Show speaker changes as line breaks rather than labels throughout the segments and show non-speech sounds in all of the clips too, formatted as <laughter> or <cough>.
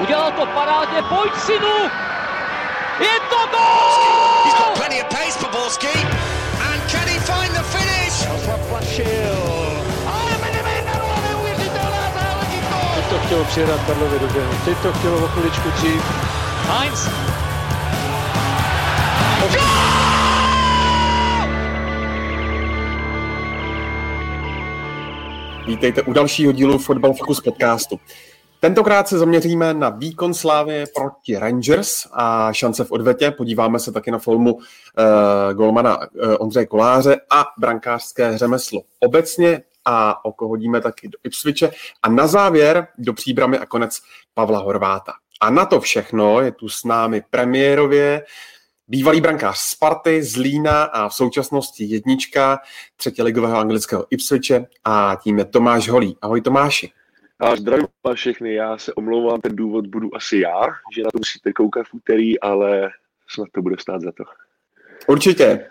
Udělal to parádně, pojď synu! Je to gol!
He's got plenty of pace for Borski. And can he find the finish?
Ale Medemendaro, neuvěřitelná záležitost!
Teď to chtělo přijedat Karlovi do běhu. Teď to chtělo o chviličku dřív.
Heinz.
Vítejte u dalšího dílu Football Focus podcastu. Tentokrát se zaměříme na výkon Slávy proti Rangers a šance v odvetě. Podíváme se taky na filmu uh, golmana uh, Ondřeje Koláře a brankářské řemeslo obecně a oko hodíme taky do Ipswiche a na závěr do příbramy a konec Pavla Horváta. A na to všechno je tu s námi premiérově bývalý brankář Sparty, Zlína a v současnosti jednička třetiligového anglického Ipswiche a tím je Tomáš Holý. Ahoj Tomáši.
A zdravím vás všechny, já se omlouvám, ten důvod budu asi já, že na to musíte koukat v úterý, ale snad to bude stát za to.
Určitě.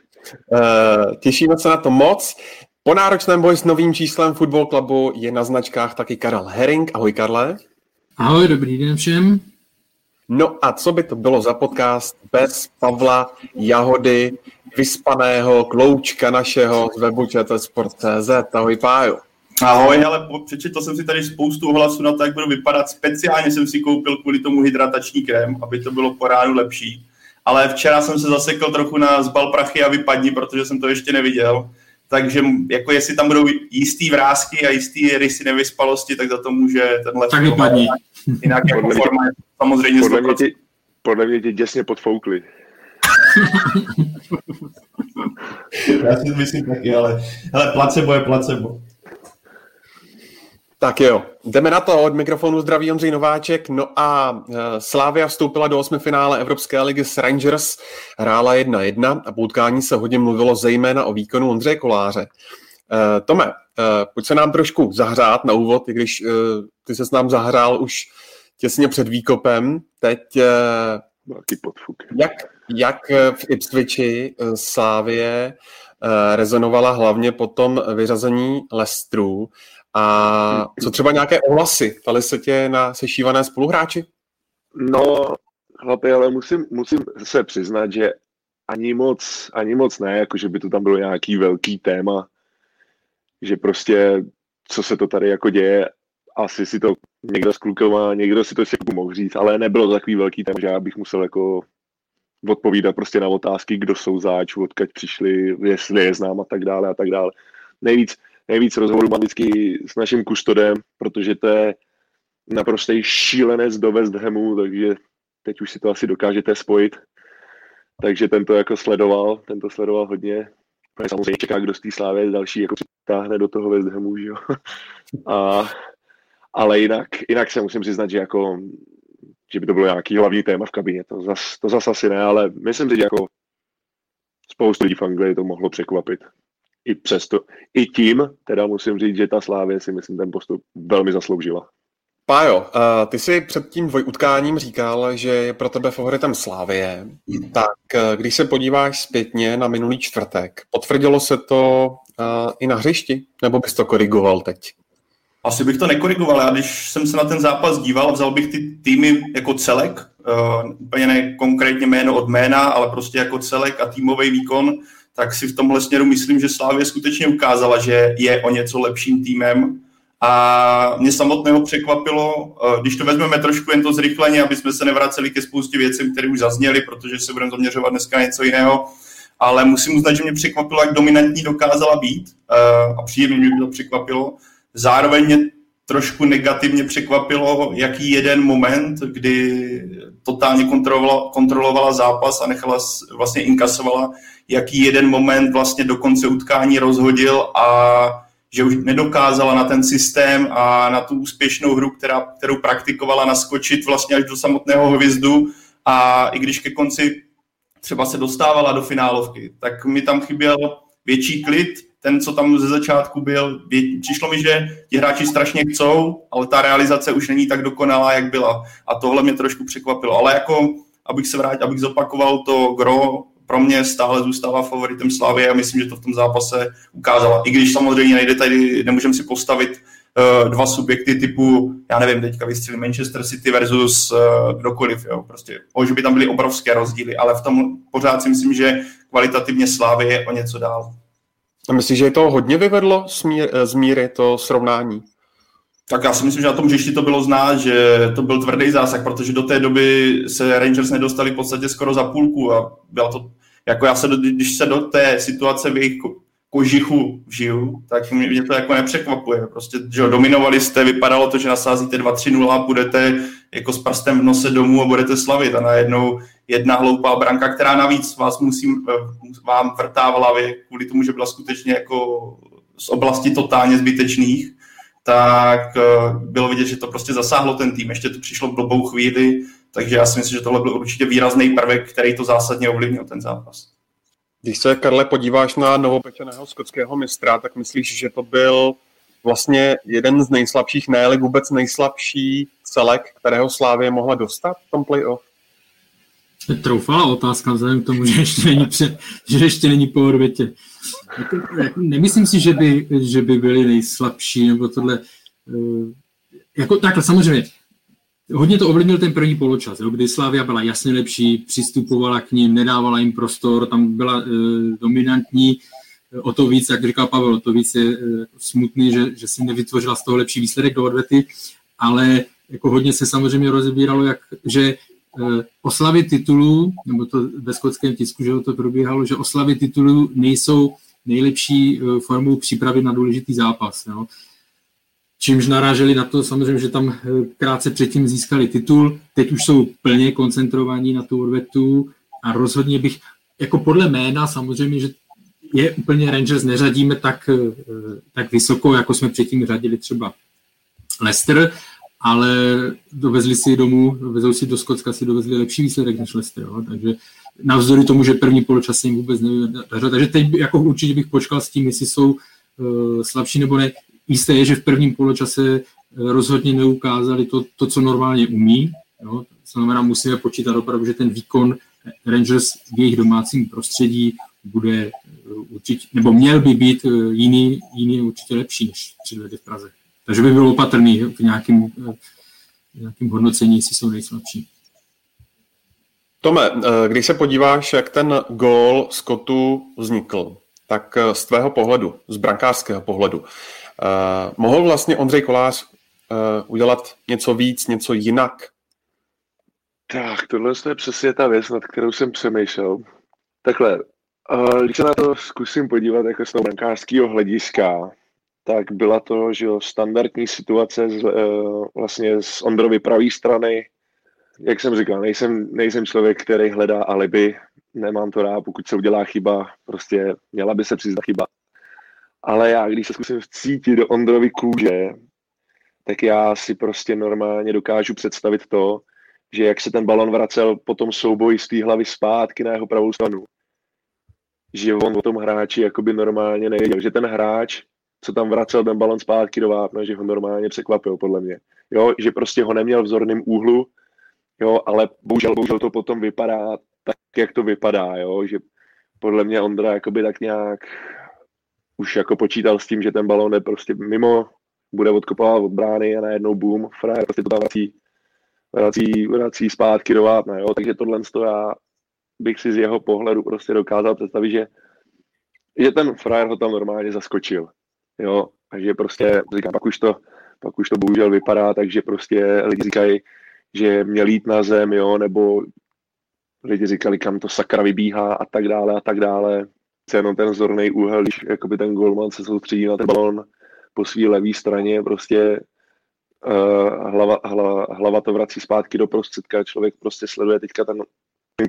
Uh, těšíme se na to moc. Po náročném boji s novým číslem Football Clubu je na značkách taky Karel Herring. Ahoj Karle.
Ahoj, dobrý den všem.
No a co by to bylo za podcast bez Pavla Jahody, vyspaného kloučka našeho z webu Sport.cz. Ahoj Páju.
Ahoj, ale přečetl jsem si tady spoustu ohlasů na to, jak budu vypadat. Speciálně jsem si koupil kvůli tomu hydratační krém, aby to bylo po ránu lepší. Ale včera jsem se zasekl trochu na zbal prachy a vypadni, protože jsem to ještě neviděl. Takže jako jestli tam budou jistý vrázky a jistý rysy nevyspalosti, tak za to může tenhle
Tak vypadni.
Jinak jako forma je samozřejmě
Podle mě
100%.
tě, podle mě tě děsně podfoukli. <laughs>
Já si myslím taky, ale, ale placebo je placebo.
Tak jo, jdeme na to. Od mikrofonu zdraví Ondřej Nováček. No a uh, Slávia vstoupila do osmi finále Evropské ligy s Rangers, hrála 1-1 a po utkání se hodně mluvilo zejména o výkonu Ondřeje Koláře. Uh, Tome, uh, pojď se nám trošku zahřát na úvod, i když ty se s nám zahrál už těsně před výkopem. Teď
Velký podfuk.
jak, jak eh, v Ipswichi eh, Slávie eh, rezonovala hlavně po tom vyřazení Lestru a co třeba nějaké ohlasy? Ptali se tě na sešívané spoluhráči?
No, chlapi, ale musím, musím se přiznat, že ani moc, ani moc ne, jako že by to tam bylo nějaký velký téma, že prostě, co se to tady jako děje, asi si to někdo s klukama, někdo si to si jako mohl říct, ale nebylo to takový velký téma, že já bych musel jako odpovídat prostě na otázky, kdo jsou záč, odkud přišli, jestli je znám a tak dále a tak dále. Nejvíc, nejvíc rozhovorů mám vždycky s naším kustodem, protože to je naprostý šílenec do West Hamu, takže teď už si to asi dokážete spojit. Takže ten to jako sledoval, ten to sledoval hodně. Samozřejmě čeká, kdo z té slávy další jako přitáhne do toho West Hamu, že jo. A, ale jinak, jinak se musím přiznat, že jako že by to bylo nějaký hlavní téma v kabině, to zas, to zas asi ne, ale myslím si, že jako spoustu lidí v Anglii to mohlo překvapit. I přesto, i tím, teda musím říct, že ta Slávě si myslím ten postup velmi zasloužila.
Pájo, uh, ty jsi před tím dvojutkáním říkal, že je pro tebe favoritem Slávie. Tak uh, když se podíváš zpětně na minulý čtvrtek, potvrdilo se to uh, i na hřišti? Nebo bys to korigoval teď?
Asi bych to nekorigoval, já když jsem se na ten zápas díval, vzal bych ty týmy jako celek, úplně ne konkrétně jméno od jména, ale prostě jako celek a týmový výkon, tak si v tomhle směru myslím, že Slávě skutečně ukázala, že je o něco lepším týmem. A mě samotného překvapilo, uh, když to vezmeme trošku jen to zrychleně, aby jsme se nevraceli ke spoustě věcem, které už zazněly, protože se budeme zaměřovat dneska na něco jiného, ale musím uznat, že mě překvapilo, jak dominantní dokázala být uh, a příjemně mě to překvapilo. Zároveň mě trošku negativně překvapilo, jaký jeden moment, kdy totálně kontrolovala, kontrolovala zápas a nechala, vlastně inkasovala, jaký jeden moment vlastně do konce utkání rozhodil a že už nedokázala na ten systém a na tu úspěšnou hru, která, kterou praktikovala, naskočit vlastně až do samotného hvězdu. A i když ke konci třeba se dostávala do finálovky, tak mi tam chyběl větší klid, ten, co tam ze začátku byl, přišlo mi, že ti hráči strašně chcou, ale ta realizace už není tak dokonalá, jak byla. A tohle mě trošku překvapilo. Ale jako, abych se vrátil, abych zopakoval to gro, pro mě stále zůstává favoritem Slavy a myslím, že to v tom zápase ukázala. I když samozřejmě nejde tady, nemůžeme si postavit uh, dva subjekty typu, já nevím, teďka vystřelí Manchester City versus uh, kdokoliv, jo, prostě, že by tam byly obrovské rozdíly, ale v tom pořád si myslím, že kvalitativně Slávy je o něco dál.
A myslíš, že to hodně vyvedlo z míry, z míry to srovnání?
Tak já si myslím, že na tom ještě to bylo znát, že to byl tvrdý zásah, protože do té doby se Rangers nedostali v podstatě skoro za půlku a byla to, jako já se, když se do té situace v jejich kožichu žiju, tak mě, mě to jako nepřekvapuje. Prostě, že dominovali jste, vypadalo to, že nasázíte 2-3-0 a budete jako s prstem v nose domů a budete slavit. A najednou jedna hloupá branka, která navíc vás musím, eh, vám vrtá v hlavě kvůli tomu, že byla skutečně jako z oblasti totálně zbytečných, tak eh, bylo vidět, že to prostě zasáhlo ten tým. Ještě to přišlo v blbou chvíli, takže já si myslím, že tohle byl určitě výrazný prvek, který to zásadně ovlivnil ten zápas.
Když se, Karle, podíváš na novopečeného skotského mistra, tak myslíš, že to byl vlastně jeden z nejslabších, ne vůbec nejslabší celek, kterého Slávě mohla dostat v tom playoff?
Troufala otázka vzhledem k tomu, že ještě není, pře, že ještě není po odvětě. Jako, jako, nemyslím si, že by, že by byli nejslabší, nebo tohle. Eh, jako takhle, samozřejmě, hodně to ovlivnil ten první poločas, jo, kdy Slavia byla jasně lepší, přistupovala k ním, nedávala jim prostor, tam byla e, dominantní, o to víc, jak říkal Pavel, o to víc je smutný, že, že si nevytvořila z toho lepší výsledek do odvety, ale jako hodně se samozřejmě rozebíralo, jak, že e, oslavy titulů, nebo to ve skotském tisku, že to probíhalo, že oslavy titulů nejsou nejlepší formou přípravy na důležitý zápas. Jo čímž naráželi na to samozřejmě, že tam eh, krátce předtím získali titul, teď už jsou plně koncentrovaní na tu odvetu a rozhodně bych, jako podle jména samozřejmě, že je úplně Rangers neřadíme tak, eh, tak vysoko, jako jsme předtím řadili třeba Leicester, ale dovezli si domů, dovezou si do Skotska, si dovezli lepší výsledek než Leicester, jo? takže navzdory tomu, že první poločas jim vůbec nevydařilo. Takže teď jako určitě bych počkal s tím, jestli jsou uh, slabší nebo ne. Jisté je, že v prvním poločase eh, rozhodně neukázali to, to co normálně umí. Jo? To znamená, musíme počítat opravdu, že ten výkon Rangers v jejich domácím prostředí bude eh, určitě, nebo měl by být jiný, jiný určitě lepší, než předvedy v Praze. Takže by byl opatrný v nějakém, v nějakém hodnocení, jestli jsou nejslabší.
Tome, když se podíváš, jak ten gól Scottu vznikl, tak z tvého pohledu, z brankářského pohledu, mohl vlastně Ondřej Kolář udělat něco víc, něco jinak?
Tak, tohle je přesně ta věc, nad kterou jsem přemýšlel. Takhle, když se na to zkusím podívat jako z toho brankářského hlediska, tak byla to, že jo, standardní situace z, uh, vlastně z Ondrovy pravé strany. Jak jsem říkal, nejsem, nejsem člověk, který hledá alibi, nemám to rád, pokud se udělá chyba, prostě měla by se přiznat chyba ale já, když se zkusím cítit do Ondrovy kůže, tak já si prostě normálně dokážu představit to, že jak se ten balon vracel po tom souboji z té hlavy zpátky na jeho pravou stranu, že on o tom hráči jakoby normálně nevěděl, že ten hráč, co tam vracel ten balon zpátky do vápna, že ho normálně překvapil, podle mě. Jo, že prostě ho neměl v zorném úhlu, jo, ale bohužel, bohužel to potom vypadá tak, jak to vypadá, jo, že podle mě Ondra jakoby tak nějak už jako počítal s tím, že ten balón je prostě mimo, bude odkopávat od brány a najednou boom, frajer prostě to tam vrací, vrací, vrací zpátky do vápna, jo, takže tohle já bych si z jeho pohledu prostě dokázal představit, že, že ten frajer ho tam normálně zaskočil, jo, takže prostě říkám, pak už to, pak už to bohužel vypadá, takže prostě lidi říkají, že měl jít na zem, jo, nebo lidi říkali, kam to sakra vybíhá a tak dále a tak dále. Jenom ten zorný úhel, když jakoby ten golman se soustředí na ten balon po své levé straně, prostě uh, hlava, hlava, hlava to vrací zpátky do prostředka, člověk prostě sleduje teďka ten,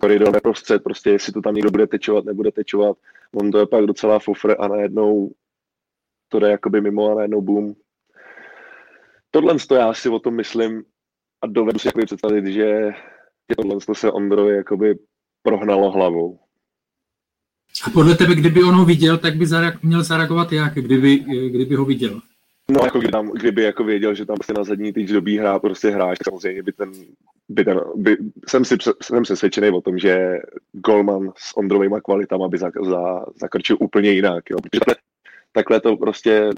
koridor neprostřed, prostě jestli to tam někdo bude tečovat, nebude tečovat, on to je pak docela fofr a najednou to jde jakoby mimo a najednou boom. Tohle to já si o tom myslím a dovedu si jakoby představit, že tohle se Ondrovi jakoby prohnalo hlavou.
A podle tebe, kdyby on ho viděl, tak by zareag- měl zareagovat jak, kdyby, kdyby ho viděl?
No, jako kdyby, tam, kdyby jako věděl, že tam prostě na zadní tyč dobí hrá prostě hráč, samozřejmě by ten, by ten by, jsem si jsem přesvědčený o tom, že Golman s Ondrovými kvalitama by za, za, zakrčil úplně jinak, jo. Protože takhle to prostě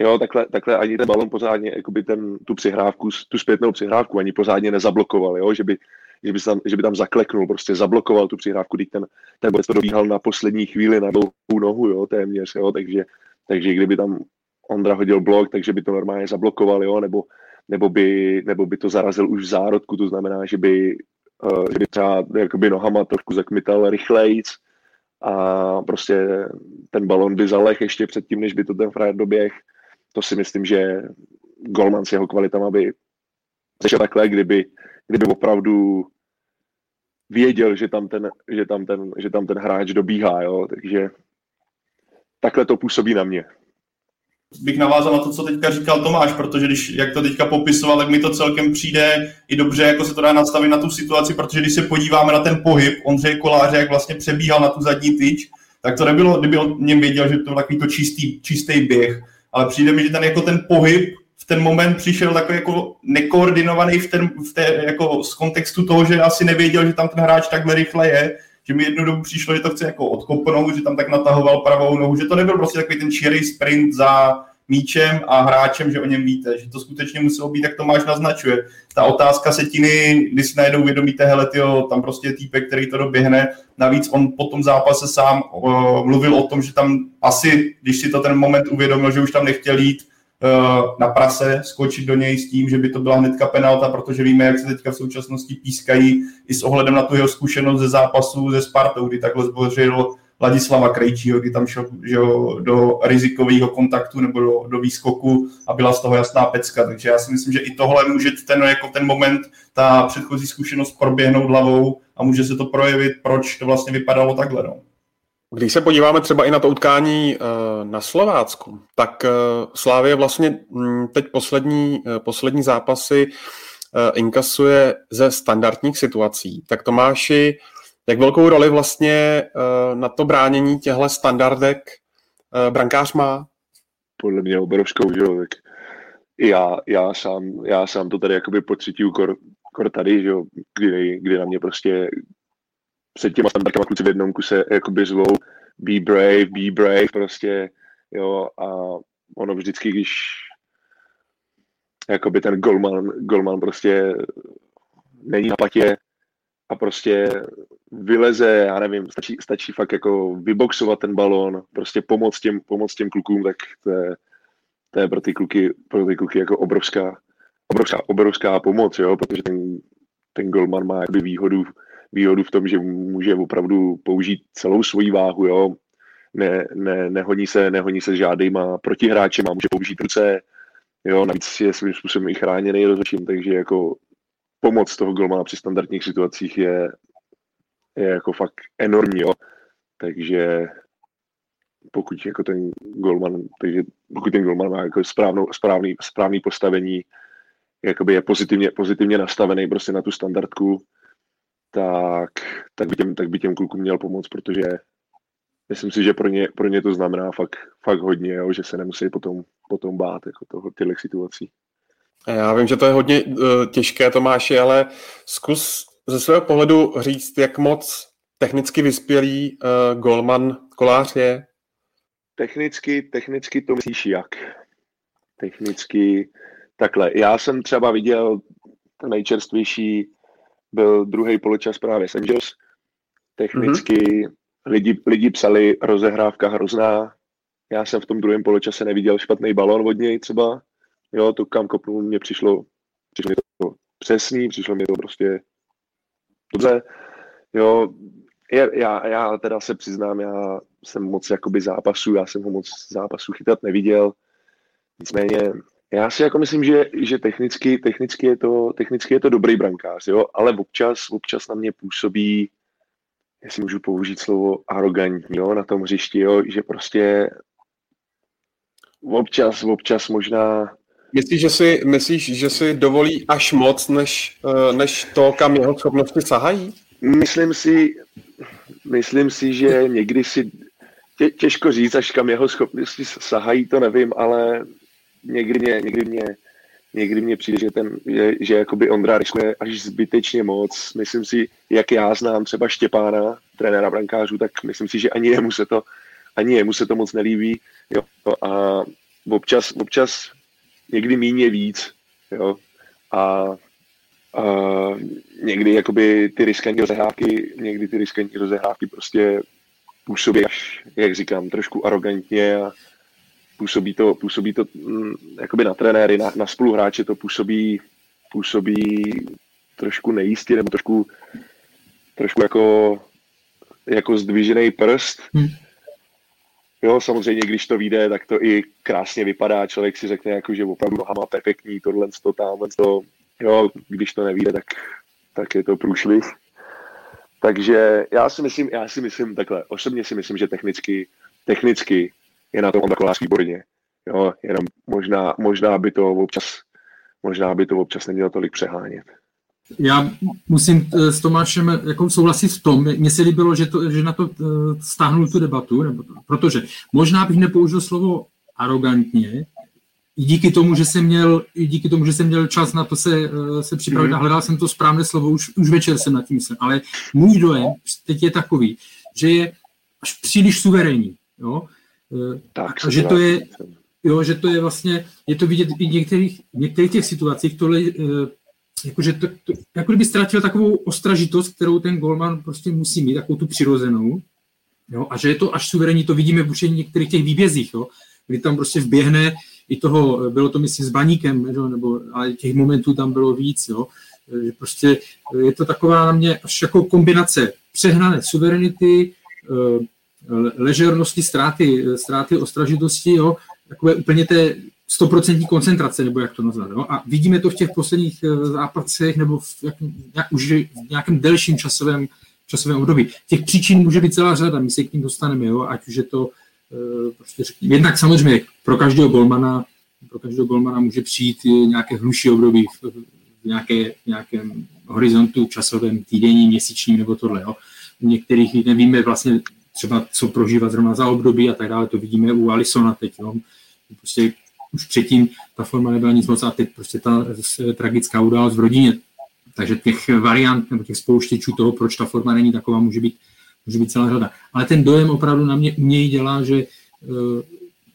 Jo, takhle, takhle ani ten balon pořádně, jakoby ten, tu přihrávku, tu zpětnou přihrávku ani pořádně nezablokoval, jo, že by, že by, tam, že by tam zakleknul, prostě zablokoval tu přihrávku, když ten, ten to dobíhal na poslední chvíli na dlouhou nohu, jo, téměř, jo, takže, takže kdyby tam Ondra hodil blok, takže by to normálně zablokoval, jo, nebo, nebo, by, nebo by to zarazil už v zárodku, to znamená, že by, uh, že by třeba jakoby nohama trošku zakmital rychlejc a prostě ten balon by zalech ještě předtím, než by to ten frajer doběh. To si myslím, že Golman s jeho kvalitama by začal takhle, kdyby, kdyby opravdu věděl, že tam ten, že tam ten, že tam ten hráč dobíhá, jo, takže takhle to působí na mě
bych navázal na to, co teďka říkal Tomáš, protože když, jak to teďka popisoval, tak mi to celkem přijde i dobře, jako se to dá nastavit na tu situaci, protože když se podíváme na ten pohyb Ondřeje Koláře, jak vlastně přebíhal na tu zadní tyč, tak to nebylo, kdyby o něm věděl, že to takový to čistý, čistý běh, ale přijde mi, že ten, jako ten pohyb v ten moment přišel takový jako nekoordinovaný v, ten, v té, jako z kontextu toho, že asi nevěděl, že tam ten hráč takhle rychle je, že mi jednu dobu přišlo, že to chce jako odkopnout, že tam tak natahoval pravou nohu, že to nebyl prostě takový ten čirý sprint za míčem a hráčem, že o něm víte, že to skutečně muselo být, jak Tomáš naznačuje. Ta otázka setiny, kdy si najednou uvědomíte, hele, tyjo, tam prostě je týpek, který to doběhne. Navíc on po tom zápase sám uh, mluvil o tom, že tam asi, když si to ten moment uvědomil, že už tam nechtěl jít, na prase, skočit do něj s tím, že by to byla hnedka penalta, protože víme, jak se teďka v současnosti pískají i s ohledem na tu jeho zkušenost ze zápasu ze Spartou, kdy takhle zbořil Ladislava Krejčího, kdy tam šel že jo, do rizikového kontaktu nebo do, do výskoku a byla z toho jasná pecka. Takže já si myslím, že i tohle může ten, jako ten moment, ta předchozí zkušenost proběhnout hlavou a může se to projevit, proč to vlastně vypadalo takhle. No.
Když se podíváme třeba i na to utkání eh, na Slovácku, tak eh, Slávě vlastně hm, teď poslední, eh, poslední zápasy inkasuje ze standardních situací. Tak Tomáši, jak velkou roli vlastně na to bránění těchto standardek brankář má?
Podle mě obrovskou, že jo, tak já, já, sám, já sám to tady jakoby pocituju kor, kor tady, že jo, kdy, kdy na mě prostě před těma standardkama kluci v jednom kuse jakoby zvou be brave, be brave, prostě, jo, a ono vždycky, když jakoby ten golman, golman prostě není na patě a prostě vyleze, já nevím, stačí, stačí fakt jako vyboxovat ten balón, prostě pomoct těm, pomoct těm klukům, tak to je, to je pro ty kluky, pro ty kluky jako obrovská, obrovská, obrovská pomoc, jo, protože ten, ten golman má jakoby výhodu výhodu v tom, že může opravdu použít celou svoji váhu, jo. Ne, ne, nehoní, se, nehoní se žádnýma protihráčem a může použít ruce, jo, navíc je svým způsobem i chráněný rozhodčím, takže jako pomoc toho golmana při standardních situacích je, je jako fakt enormní, jo. Takže pokud jako ten golman, takže pokud ten golman má jako správnou, správný, správný postavení, jakoby je pozitivně, pozitivně nastavený prostě na tu standardku, tak, tak, by těm, tak by těm klukům měl pomoct, protože myslím si, že pro ně, pro ně to znamená fakt, fakt hodně, jo, že se nemusí potom, potom bát jako toho, těchto situací.
Já vím, že to je hodně uh, těžké, Tomáši, ale zkus ze svého pohledu říct, jak moc technicky vyspělý uh, golman kolář je?
Technicky, technicky to myslíš jak? Technicky takhle. Já jsem třeba viděl nejčerstvější byl druhý poločas právě s Angels. Technicky mm-hmm. lidi, lidi psali rozehrávka hrozná. Já jsem v tom druhém poločase neviděl špatný balon od něj třeba. Jo, to kam kopnul, mě přišlo, přišlo mi to přesný, přišlo mi to prostě dobře. Jo, je, já, já teda se přiznám, já jsem moc jakoby zápasů, já jsem ho moc zápasů chytat neviděl. Nicméně já si jako myslím, že, že technicky, technicky, je to, technicky je to dobrý brankář, jo? ale občas, občas na mě působí, jestli můžu použít slovo arrogantní jo? na tom hřišti, jo? že prostě občas, občas možná
Myslíš, že si, myslíš, že si dovolí až moc, než, eh, než to, kam jeho schopnosti sahají?
Myslím si, myslím si, že někdy si tě, těžko říct, až kam jeho schopnosti sahají, to nevím, ale někdy mě, někdy mě, někdy mě přijde, že, ten, že, že jakoby Ondra riskuje až zbytečně moc. Myslím si, jak já znám třeba Štěpána, trenéra brankářů, tak myslím si, že ani jemu se to, ani jemu se to moc nelíbí. Jo, a občas, občas někdy méně víc, jo, a, a někdy jakoby ty riskantní rozehrávky, někdy ty riskantní rozehrávky prostě působí až, jak říkám, trošku arrogantně a působí to, působí to mm, jakoby na trenéry, na, na spoluhráče to působí, působí trošku nejistě, nebo trošku, trošku jako, jako zdvižený prst. Hmm. Jo, samozřejmě, když to vyjde, tak to i krásně vypadá. Člověk si řekne, jako, že opravdu nohama perfektní, tohle, to, tamhle, to. Jo, když to nevíde, tak, tak je to průšvih. Takže já si myslím, já si myslím takhle, osobně si myslím, že technicky, technicky je na tom Kolář výborně. Jo, jenom možná, možná by to občas, možná by to občas nemělo tolik přehánět.
Já musím eh, s Tomášem jako souhlasit v tom, mně se líbilo, že, to, že na to eh, stáhnul tu debatu, nebo to, protože možná bych nepoužil slovo arrogantně, i díky tomu, že jsem měl, i díky tomu, že jsem měl čas na to se, eh, se připravit mm. a hledal jsem to správné slovo, už, už večer jsem nad tím myslel, ale můj dojem teď je takový, že je až příliš suverénní, jo? Tak, a že to je, jo, že to je vlastně, je to vidět i v některých, v některých těch situacích, tohle jakože to, to, jako kdyby ztratil takovou ostražitost, kterou ten golman prostě musí mít, takovou tu přirozenou. Jo? A že je to až suverénní, to vidíme v některých těch výbězích, jo? kdy tam prostě vběhne i toho, bylo to myslím s baníkem, jo? nebo, ale těch momentů tam bylo víc, jo? že prostě je to taková na mě až jako kombinace přehnané suverenity, eh, ležernosti, ztráty, ztráty ostražitosti, jo? takové úplně té stoprocentní koncentrace, nebo jak to nazvat. Jo? A vidíme to v těch posledních eh, zápasech nebo v, jak, jak, už v nějakém delším časovém, časovém období. Těch příčin může být celá řada, my se k ním dostaneme, jo? ať už je to e, prostě řekněme. Jednak samozřejmě pro každého golmana, pro každého golmana může přijít nějaké hluší období v, v nějaké, nějakém horizontu časovém, týdenní, měsíčním nebo tohle. Jo? U některých nevíme vlastně třeba, co prožívat zrovna za období a tak dále, to vidíme u Alisona teď. Jo? Prostě už předtím ta forma nebyla nic moc a teď prostě ta tragická událost v rodině. Takže těch variant nebo těch spouštěčů toho, proč ta forma není taková, může být, může být celá řada. Ale ten dojem opravdu na mě u něj dělá, že uh,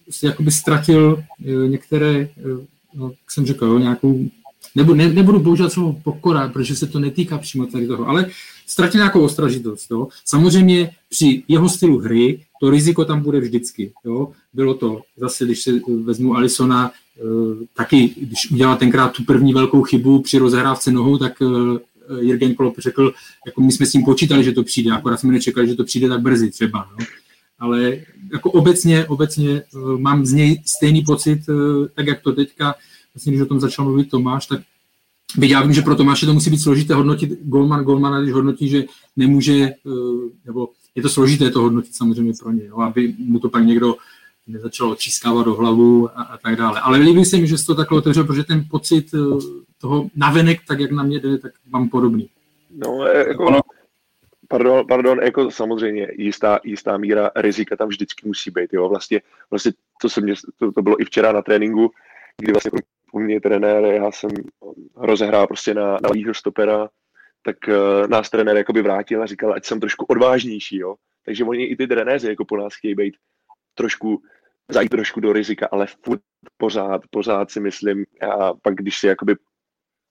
si jakoby ztratil uh, některé, uh, no, jak jsem řekl, jo, nějakou nebo ne, nebudu používat slovo pokora, protože se to netýká přímo tady toho, ale ztratil nějakou ostražitost. Jo. Samozřejmě při jeho stylu hry to riziko tam bude vždycky. Jo. Bylo to zase, když se vezmu Alisona, eh, taky, když udělal tenkrát tu první velkou chybu při rozehrávce nohou, tak eh, Jürgen Klopp řekl, jako my jsme s tím počítali, že to přijde, akorát jsme nečekali, že to přijde tak brzy třeba. No. Ale jako obecně, obecně eh, mám z něj stejný pocit, tak jak to teďka vlastně když o tom začal mluvit Tomáš, tak byť já vím, že pro Tomáše to musí být složité hodnotit Golman, Golmana, když hodnotí, že nemůže, eh, nebo je to složité to hodnotit samozřejmě pro ně, jo, aby mu to pak někdo nezačal očískávat do hlavu a, a tak dále. Ale líbí se mi, že jsi to takhle otevřel, protože ten pocit eh, toho navenek, tak jak na mě jde, tak mám podobný.
No, e, jako, pardon, pardon, jako samozřejmě jistá, jistá míra rizika tam vždycky musí být, jo, vlastně, vlastně to, se mě, to, to bylo i včera na tréninku, kdy vlastně u mě trenér, já jsem rozehrál prostě na, na levýho stopera, tak uh, nás trenér jakoby vrátil a říkal, ať jsem trošku odvážnější, jo. Takže oni i ty trenéři jako po nás chtějí být trošku, zajít trošku do rizika, ale furt pořád, pořád si myslím, a pak když si jakoby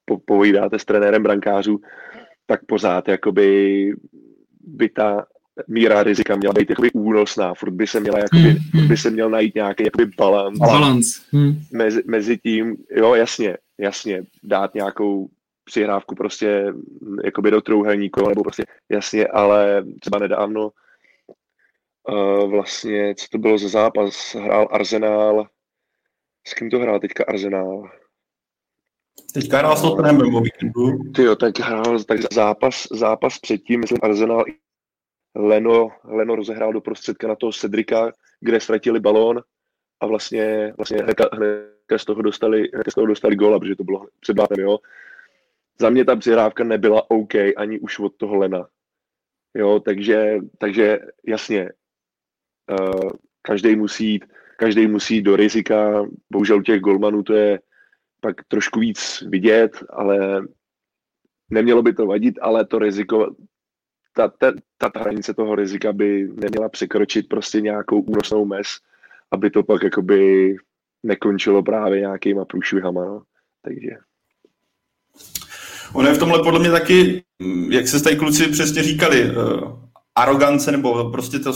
po, povídáte s trenérem brankářů, tak pořád jakoby by ta míra rizika měla být jakoby únosná, furt by se měla jakoby, hmm, hmm. by se měl najít nějaký jakoby balans,
balans. Hmm.
Mezi, mezi tím, jo jasně, jasně, dát nějakou přihrávku prostě jakoby do trouhelníku, nebo prostě jasně, ale třeba nedávno uh, vlastně, co to bylo za zápas, hrál Arsenal, s kým to hrál teďka Arsenal?
Teďka hrál s Tottenhamem o víkendu.
Tyjo, tak hrál tak zápas, zápas předtím, myslím Arsenal Leno, Leno rozehrál do prostředka na toho Cedrika, kde ztratili balón a vlastně, vlastně hned, hned z toho dostali, hned z toho dostali góla, protože to bylo před bátem, jo. Za mě ta přihrávka nebyla OK ani už od toho Lena. Jo, takže, takže jasně, uh, každý musí jít, každý musí do rizika, bohužel u těch golmanů to je pak trošku víc vidět, ale nemělo by to vadit, ale to riziko ta, ta, ta, ta hranice toho rizika by neměla překročit prostě nějakou únosnou mez, aby to pak jakoby
nekončilo právě nějakýma průšvihama. No. Takže
Ono je v tomhle podle mě taky, jak se tady kluci přesně říkali, uh, arogance nebo prostě to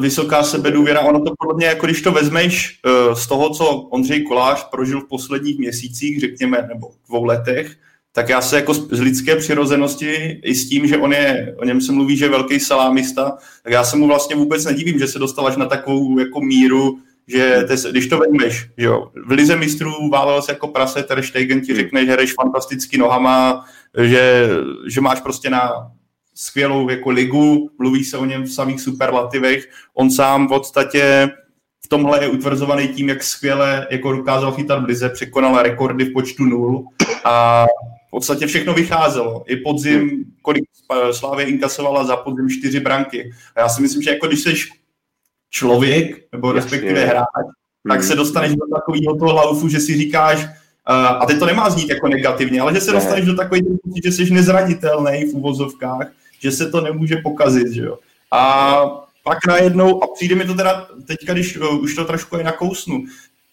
vysoká sebedůvěra, ono to podle mě, jako když to vezmeš uh, z toho, co Ondřej Kolář prožil v posledních měsících, řekněme, nebo dvou letech, tak já se jako z lidské přirozenosti i s tím, že on je, o něm se mluví, že je velký salámista, tak já se mu vlastně vůbec nedivím, že se dostal až na takovou jako míru, že te, když to vezmeš, že jo, v lize mistrů válel se jako prase, Ter Stegen ti řekne, že hraješ fantasticky nohama, že, že máš prostě na skvělou jako ligu, mluví se o něm v samých superlativech, on sám v podstatě v tomhle je utvrzovaný tím, jak skvěle jako dokázal chytat v lize, překonal rekordy v počtu nul a podstatě všechno vycházelo. I podzim, kolik Slávě inkasovala za podzim čtyři branky. A já si myslím, že jako když jsi člověk, nebo respektive hráč, tak se dostaneš do takového toho laufu, že si říkáš, uh, a teď to nemá znít jako negativně, ale že se dostaneš do takového pocit, že jsi nezranitelný v uvozovkách, že se to nemůže pokazit, že jo. A pak najednou, a přijde mi to teda teďka, když uh, už to trošku je nakousnu,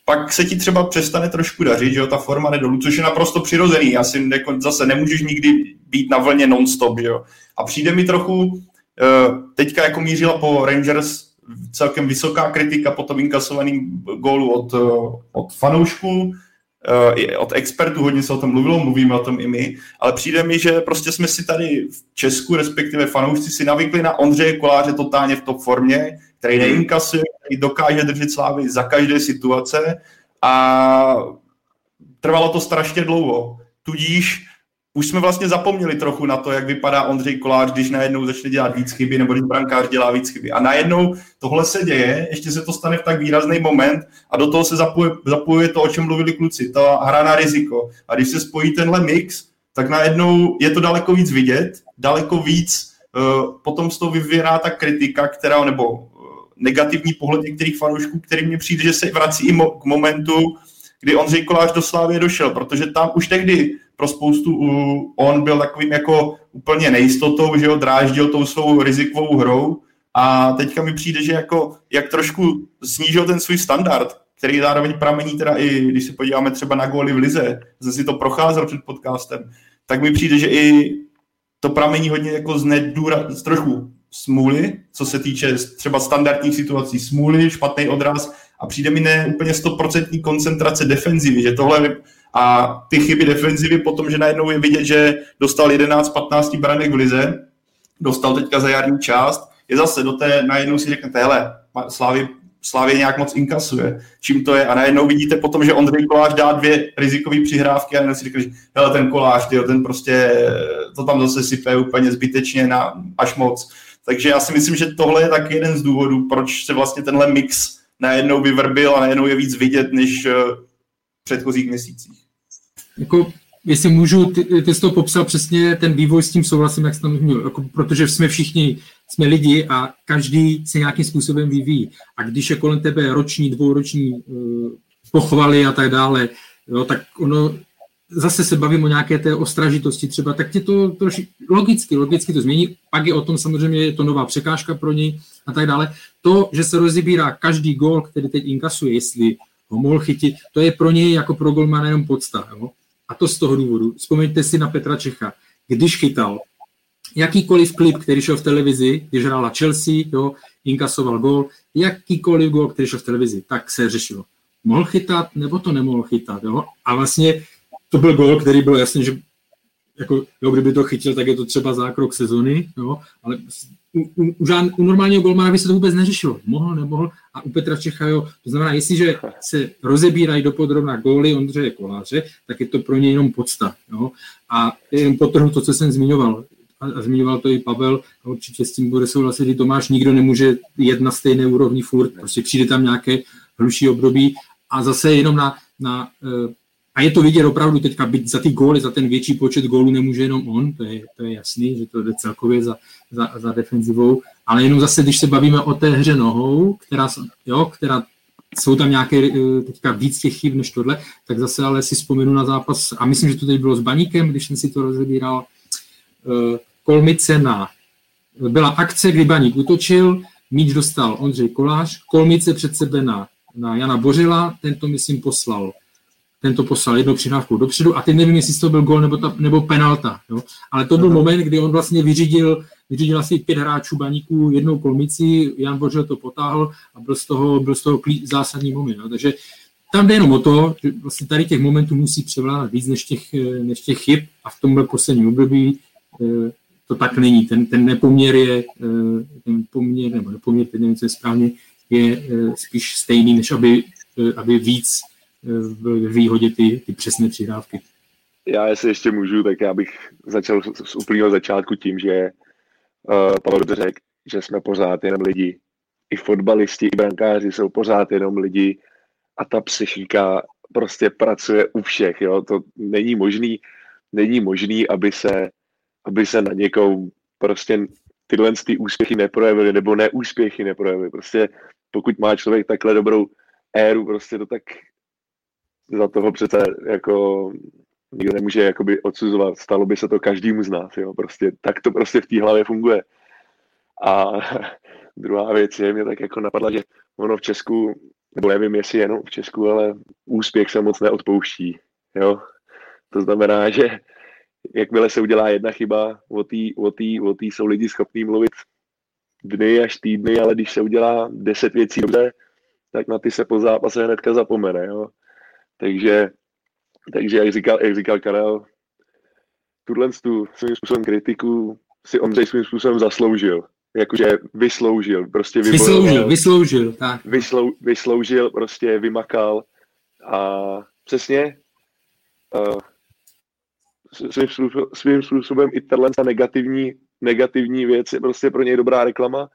pak se ti třeba přestane trošku dařit, že jo, ta forma jde dolů, což je naprosto přirozený. Asi jako zase nemůžeš nikdy být na vlně non-stop, jo. A přijde mi trochu, uh, teďka jako mířila po Rangers celkem vysoká kritika po tom inkasovaným gólu od, od fanoušků, eh, od expertů, hodně se o tom mluvilo, mluvíme o tom i my, ale přijde mi, že prostě jsme si tady v Česku, respektive fanoušci, si navykli na Ondřeje Koláře totálně v top formě, který neinkasuje, který dokáže držet slávy za každé situace a trvalo to strašně dlouho. Tudíž už jsme vlastně zapomněli trochu na to, jak vypadá Ondřej Kolář, když najednou začne dělat víc chyby, nebo když brankář dělá víc chyby. A najednou tohle se děje, ještě se to stane v tak výrazný moment a do toho se zapojuje, zapojuje to, o čem mluvili kluci, ta hra na riziko. A když se spojí tenhle mix, tak najednou je to daleko víc vidět, daleko víc uh, potom z toho vyvěrá ta kritika, která, nebo negativní pohled některých fanoušků, který mně přijde, že se vrací i mo- k momentu, kdy Ondřej Kolář do Slávy došel, protože tam už tehdy pro spoustu on byl takovým jako úplně nejistotou, že ho dráždil tou svou rizikovou hrou. A teďka mi přijde, že jako jak trošku snížil ten svůj standard, který zároveň pramení teda i, když se podíváme třeba na góly v Lize, zase si to procházel před podcastem, tak mi přijde, že i to pramení hodně jako z, nedůra, z trošku smůly, co se týče třeba standardních situací smůly, špatný odraz a přijde mi ne úplně stoprocentní koncentrace defenzivy, že tohle a ty chyby defenzivy potom, že najednou je vidět, že dostal 11-15 branek v lize, dostal teďka za jarní část, je zase do té, najednou si řeknete, hele, Slávy, Slávě nějak moc inkasuje, čím to je a najednou vidíte potom, že Ondřej Kolář dá dvě rizikové přihrávky a najednou si řeknete, hele, ten Kolář, tyjo, ten prostě, to tam zase sype úplně zbytečně na, až moc. Takže já si myslím, že tohle je tak jeden z důvodů, proč se vlastně tenhle mix najednou vyvrbil a najednou je víc vidět, než v předchozích měsících
jako, jestli můžu, ty, ty jsi to popsal přesně, ten vývoj s tím souhlasím, jak jsi tam měl, jako, protože jsme všichni, jsme lidi a každý se nějakým způsobem vyvíjí. A když je kolem tebe roční, dvouroční uh, pochvaly a tak dále, jo, tak ono, zase se bavím o nějaké té ostražitosti třeba, tak tě to troši, logicky, logicky to změní, pak je o tom samozřejmě, je to nová překážka pro něj a tak dále. To, že se rozebírá každý gol, který teď inkasuje, jestli ho mohl chytit, to je pro něj jako pro golmana jenom podsta. Jo? A to z toho důvodu. Vzpomeňte si na Petra Čecha. Když chytal jakýkoliv klip, který šel v televizi, když hrála Chelsea, jo, inkasoval gol, jakýkoliv gol, který šel v televizi, tak se řešilo. Mohl chytat, nebo to nemohl chytat. Jo? A vlastně to byl gol, který byl jasně, že jako, jo, kdyby to chytil, tak je to třeba zákrok sezony, jo, ale u, u, u, u normálního golmana by se to vůbec neřešilo. Mohl, nemohl. A u Petra Čecha, jo, to znamená, jestliže se rozebírají do podrobna góly Ondřeje Koláře, tak je to pro ně jenom podsta. Jo. A jen potrhnu to, co jsem zmiňoval. A, a zmiňoval to i Pavel, a určitě s tím bude souhlasit i Tomáš, nikdo nemůže jet na stejné úrovni furt, prostě přijde tam nějaké hluší období a zase jenom na, na eh, a je to vidět opravdu teďka, byť za ty góly, za ten větší počet gólů nemůže jenom on, to je, to je jasný, že to jde celkově za, za, za defenzivou, ale jenom zase, když se bavíme o té hře nohou, která, jo, která jsou tam nějaké eh, teďka víc těch chyb než tohle, tak zase ale si vzpomenu na zápas, a myslím, že to teď bylo s Baníkem, když jsem si to rozebíral, eh, Kolmice na, byla akce, kdy Baník utočil, míč dostal Ondřej Kolář, Kolmice před sebe na na Jana Bořila, tento myslím poslal tento poslal jednou přihrávku dopředu a teď nevím, jestli to byl gol nebo, ta, nebo penalta. Jo? Ale to byl Aha. moment, kdy on vlastně vyřídil, vyřídil asi pět hráčů baníků jednou kolmici, Jan Bořil to potáhl a byl z toho, byl z toho klí, zásadní moment. Jo? Takže tam jde jenom o to, že vlastně tady těch momentů musí převládat víc než těch, než těch chyb a v tomhle posledním období eh, to tak není. Ten, ten nepoměr je, eh, ten poměr, nebo nepoměr, teď nevím, co je správně, je eh, spíš stejný, než aby, aby víc v výhodě ty, ty přesné přihrávky.
Já jestli ještě můžu, tak já bych začal z úplného začátku tím, že uh, Pavel řekl, že jsme pořád jenom lidi. I fotbalisti, i brankáři jsou pořád jenom lidi a ta psychika prostě pracuje u všech. Jo? To není možný, není možný, aby se, aby se na někou prostě tyhle ty úspěchy neprojevily, nebo neúspěchy neprojevily. Prostě pokud má člověk takhle dobrou éru, prostě to tak za toho přece jako nikdo nemůže jakoby odsuzovat. Stalo by se to každému z nás, jo. Prostě tak to prostě v té hlavě funguje. A <laughs> druhá věc je, mě tak jako napadla, že ono v Česku, nebo nevím, jestli jenom v Česku, ale úspěch se moc neodpouští, jo. To znamená, <laughs> že jakmile se udělá jedna chyba, o té o tý, o tý jsou lidi schopní mluvit dny až týdny, ale když se udělá deset věcí dobře, tak na ty se po zápase hnedka zapomene, jo. Takže, takže jak, říkal, jak říkal Karel, tuhle tu svým způsobem kritiku si Ondřej svým způsobem zasloužil. Jakože vysloužil, prostě
vybojoval, Vysloužil, vysloužil, tak.
Vyslou, vysloužil, prostě vymakal a přesně uh, svým, způsobem, svým způsobem i tahle negativní, negativní věc je prostě pro něj dobrá reklama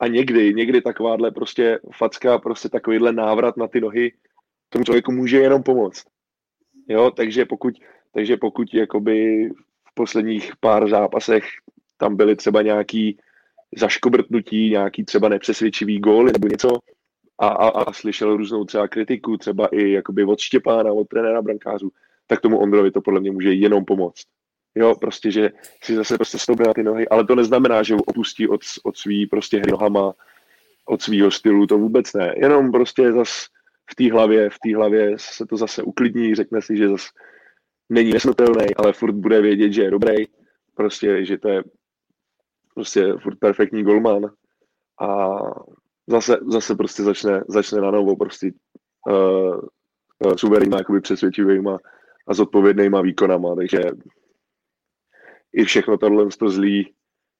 a někdy, někdy takováhle prostě facka, prostě takovýhle návrat na ty nohy tomu člověku může jenom pomoct. Jo, takže pokud, takže pokud jakoby v posledních pár zápasech tam byly třeba nějaký zaškobrtnutí, nějaký třeba nepřesvědčivý gól nebo něco a, a, a slyšel různou třeba kritiku, třeba i jakoby od Štěpána, od trenéra brankářů, tak tomu Ondrovi to podle mě může jenom pomoct. Jo, prostě, že si zase prostě stoupne na ty nohy, ale to neznamená, že ho opustí od, od svý prostě hry nohama, od svýho stylu, to vůbec ne. Jenom prostě zase v té hlavě, v té hlavě se to zase uklidní, řekne si, že zase není nesmrtelný, ale furt bude vědět, že je dobrý, prostě, že to je prostě furt perfektní golman. A zase, zase prostě začne, začne na novo prostě uh, uh, suverénníma, jakoby přesvědčivýma a zodpovědnýma výkonama, takže i všechno tohle to zlý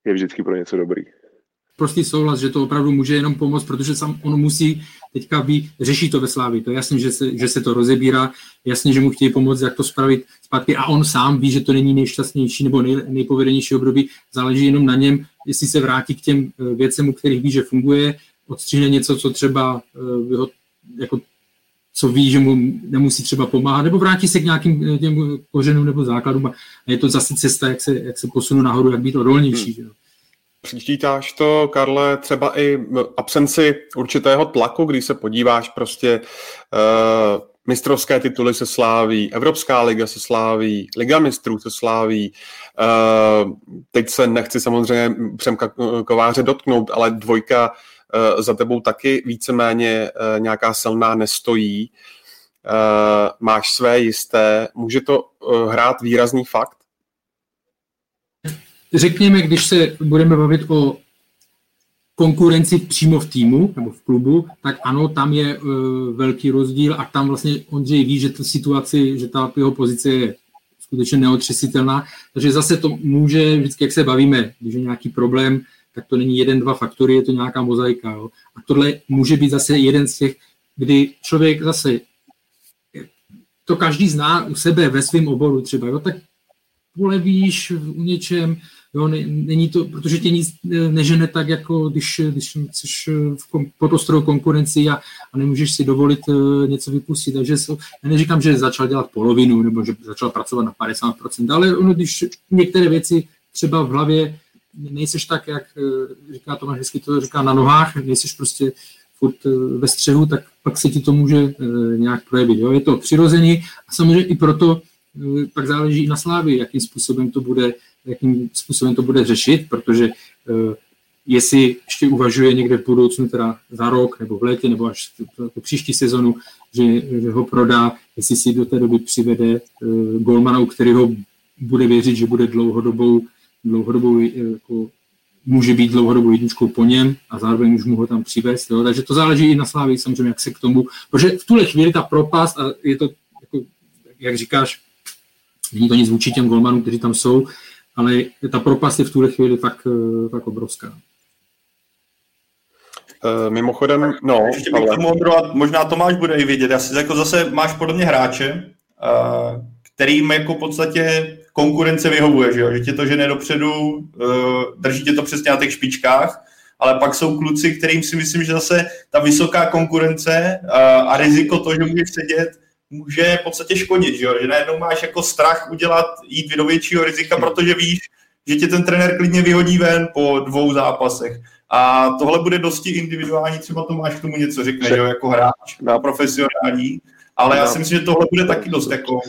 je vždycky pro něco dobrý
prostý souhlas, že to opravdu může jenom pomoct, protože sam on musí teďka být, řešit to ve Slávi. To je jasné, že se, že se to rozebírá, jasně, že mu chtějí pomoct, jak to spravit zpátky a on sám ví, že to není nejšťastnější nebo nej, nejpovedenější období, záleží jenom na něm, jestli se vrátí k těm eh, věcem, u kterých ví, že funguje, odstřihne něco, co třeba uh, jako co ví, že mu nemusí třeba pomáhat, nebo vrátí se k nějakým eh, těm kořenům nebo základům a je to zase cesta, jak se, jak se posunu nahoru, jak být odolnější. Hmm.
Přičítáš to, Karle, třeba i absenci určitého tlaku, když se podíváš prostě uh, mistrovské tituly se sláví, Evropská liga se sláví, Liga mistrů se sláví. Uh, teď se nechci samozřejmě Přemka Kováře dotknout, ale dvojka uh, za tebou taky víceméně uh, nějaká silná nestojí. Máš své jisté. Může to hrát výrazný fakt?
Řekněme, když se budeme bavit o konkurenci přímo v týmu nebo v klubu, tak ano, tam je uh, velký rozdíl a tam vlastně Ondřej ví, že ta situaci, že ta jeho pozice je skutečně neotřesitelná, takže zase to může, vždycky jak se bavíme, když je nějaký problém, tak to není jeden, dva faktory, je to nějaká mozaika. Jo. A tohle může být zase jeden z těch, kdy člověk zase, to každý zná u sebe ve svém oboru třeba, jo, tak polevíš u něčem, Jo, ne, není to, protože tě nic nežene tak, jako když, když jsi v kom, pod ostrou konkurenci a, a nemůžeš si dovolit něco vypustit. Takže so, já neříkám, že začal dělat polovinu nebo že začal pracovat na 50%, ale ono, když některé věci třeba v hlavě nejseš tak, jak říká Tomáš hezky, to říká na nohách, nejseš prostě furt ve střehu, tak pak se ti to může nějak projevit. Jo? Je to přirozený a samozřejmě i proto pak záleží i na slávě, jakým způsobem to bude jakým způsobem to bude řešit, protože uh, jestli ještě uvažuje někde v budoucnu, teda za rok nebo v létě, nebo až po příští sezonu, že, že ho prodá, jestli si do té doby přivede uh, golmana, u kterého bude věřit, že bude dlouhodobou, dlouhodobou jako, může být dlouhodobou jedničkou po něm a zároveň už mu ho tam přivést. Jo? Takže to záleží i na Slávě, samozřejmě, jak se k tomu, protože v tuhle chvíli ta propast, a je to, jako, jak říkáš, není to nic vůči těm golmanům, kteří tam jsou, ale ta propast je v tuhle chvíli tak, eh, tak obrovská.
Uh, mimochodem, no,
Ještě bych ale... tomu možná Tomáš bude i vidět. Já si jako zase máš podobně hráče, uh, kterým jako v podstatě konkurence vyhovuje, že, jo? že tě to žene dopředu, uh, drží tě to přesně na těch špičkách, ale pak jsou kluci, kterým si myslím, že zase ta vysoká konkurence uh, a riziko to, že můžeš sedět, může v podstatě škodit, že, jo? že najednou máš jako strach udělat, jít do většího rizika, protože víš, že tě ten trenér klidně vyhodí ven po dvou zápasech. A tohle bude dosti individuální, třeba to máš k tomu něco řekne, že jo, jako hráč, na profesionální, ale já si myslím, že tohle bude taky dost jako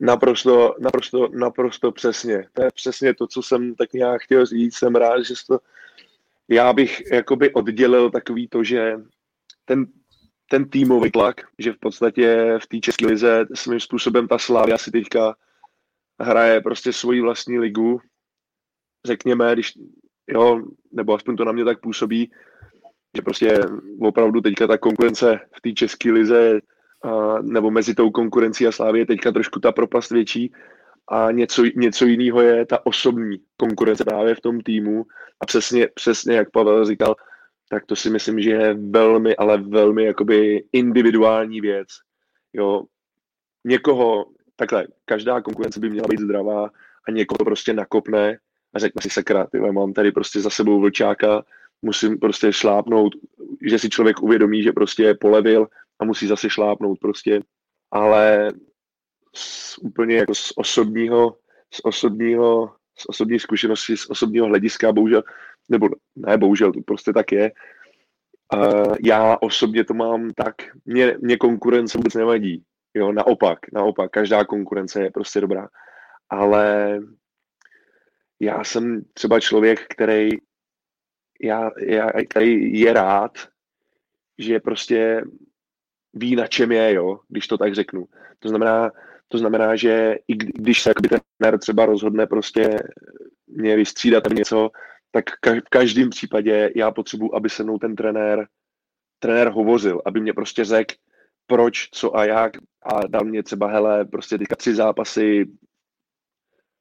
Naprosto, naprosto, naprosto přesně. To je přesně to, co jsem tak nějak chtěl říct. Jsem rád, že to, já bych jakoby oddělil takový to, že ten, ten týmový tlak, že v podstatě v té české lize svým způsobem ta Slávia si teďka hraje prostě svoji vlastní ligu, řekněme, když, jo, nebo aspoň to na mě tak působí, že prostě opravdu teďka ta konkurence v té české lize a, nebo mezi tou konkurencí a Slávě je teďka trošku ta propast větší. A něco, něco jiného je ta osobní konkurence právě v tom týmu. A přesně, přesně jak Pavel říkal, tak to si myslím, že je velmi, ale velmi jakoby individuální věc. Jo, někoho, takhle, každá konkurence by měla být zdravá a někoho prostě nakopne a řekne si sakra, tyhle, mám tady prostě za sebou vlčáka, musím prostě šlápnout, že si člověk uvědomí, že prostě polevil a musí zase šlápnout prostě, ale z, úplně jako z osobního, z osobního, z osobní zkušenosti, z osobního hlediska, bohužel, nebo ne, bohužel, to prostě tak je. Uh, já osobně to mám tak, mě, mě konkurence vůbec nevadí, jo, naopak, naopak, každá konkurence je prostě dobrá, ale já jsem třeba člověk, který, já, já, který je rád, že prostě ví, na čem je, jo, když to tak řeknu. To znamená, to znamená, že i když se ten trenér třeba rozhodne prostě mě vystřídat něco, tak v každém případě já potřebuji, aby se mnou ten trenér, trenér hovořil, aby mě prostě řekl, proč, co a jak a dal mě třeba, hele, prostě teďka tři zápasy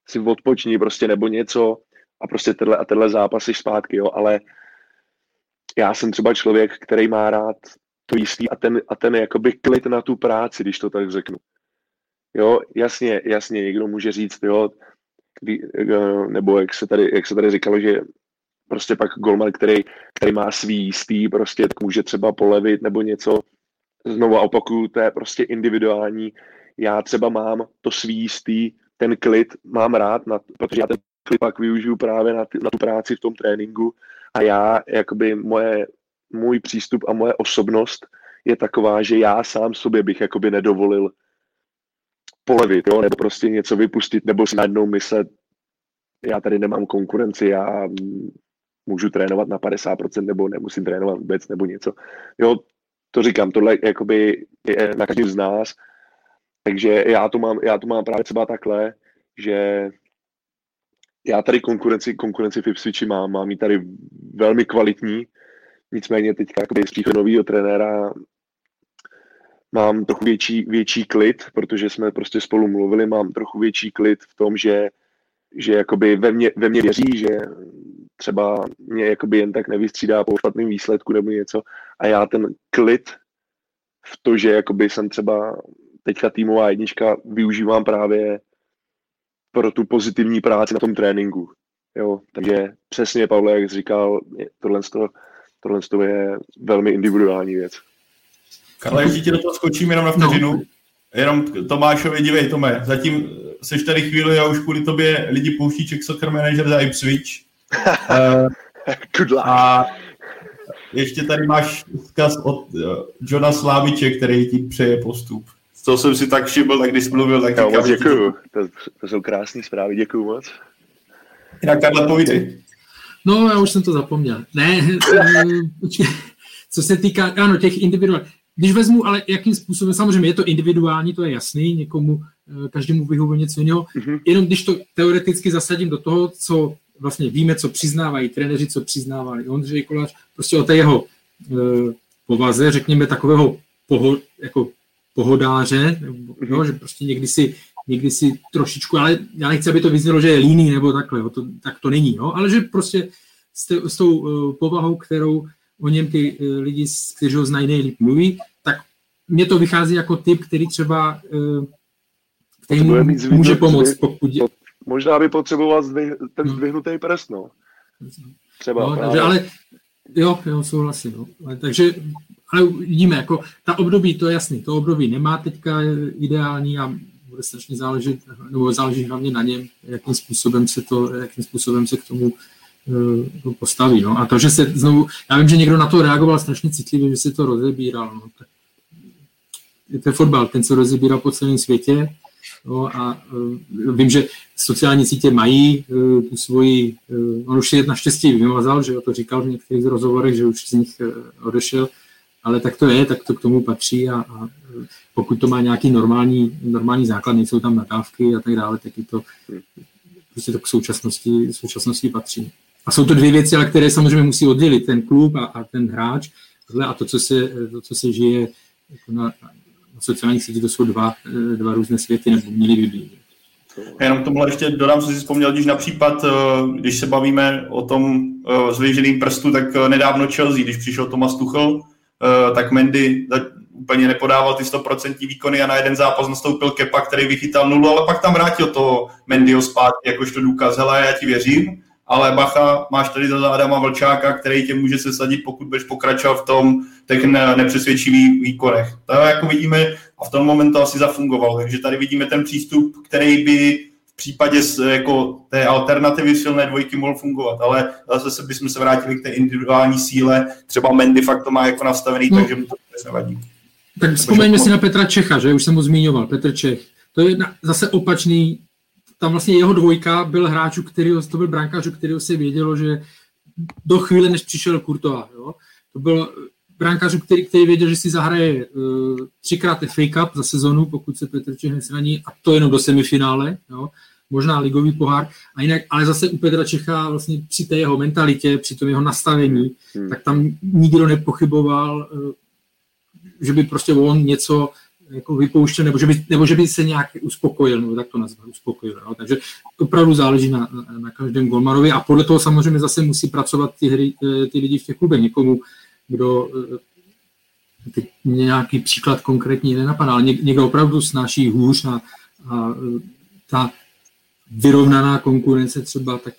si odpoční prostě nebo něco a prostě tyhle a tyhle zápasy zpátky, jo, ale já jsem třeba člověk, který má rád to jistý a ten, a ten jakoby klid na tu práci, když to tak řeknu. Jo, jasně, jasně, někdo může říct, jo, eh, nebo jak se, tady, jak se tady říkalo, že prostě pak golman, který, který má svý jistý, prostě tak může třeba polevit nebo něco. Znovu opakuju, to je prostě individuální. Já třeba mám to svý jistý, ten klid mám rád, na, protože já ten klid pak využiju právě na, ty, na tu práci v tom tréninku a já, jakoby moje, můj přístup a moje osobnost je taková, že já sám sobě bych jakoby nedovolil polevit, jo, nebo prostě něco vypustit, nebo si najednou myslet, já tady nemám konkurenci, já můžu trénovat na 50%, nebo nemusím trénovat vůbec, nebo něco. Jo, to říkám, tohle jakoby je na každém z nás, takže já to mám, já to mám právě třeba takhle, že já tady konkurenci, konkurenci v Ipswichi mám, mám ji tady velmi kvalitní, nicméně teďka z příchodu nového trenéra mám trochu větší, větší klid, protože jsme prostě spolu mluvili, mám trochu větší klid v tom, že, že jakoby ve mně, ve mně věří, že třeba mě jakoby jen tak nevystřídá po špatném výsledku nebo něco a já ten klid v to, že jakoby jsem třeba teďka týmová jednička využívám právě pro tu pozitivní práci na tom tréninku. Jo, takže přesně, Pavle, jak jsi říkal, tohle, tohle, je velmi individuální věc.
Ale ještě ti do toho skočím jenom na vteřinu. No. Jenom Tomášovi, dívej, Tome, zatím seš tady chvíli a už kvůli tobě lidi pouští Czech Soccer Manager za Ipswich. Uh,
Good luck.
A ještě tady máš vzkaz od uh, Johna Sláviče, který ti přeje postup. To jsem si tak všiml, tak když mluvil, tak
říkám... moc děkuju, to, to jsou krásné zprávy, děkuju moc.
Jinak Karle, povídej.
No, já už jsem to zapomněl. Ne, co se týká, ano, těch individuálních. Když vezmu, ale jakým způsobem, samozřejmě je to individuální, to je jasný, někomu, eh, každému vyhovuje něco jiného, mm-hmm. jenom když to teoreticky zasadím do toho, co vlastně víme, co přiznávají trenéři, co přiznávali Ondřej Kolář, prostě o té jeho e, povaze, řekněme, takového poho, jako pohodáře, nebo, jo, že prostě někdy si, někdy si trošičku, ale já nechci, aby to vyznělo, že je líný nebo takhle, jo, to, tak to není, jo, ale že prostě s, t, s tou uh, povahou, kterou o něm ty uh, lidi, kteří ho znají nejlíp mluví, tak mně to vychází jako typ, který třeba uh, který může pomoct, pokud...
Možná by potřeboval zdvih, ten no. zdvihnutý prst, no.
Třeba. No, takže, ale jo, jo, souhlasím. No. Ale, takže, ale vidíme, jako ta období, to je jasný, to období nemá teďka ideální a bude strašně záležet, nebo záleží hlavně na něm, jakým způsobem se to, jakým způsobem se k tomu uh, postaví. No. A to, že se znovu, já vím, že někdo na to reagoval strašně citlivě, že se to rozebíral. No. Tak je to fotbal, ten se rozebíral po celém světě, No a uh, vím, že sociální sítě mají uh, tu svoji, uh, on už je naštěstí vymazal, že to říkal v některých rozhovorech, že už z nich odešel, ale tak to je, tak to k tomu patří a, a pokud to má nějaký normální, normální základ, nejsou tam nadávky a tak dále, tak je to prostě to k současnosti, současnosti patří. A jsou to dvě věci, ale které samozřejmě musí oddělit ten klub a, a ten hráč a to, co se, to, co se žije jako na, sociálních sítích to jsou dva, eh, dva různé světy, nebo měly by být.
Jenom k tomuhle ještě dodám, co si vzpomněl, když na případ, eh, když se bavíme o tom eh, zvěženým prstu, tak nedávno Chelsea, když přišel Thomas Tuchel, tak Mendy úplně nepodával ty 100% výkony a na jeden zápas nastoupil Kepa, který vychytal nulu, ale pak tam vrátil to Mendyho zpátky, jakožto důkaz, hele, já ti věřím, ale bacha, máš tady za Adama Vlčáka, který tě může sesadit, pokud budeš pokračovat v tom těch nepřesvědčivých výkonech. To jako vidíme a v tom momentu asi zafungovalo. Takže tady vidíme ten přístup, který by v případě jako té alternativy silné dvojky mohl fungovat, ale zase se bychom se vrátili k té individuální síle. Třeba Mendy fakt to má jako nastavený, no. takže mu to nevadí.
Tak vzpomeňme si na Petra Čecha, že už jsem ho zmiňoval, Petr Čech. To je zase opačný tam vlastně jeho dvojka byl hráč, který, to byl brankář, který se vědělo, že do chvíle, než přišel Kurtová, jo, to byl brankář, který, který věděl, že si zahraje uh, třikrát FA Cup za sezonu, pokud se Petr Čech nesraní, a to jenom do semifinále, jo, možná ligový pohár, a jinak, ale zase u Petra Čecha vlastně při té jeho mentalitě, při tom jeho nastavení, hmm. tak tam nikdo nepochyboval, uh, že by prostě on něco jako vypouštěl, nebo že, by, nebo že by se nějak uspokojil, nebo tak to nazvat, uspokojil. No. Takže opravdu záleží na, na, na každém golmanovi a podle toho samozřejmě zase musí pracovat ty, hry, eh, ty lidi v těch klubech. Někomu, kdo eh, teď nějaký příklad konkrétní nenapadá, ale někdo opravdu snáší hůř a, a eh, ta vyrovnaná konkurence třeba, tak,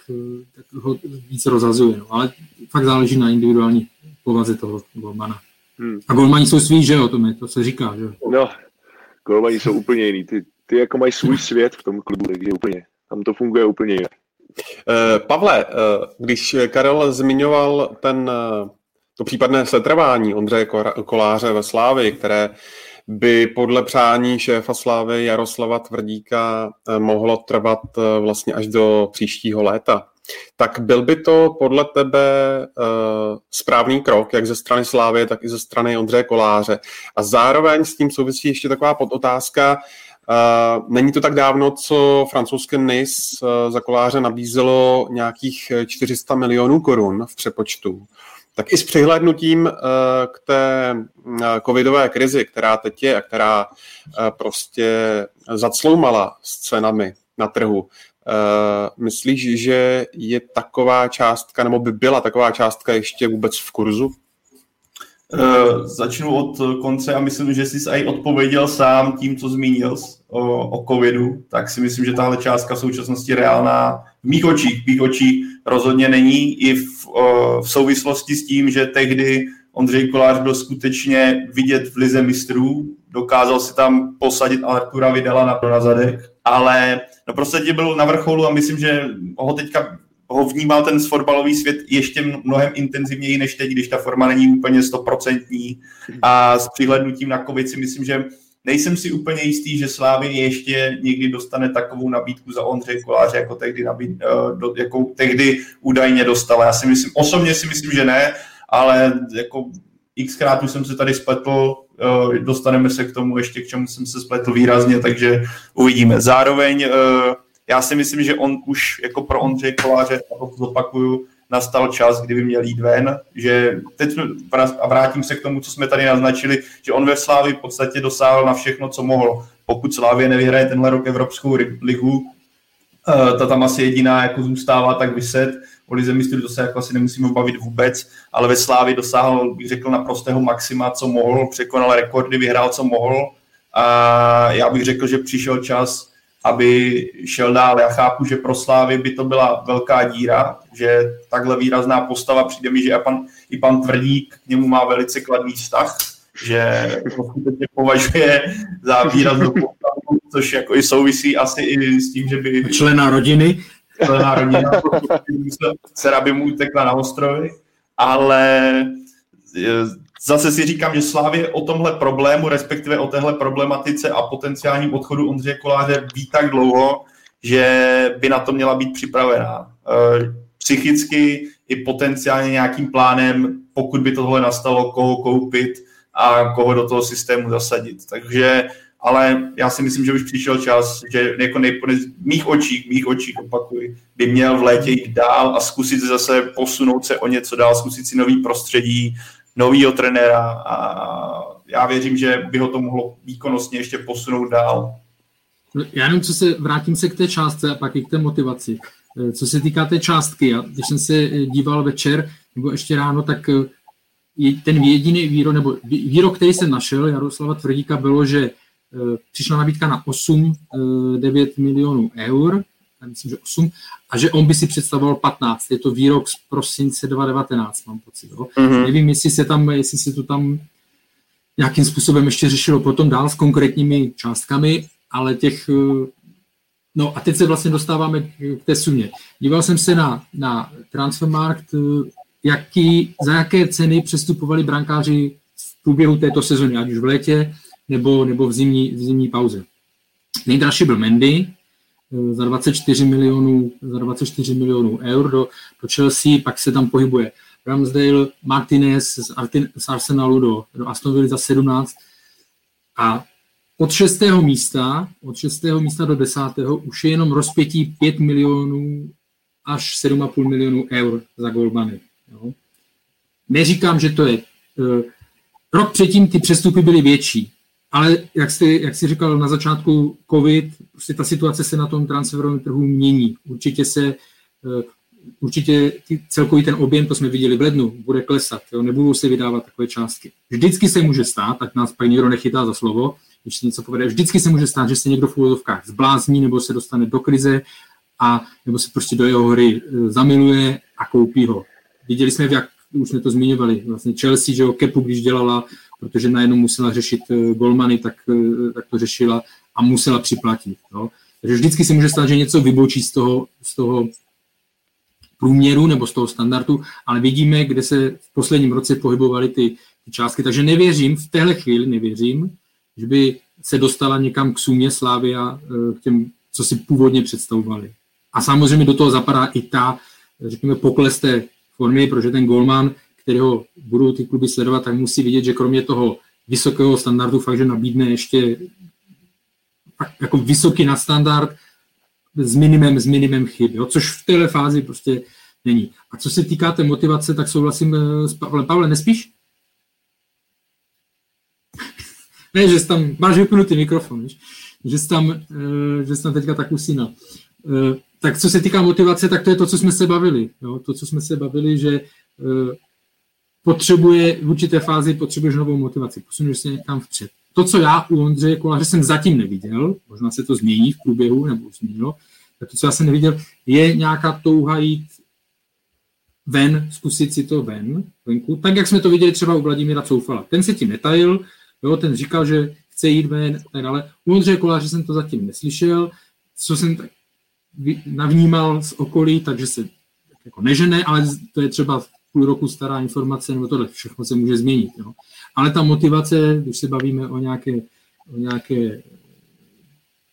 tak ho víc rozhazuje. No. Ale fakt záleží na individuální povaze toho golmana. Hmm. A golmani jsou svý, že jo, to, mi, to se říká, že
No, golmani jsou úplně jiný. Ty, ty jako mají svůj svět v tom klubu, takže úplně, tam to funguje úplně jinak.
Uh, Pavle, uh, když Karel zmiňoval ten, uh, to případné setrvání Ondřeje Koláře ve Slávi, které by podle přání šéfa Slávy Jaroslava Tvrdíka mohlo trvat vlastně až do příštího léta tak byl by to podle tebe uh, správný krok, jak ze strany Slávy, tak i ze strany Ondřeje Koláře. A zároveň s tím souvisí ještě taková podotázka, Uh, není to tak dávno, co francouzské Nice uh, za koláře nabízelo nějakých 400 milionů korun v přepočtu. Tak i s přihlédnutím uh, k té covidové krizi, která teď je a která prostě zacloumala s cenami na trhu, Uh, myslíš, že je taková částka, nebo by byla taková částka ještě vůbec v kurzu?
Uh, začnu od konce a myslím, že jsi i odpověděl sám tím, co zmínil o, o covidu, tak si myslím, že tahle částka v současnosti reálná v mých očích, v mých očích rozhodně není i v, uh, v souvislosti s tím, že tehdy Ondřej Kolář byl skutečně vidět v lize mistrů, dokázal si tam posadit Artura Vidala na, na zadek, ale no prostě byl na vrcholu a myslím, že ho teďka ho vnímal ten fotbalový svět ještě mnohem intenzivněji než teď, když ta forma není úplně stoprocentní a s přihlednutím na COVID si myslím, že nejsem si úplně jistý, že Slávy ještě někdy dostane takovou nabídku za Ondřej Koláře, jako tehdy, nabíd, uh, do, jako tehdy údajně dostala. Já si myslím, osobně si myslím, že ne, ale jako xkrát už jsem se tady spletl, uh, dostaneme se k tomu ještě, k čemu jsem se spletl výrazně, takže uvidíme. Zároveň uh, já si myslím, že on už jako pro Ondřeje Koláře, a to zopakuju, nastal čas, kdyby měl jít ven, že teď a vrátím se k tomu, co jsme tady naznačili, že on ve Slávi v podstatě dosáhl na všechno, co mohl. Pokud Slávě nevyhraje tenhle rok Evropskou ligu, eh, ta tam asi jediná jako zůstává tak vyset. O lize mistrů se jako asi nemusíme bavit vůbec, ale ve Slávi dosáhl, bych řekl, naprostého maxima, co mohl, překonal rekordy, vyhrál, co mohl. A já bych řekl, že přišel čas, aby šel dál. Já chápu, že pro Slávy by to byla velká díra, že takhle výrazná postava, přijde mi, že i pan, i pan Tvrdík k němu má velice kladný vztah, že ho považuje za výraznou postavu, což jako i souvisí asi i s tím, že by...
Člena rodiny.
Člena rodiny, dcera by mu utekla na ostrovy, ale zase si říkám, že Slávě o tomhle problému, respektive o téhle problematice a potenciálním odchodu Ondřeje Koláře ví tak dlouho, že by na to měla být připravená. Eh, psychicky i potenciálně nějakým plánem, pokud by tohle nastalo, koho koupit a koho do toho systému zasadit. Takže ale já si myslím, že už přišel čas, že jako nejpone, v mých očích, mých očích opakuji, by měl v létě jít dál a zkusit zase posunout se o něco dál, zkusit si nový prostředí, novýho trenéra a já věřím, že by ho to mohlo výkonnostně ještě posunout dál.
Já jenom, co se, vrátím se k té částce a pak i k té motivaci. Eh, co se týká té částky, já, když jsem se díval večer nebo ještě ráno, tak eh, ten jediný výrok, nebo výrok, který jsem našel Jaroslava Tvrdíka, bylo, že eh, přišla nabídka na 8-9 milionů eur, já myslím, že 8, a že on by si představoval 15. Je to výrok z prosince 2019, mám pocit. Jo? Mm-hmm. Nevím, jestli se, tam, jestli se to tam nějakým způsobem ještě řešilo potom dál s konkrétními částkami, ale těch... Eh, no a teď se vlastně dostáváme k té sumě. Díval jsem se na, na Transfermarkt, eh, jaký, za jaké ceny přestupovali brankáři v průběhu této sezóny, ať už v létě nebo, nebo v, zimní, v zimní pauze. Nejdražší byl Mendy, za 24 milionů, za 24 milionů eur do, do Chelsea, pak se tam pohybuje Ramsdale, Martinez z, Artin, z Arsenalu do, do Aston Villa za 17 a od 6. místa, od 6. místa do 10. už je jenom rozpětí 5 milionů až 7,5 milionů eur za golmany. Jo. Neříkám, že to je. Uh, rok předtím ty přestupy byly větší, ale jak jsi, jak jsi říkal na začátku COVID, prostě ta situace se na tom transferovém trhu mění. Určitě se eh, určitě celkový ten objem, to jsme viděli v lednu, bude klesat, jo? nebudou se vydávat takové částky. Vždycky se může stát, tak nás pak někdo nechytá za slovo, když něco povede, vždycky se může stát, že se někdo v úvodovkách zblázní nebo se dostane do krize a nebo se prostě do jeho hry eh, zamiluje a koupí ho. Viděli jsme, jak už jsme to zmiňovali, vlastně Chelsea, že jo, Kepu, když dělala protože najednou musela řešit eh, golmany, tak, eh, tak to řešila a musela připlatit. Jo. Takže vždycky se může stát, že něco vybočí z toho, z toho průměru nebo z toho standardu, ale vidíme, kde se v posledním roce pohybovaly ty, ty částky. Takže nevěřím, v téhle chvíli nevěřím, že by se dostala někam k sumě Slávy a eh, k těm, co si původně představovali. A samozřejmě do toho zapadá i ta, řekněme, pokles té formy, protože ten golman kterého budou ty kluby sledovat, tak musí vidět, že kromě toho vysokého standardu fakt, že nabídne ještě jako vysoký nadstandard s minimem, s minimem chyb, jo? což v této fázi prostě není. A co se týká té motivace, tak souhlasím eh, s Pavlem. Pavle, nespíš? <laughs> ne, že jsi tam, máš vypnutý mikrofon, víš? že jsi tam, eh, že jsi tam teďka tak usínal. Eh, tak co se týká motivace, tak to je to, co jsme se bavili. Jo? To, co jsme se bavili, že potřebuje v určité fázi potřebuješ novou motivaci, posuneš se někam vpřed. To, co já u Ondřeje Koláře jsem zatím neviděl, možná se to změní v průběhu, nebo změnilo, tak to, co já jsem neviděl, je nějaká touha jít ven, zkusit si to ven, venku, tak jak jsme to viděli třeba u Vladimíra Coufala. Ten se tím netajil, jo, ten říkal, že chce jít ven a tak dále. U Ondřeje Koláře jsem to zatím neslyšel, co jsem tak navnímal z okolí, takže se jako nežene, ale to je třeba půl roku stará informace, nebo tohle všechno se může změnit. Jo. Ale ta motivace, když se bavíme o nějaké o nějaké,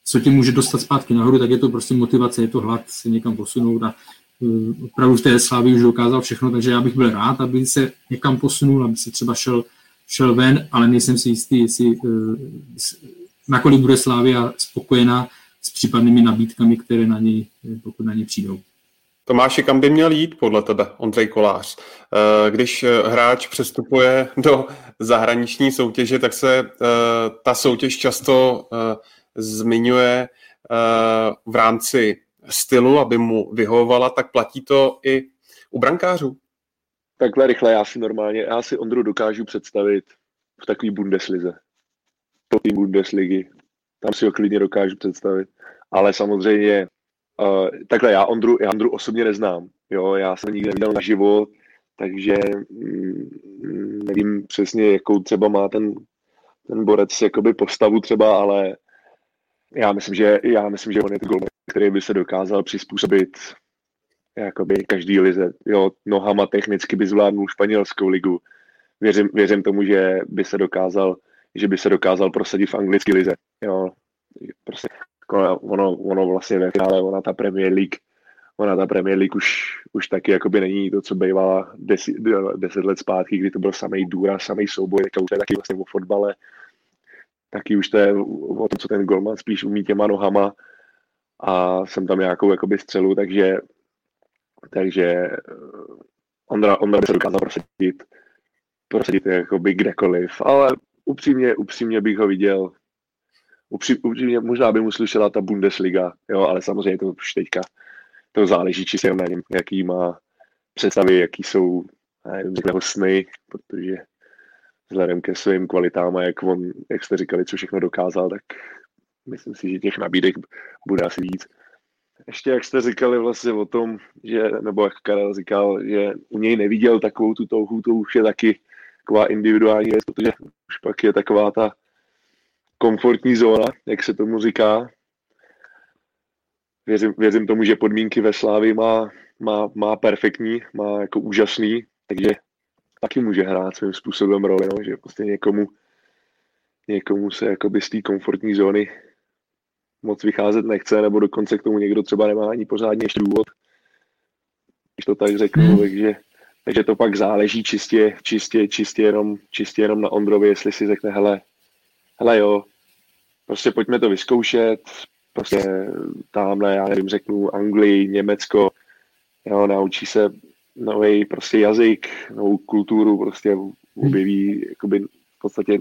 co tě může dostat zpátky nahoru, tak je to prostě motivace, je to hlad se někam posunout a uh, opravdu v té slávy už dokázal všechno, takže já bych byl rád, aby se někam posunul, aby se třeba šel, šel ven, ale nejsem si jistý, jestli uh, nakolik bude Slávia spokojená s případnými nabídkami, které na něj, pokud na něj přijdou.
Tomáši, kam by měl jít podle tebe Ondřej Kolář? Eh, když eh, hráč přestupuje do zahraniční soutěže, tak se eh, ta soutěž často zmiňuje v rámci stylu, aby mu vyhovovala, tak platí to i u brankářů?
Takhle rychle já si normálně, já si Ondru dokážu představit v takové Bundeslize. Po tým Bundesligy. Tam si ho klidně dokážu představit. Ale samozřejmě Uh, takhle já Ondru, já Ondru osobně neznám, jo, já jsem nikdy neviděl naživo, takže mm, nevím přesně, jakou třeba má ten, ten borec jakoby postavu třeba, ale já myslím, že, já myslím, že on je ten golman, který by se dokázal přizpůsobit jakoby každý lize. Jo, nohama technicky by zvládnul španělskou ligu. Věřím, věřím tomu, že by se dokázal, že by se dokázal prosadit v anglické lize. Jo, prostě ono, ono vlastně ve finále, ona ta Premier League, ona ta Premier League už, už taky jakoby není to, co bývala deset, deset let zpátky, kdy to byl samý důraz, samý souboj, teďka už je taky vlastně o fotbale, taky už to je o tom, co ten golman spíš umí těma nohama a jsem tam nějakou jakoby střelu, takže takže eh, Ondra, Ondra by se dokázal prosadit, prosadit jakoby kdekoliv, ale upřímně, upřímně bych ho viděl upřímně možná by mu slyšela ta Bundesliga, jo, ale samozřejmě to už teďka to záleží čistě na něm, jaký má představy, jaký jsou, jeho sny, protože vzhledem ke svým kvalitám a jak on, jak jste říkali, co všechno dokázal, tak myslím si, že těch nabídek bude asi víc. Ještě jak jste říkali vlastně o tom, že, nebo jak Karel říkal, že u něj neviděl takovou tu touhu, to už je taky taková individuální věc, protože už pak je taková ta komfortní zóna, jak se tomu říká. Věřím, věřím tomu, že podmínky ve Slávi má, má, má perfektní, má jako úžasný, takže taky může hrát svým způsobem roli, no, že prostě někomu, někomu se jakoby z té komfortní zóny moc vycházet nechce, nebo dokonce k tomu někdo třeba nemá ani pořádně ještě důvod, když to tak řeknu, hmm. takže, takže to pak záleží čistě, čistě, čistě, jenom, čistě jenom na Ondrovi, jestli si řekne, hele, hele jo, prostě pojďme to vyzkoušet, prostě tamhle, já nevím, řeknu Anglii, Německo, jo, naučí se nový prostě jazyk, novou kulturu, prostě objeví jakoby v podstatě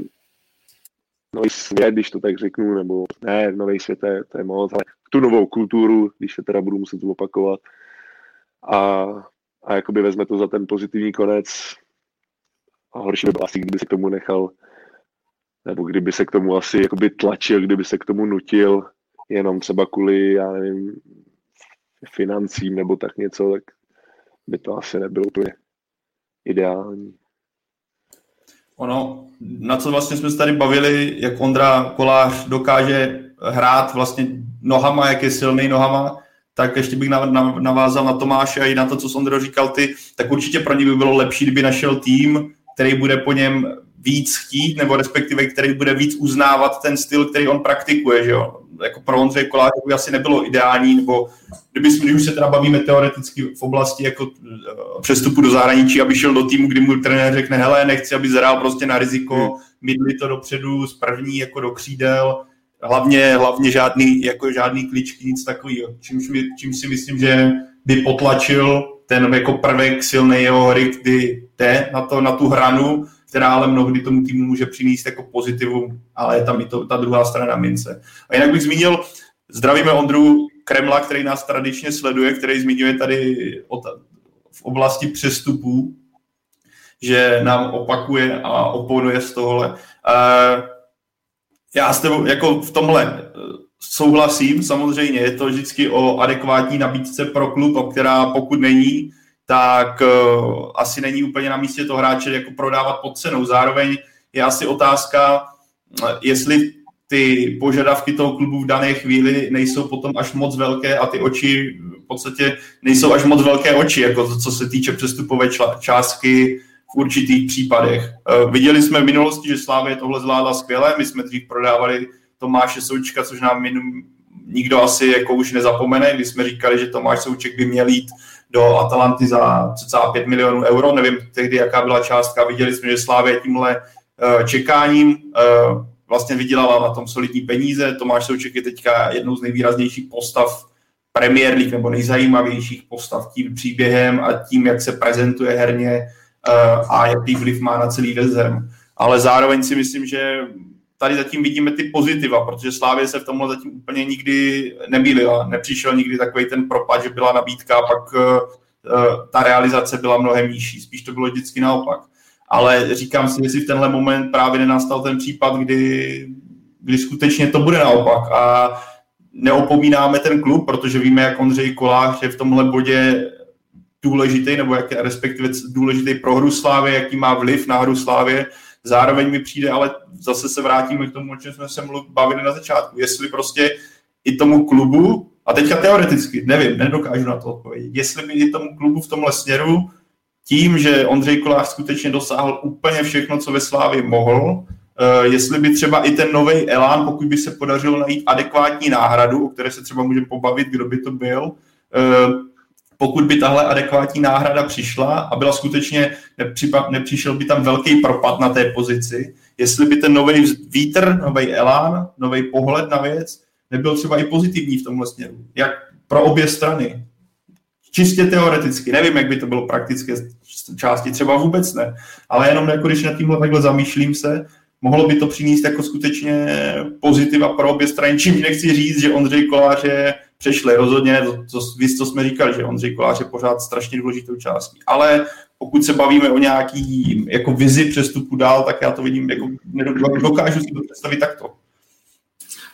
nový svět, když to tak řeknu, nebo ne, nový svět, to je, to je moc, ale tu novou kulturu, když se teda budu muset opakovat a, a jakoby vezme to za ten pozitivní konec. A horší by bylo asi, kdyby se k tomu nechal nebo kdyby se k tomu asi jakoby tlačil, kdyby se k tomu nutil jenom třeba kvůli, já nevím, financím nebo tak něco, tak by to asi nebylo úplně ideální.
Ono, na co vlastně jsme se tady bavili, jak Ondra Kolář dokáže hrát vlastně nohama, jak je silný nohama, tak ještě bych navázal na Tomáše a i na to, co Ondro říkal ty, tak určitě pro ně by bylo lepší, kdyby našel tým, který bude po něm víc chtít, nebo respektive který bude víc uznávat ten styl, který on praktikuje, že jo. Jako pro Ondřeje Koláře by asi nebylo ideální, nebo kdyby jsme, když už se teda bavíme teoreticky v oblasti jako eh, přestupu do zahraničí, aby šel do týmu, kdy mu trenér řekne, hele, nechci, aby zahrál prostě na riziko, hmm. mydli to dopředu, z první jako do křídel, hlavně, hlavně žádný, jako žádný kličky, nic takového. Čímž, čím si myslím, že by potlačil ten jako prvek silný jeho hry, kdy jde na, to, na tu hranu, která ale mnohdy tomu týmu může přinést jako pozitivum, ale je tam i to, ta druhá strana mince. A jinak bych zmínil, zdravíme Ondru Kremla, který nás tradičně sleduje, který zmiňuje tady v oblasti přestupů, že nám opakuje a oponuje z tohle. Já s tebou jako v tomhle e, souhlasím, samozřejmě je to vždycky o adekvátní nabídce pro klub, která pokud není, tak uh, asi není úplně na místě to hráče jako prodávat pod cenou. Zároveň je asi otázka, uh, jestli ty požadavky toho klubu v dané chvíli nejsou potom až moc velké a ty oči v podstatě nejsou až moc velké oči, jako to, co se týče přestupové čla, částky v určitých případech. Viděli jsme v minulosti, že Slávě tohle zvládla skvěle, my jsme dřív prodávali Tomáše Součka, což nám minum, nikdo asi jako už nezapomene, když jsme říkali, že Tomáš Souček by měl jít do Atalanty za cca 5 milionů euro, nevím tehdy, jaká byla částka, viděli jsme, že Slávě tímhle uh, čekáním uh, vlastně vydělala na tom solidní peníze, Tomáš Souček je teďka jednou z nejvýraznějších postav Premier League nebo nejzajímavějších postav tím příběhem a tím, jak se prezentuje herně uh, a jaký vliv má na celý vezem. Ale zároveň si myslím, že tady zatím vidíme ty pozitiva, protože Slávě se v tomhle zatím úplně nikdy nemýlila. Nepřišel nikdy takový ten propad, že byla nabídka a pak uh, ta realizace byla mnohem nižší. Spíš to bylo vždycky naopak. Ale říkám si, jestli v tenhle moment právě nenastal ten případ, kdy, kdy skutečně to bude naopak. A neopomínáme ten klub, protože víme, jak Ondřej Kolář je v tomhle bodě důležitý, nebo jak respektive důležitý pro hru Slávě, jaký má vliv na hru Slávě. Zároveň mi přijde, ale zase se vrátíme k tomu, o čem jsme se bavili na začátku. Jestli prostě i tomu klubu, a teďka teoreticky, nevím, nedokážu na to odpovědět, jestli by i tomu klubu v tomhle směru tím, že Ondřej Kolář skutečně dosáhl úplně všechno, co ve Slávě mohl, Uh, jestli by třeba i ten nový Elán, pokud by se podařilo najít adekvátní náhradu, o které se třeba můžeme pobavit, kdo by to byl, uh, pokud by tahle adekvátní náhrada přišla a byla skutečně, nepřipa, nepřišel by tam velký propad na té pozici, jestli by ten nový vítr, nový elán, nový pohled na věc nebyl třeba i pozitivní v tomhle směru. Jak pro obě strany. Čistě teoreticky. Nevím, jak by to bylo praktické části, třeba vůbec ne. Ale jenom jako když nad tímhle takhle zamýšlím se, mohlo by to přinést jako skutečně pozitiva pro obě strany. Čím nechci říct, že Ondřej Kolář je přešli. Rozhodně, to, to, víc, co jsme říkali, že Ondřej Kolář je pořád strašně důležitou částí. Ale pokud se bavíme o nějaký jako vizi přestupu dál, tak já to vidím, jako dokážu si to představit takto.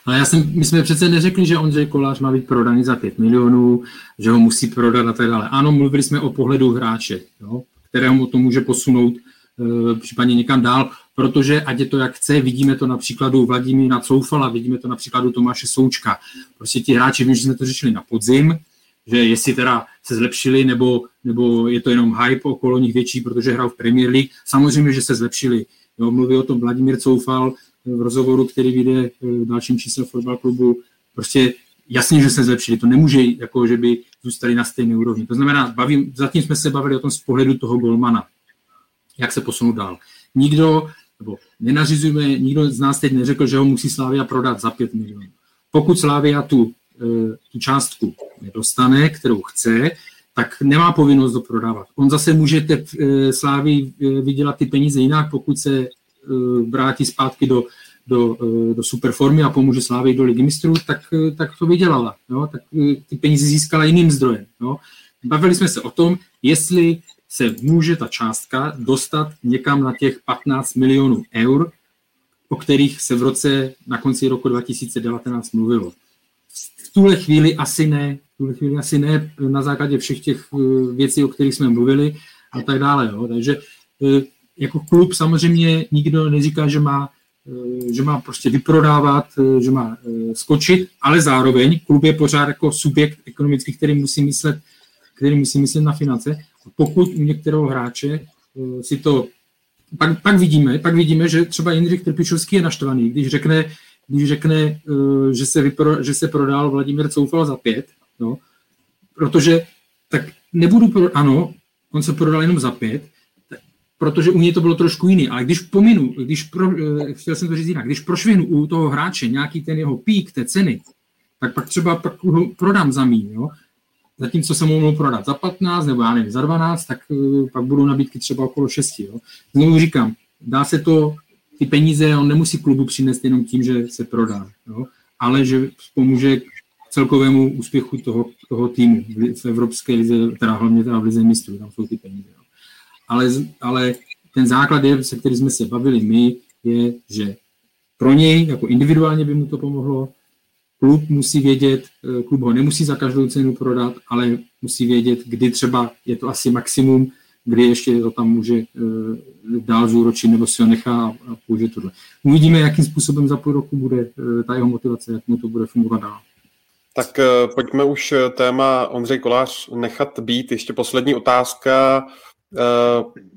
Ale já jsem, my jsme přece neřekli, že Ondřej Kolář má být prodaný za 5 milionů, že ho musí prodat a tak dále. Ano, mluvili jsme o pohledu hráče, jo, kterého to může posunout e, případně někam dál protože ať je to jak chce, vidíme to na příkladu Vladimíra Coufala, vidíme to na příkladu Tomáše Součka. Prostě ti hráči, vím, že jsme to řešili na podzim, že jestli teda se zlepšili, nebo, nebo je to jenom hype okolo nich větší, protože hrál v Premier League. Samozřejmě, že se zlepšili. Jo, mluví o tom Vladimír Coufal v rozhovoru, který vyjde eh, v dalším čísle fotbal klubu. Prostě jasně, že se zlepšili. To nemůže, jako, že by zůstali na stejné úrovni. To znamená, bavím, zatím jsme se bavili o tom z pohledu toho golmana, jak se posunout dál. Nikdo nebo nenařizujeme, nikdo z nás teď neřekl, že ho musí Slávia prodat za 5 milionů. Pokud Slávia tu, eh, tu částku nedostane, kterou chce, tak nemá povinnost to prodávat. On zase může te eh, Slávy eh, vydělat ty peníze jinak, pokud se vrátí zpátky do, do, do superformy a pomůže Slávy do ligy mistrů, tak, tak to vydělala. Jo? Tak ty peníze získala jiným zdrojem. Jo? Bavili jsme se o tom, jestli se může ta částka dostat někam na těch 15 milionů eur, o kterých se v roce na konci roku 2019 mluvilo. V tuhle chvíli asi ne, v tuhle chvíli asi ne na základě všech těch eh, věcí, o kterých jsme mluvili a tak dále. Jo. Takže eh, jako klub samozřejmě nikdo neříká, že má, eh, že má prostě vyprodávat, že má skočit, ale zároveň klub je pořád jako subjekt ekonomický, který musí myslet, který musí myslet na finance pokud u některého hráče eh, si to pak, pak, vidíme, pak vidíme, že třeba Jindřich Trpišovský je naštvaný, když řekne, když řekne eh, že, se vypro, že se prodal Vladimír Coufal za pět, no, protože tak nebudu, pro, ano, on se prodal jenom za pět, protože u něj to bylo trošku jiný, ale když pominu, když pro, eh, chtěl jsem to říct jinak, když prošvihnu u toho hráče nějaký ten jeho pík té ceny, tak pak třeba pak ho prodám za míň, jo? Zatímco se mohl prodat za 15 nebo já nevím, za 12, tak uh, pak budou nabídky třeba okolo 6. Jo. Znovu říkám, dá se to, ty peníze on nemusí klubu přinést jenom tím, že se prodá, jo, ale že pomůže celkovému úspěchu toho, toho týmu v Evropské lize, teda hlavně teda v lize mistrů, tam jsou ty peníze. Jo. Ale, ale ten základ, je, se kterým jsme se bavili my, je, že pro něj jako individuálně by mu to pomohlo, klub musí vědět, eh, klub ho nemusí za každou cenu prodat, ale musí vědět, kdy třeba je to asi maximum, kdy ještě to tam může eh, dál zúročit nebo si ho nechá a použije tohle. Uvidíme, jakým způsobem za půl roku bude eh, ta jeho motivace, jak mu to bude fungovat dál.
Tak pojďme už téma Ondřej Kolář nechat být. Ještě poslední otázka.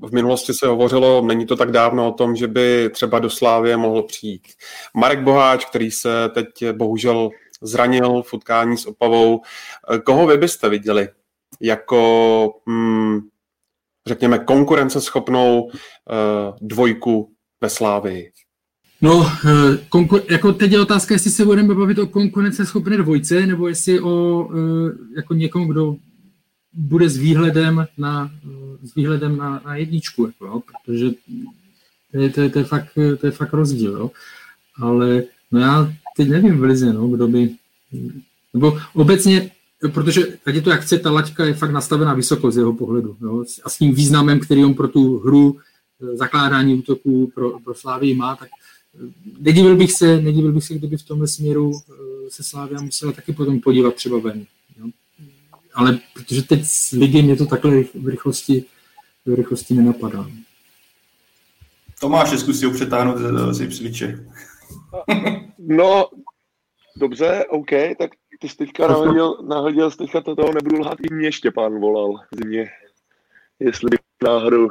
V minulosti se hovořilo, není to tak dávno o tom, že by třeba do Slávě mohl přijít Marek Boháč, který se teď bohužel zranil v utkání s Opavou. Koho vy byste viděli jako, hmm, řekněme, konkurenceschopnou uh, dvojku ve Slávii?
No, eh, jako teď je otázka, jestli se budeme bavit o konkurenceschopné dvojce, nebo jestli o jako někom, kdo bude s výhledem na, s výhledem na, na jedničku, jako, jo, protože to je, to, je, to, je fakt, to je fakt rozdíl. Jo. Ale no já teď nevím v Lize, no, kdo by, nebo obecně, protože ať je to jak chce, ta laťka je fakt nastavená vysoko z jeho pohledu. Jo, a s tím významem, který on pro tu hru zakládání útoků pro, pro Slávii má, tak nedivil bych se, nedivil bych se, kdyby v tomhle směru se Slávia musela taky potom podívat třeba ven ale protože teď s ligy mě to takhle v rychlosti, v rychlosti nenapadá.
Tomáš, zkus si ho přetáhnout z Ipswiche.
no, dobře, OK, tak ty jsi teďka nahodil, nahodil jsi teďka to toho, nebudu lhát, i mě Štěpán volal zimě, jestli bych náhodou,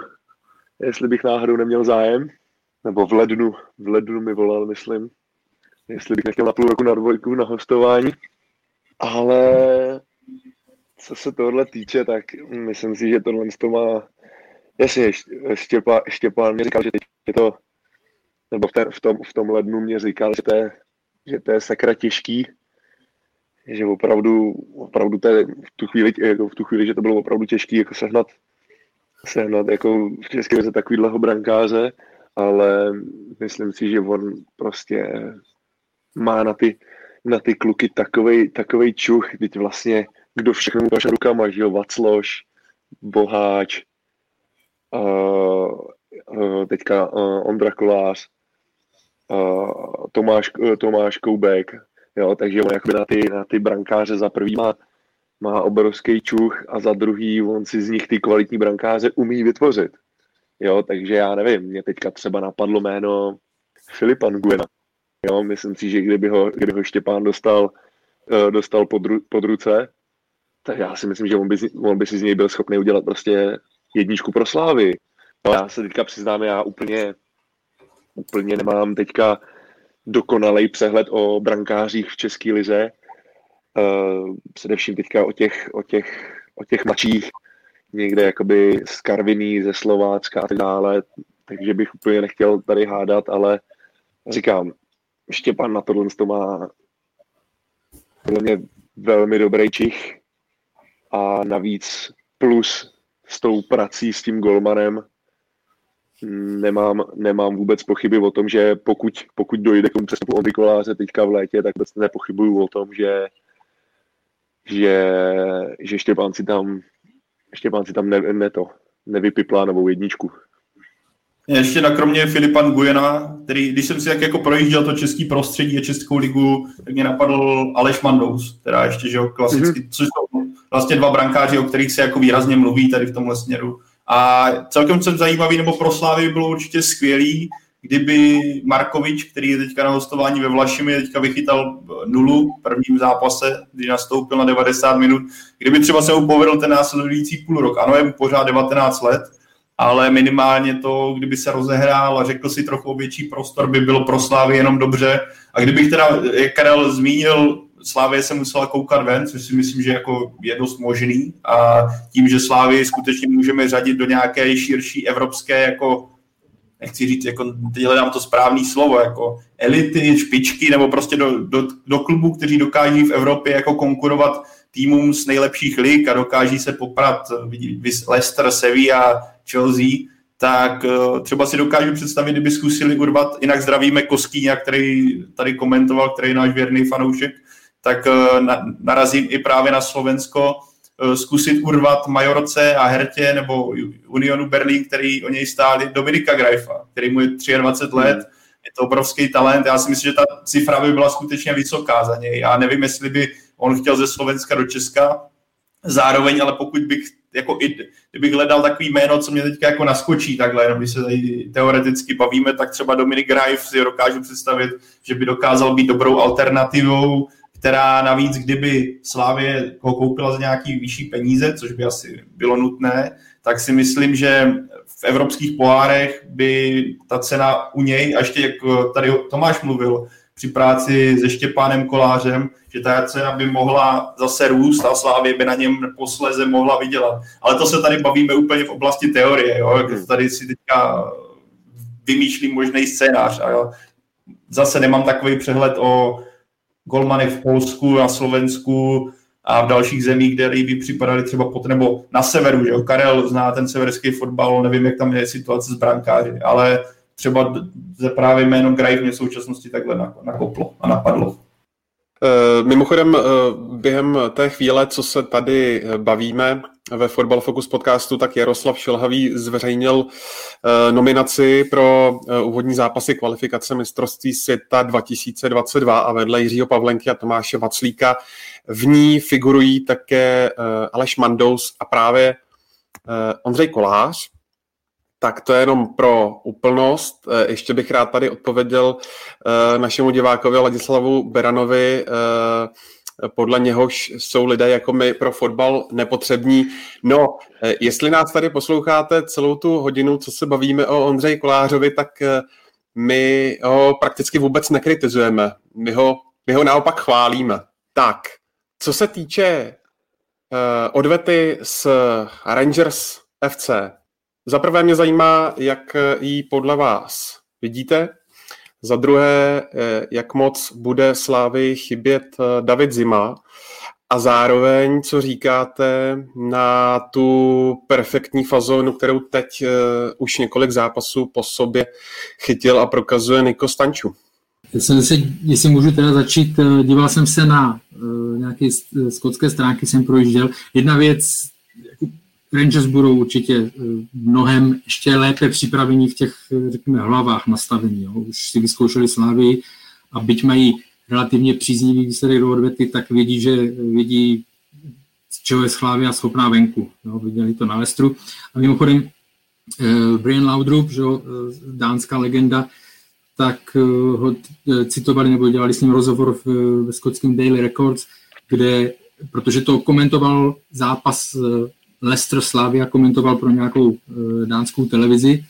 jestli bych náhodou neměl zájem, nebo v lednu, v lednu mi volal, myslím, jestli bych nechtěl na půl roku na dvojku na hostování, ale co se tohle týče, tak myslím si, že tohle to má, jasně, Štěpán, Štěpán mi říkal, že je to, nebo v, ten, v, tom, v tom lednu mě říkal, že to je, že to je sakra těžký, že opravdu, opravdu to je v tu chvíli, jako v tu chvíli, že to bylo opravdu těžký jako sehnat, sehnat jako v České lize takovýhleho brankáře, ale myslím si, že on prostě má na ty, na ty kluky takovej, takovej čuch, teď vlastně kdo všechno paše rukama, že jo, Vacloš, Boháč, uh, uh, teďka uh, Ondra Kolář, uh, Tomáš, uh, Tomáš Koubek, jo, takže on jakoby na ty, na ty brankáře za prvý má, má obrovský čuch a za druhý on si z nich ty kvalitní brankáře umí vytvořit. Jo, takže já nevím, mě teďka třeba napadlo jméno Filipa Nguena. Jo, myslím si, že kdyby ho, kdyby ho Štěpán dostal, dostal pod, pod ruce, tak já si myslím, že on by, on by si z něj byl schopný udělat prostě jedničku pro slávy. Já se teďka přiznám, já úplně, úplně nemám teďka dokonalý přehled o brankářích v České lize. Uh, především teďka o těch, o těch, o těch mladších, někde jakoby z Karviní, ze Slovácka a tak dále, takže bych úplně nechtěl tady hádat, ale říkám, Štěpan na tohle to má podle mě velmi dobrý čich, a navíc plus s tou prací s tím golmanem nemám, nemám vůbec pochyby o tom, že pokud, pokud dojde k tomu přestupu od Nikoláře teďka v létě, tak vůbec nepochybuju o tom, že, že, že Štěpán si tam, Štěpán si tam ne, ne to, nevypiplá novou jedničku.
Ještě na kromě Filipa Gujena, který, když jsem si tak jako projížděl to český prostředí a českou ligu, tak mě napadl Aleš Mandous, která ještě, že jo, klasicky, mm-hmm. což jsou vlastně dva brankáři, o kterých se jako výrazně mluví tady v tomhle směru. A celkem jsem zajímavý, nebo pro Slávy bylo určitě skvělý, kdyby Markovič, který je teďka na hostování ve Vlašimi, teďka vychytal nulu v prvním zápase, když nastoupil na 90 minut, kdyby třeba se mu povedl ten následující půl rok. Ano, je mu pořád 19 let, ale minimálně to, kdyby se rozehrál a řekl si trochu větší prostor, by bylo pro Slávy jenom dobře. A kdybych teda, jak Karel zmínil, Slávě se musela koukat ven, což si myslím, že jako je dost možný. A tím, že Slávy skutečně můžeme řadit do nějaké širší evropské, jako nechci říct, jako teď hledám to správné slovo, jako elity, špičky, nebo prostě do, do, do klubů, kteří dokáží v Evropě jako konkurovat týmům z nejlepších lig a dokáží se poprat Leicester, Sevilla, Chelsea, tak eh, třeba si dokážu představit, kdyby zkusili urvat, jinak zdravíme Koskýňa, který tady komentoval, který je náš věrný fanoušek, tak eh, narazím i právě na Slovensko, eh, zkusit urvat Majorce a Hertě nebo Unionu Berlín, který o něj stáli, Dominika Grajfa, který mu je 23 let, je to obrovský talent. Já si myslím, že ta cifra by byla skutečně vysoká za něj. Já nevím, jestli by on chtěl ze Slovenska do Česka, zároveň, ale pokud bych jako i, kdybych hledal takový jméno, co mě teďka jako naskočí takhle, jenom když se tady teoreticky bavíme, tak třeba Dominik Greif si dokážu představit, že by dokázal být dobrou alternativou která navíc, kdyby Slávě ho koupila za nějaký vyšší peníze, což by asi bylo nutné, tak si myslím, že v evropských pohárech by ta cena u něj, a ještě jak tady Tomáš mluvil, při práci se Štěpánem Kolářem, že ta cena by mohla zase růst a Slávě by na něm posleze mohla vydělat. Ale to se tady bavíme úplně v oblasti teorie, jo? Hmm. tady si teďka vymýšlím možný scénář. A jo? Zase nemám takový přehled o golmanech v Polsku, na Slovensku a v dalších zemích, kde by připadaly třeba pod, nebo na severu, že jo? Karel zná ten severský fotbal, nevím, jak tam je situace s brankáři, ale třeba právě jméno Grave mě v současnosti takhle nakoplo a napadlo.
Eh, mimochodem, eh, během té chvíle, co se tady eh, bavíme ve Football Focus podcastu, tak Jaroslav Šilhavý zveřejnil nominaci pro úvodní zápasy kvalifikace mistrovství světa 2022 a vedle Jiřího Pavlenky a Tomáše Vaclíka v ní figurují také Aleš Mandous a právě Ondřej Kolář, tak to je jenom pro úplnost. Eh, ještě bych rád tady odpověděl eh, našemu divákovi Ladislavu Beranovi, eh, podle něhož jsou lidé jako my pro fotbal nepotřební. No, jestli nás tady posloucháte celou tu hodinu, co se bavíme o Ondřeji Kolářovi, tak my ho prakticky vůbec nekritizujeme. My ho, my ho naopak chválíme. Tak, co se týče odvety s Rangers FC, za prvé mě zajímá, jak ji podle vás vidíte. Za druhé, eh, jak moc bude Slávy chybět eh, David Zima. A zároveň, co říkáte na tu perfektní fazonu, kterou teď uh, už několik zápasů po sobě chytil a prokazuje Niko Stanču.
Jsem se, jestli můžu teda začít, díval jsem se na nějaké skotské stránky, jsem projížděl. Jedna věc, Rangers budou určitě eh, mnohem ještě lépe připravení v těch, eh, řekněme, hlavách nastavení. Jo. Už si vyzkoušeli Slávy a byť mají relativně příznivý výsledek do odvety, tak vědí, že vědí, z čeho je Slávia schopná venku. Jo. Viděli to na Lestru. A mimochodem, eh, Brian Laudrup, že, dánská legenda, tak ho citovali nebo dělali s ním rozhovor v, ve skotském Daily Records, kde, protože to komentoval zápas Lester Slavia komentoval pro nějakou eh, dánskou televizi,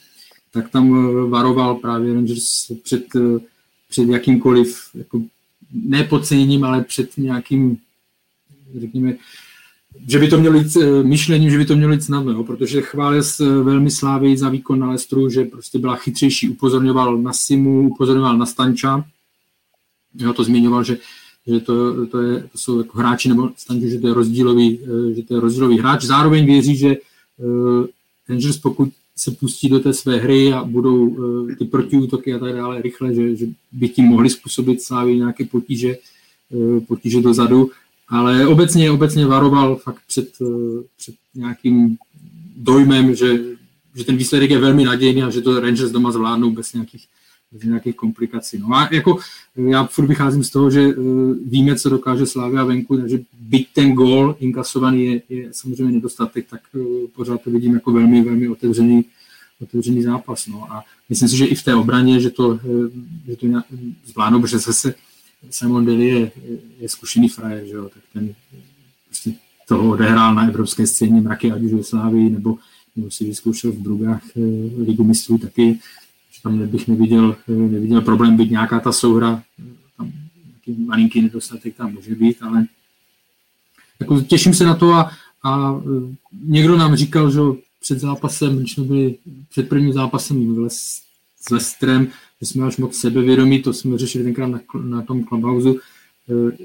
tak tam eh, varoval právě Rangers před, eh, před jakýmkoliv, jako nepodceněním, ale před nějakým, řekněme, že by to mělo jít myšlením, že by to mělo jít snadno, jo, protože chválil velmi Slávy za výkon na Lestru, že prostě byla chytřejší, upozorňoval na Simu, upozorňoval na Stanča, jo, to zmiňoval, že že to, to, je, to jsou jako hráči, nebo stanu, že to je rozdílový, eh, že to je rozdílový hráč. Zároveň věří, že uh, Rangers, pokud se pustí do té své hry a budou uh, ty protiútoky a tak dále rychle, že, že by tím mohli způsobit Slávy nějaké potíže, potíže dozadu, ale obecně, obecně varoval fakt před, před nějakým dojmem, že, že ten výsledek je velmi nadějný a že to Rangers doma zvládnou bez nějakých bez nějakých komplikací. No a jako já furt vycházím z toho, že uh, víme, co dokáže Slávia venku, takže byť ten gól inkasovaný je, je samozřejmě nedostatek, tak uh, pořád to vidím jako velmi, velmi otevřený, otevřený zápas. No. A myslím si, že i v té obraně, že to, že to nějak zvládnou, protože zase Simon Deli je, je zkušený frajer, že jo, tak ten prostě toho odehrál na evropské scéně mraky, ať už ve Slávii, nebo, nebo si vyzkoušel v Brugách ligu mistrů taky tam bych neviděl, neviděl problém být nějaká ta souhra, tam nějaký malinký nedostatek tam může být, ale jako těším se na to a, a někdo nám říkal, že před zápasem, když jsme byli před prvním zápasem s Lestrem, že jsme až moc sebevědomí, to jsme řešili tenkrát na, na tom Clubhouse,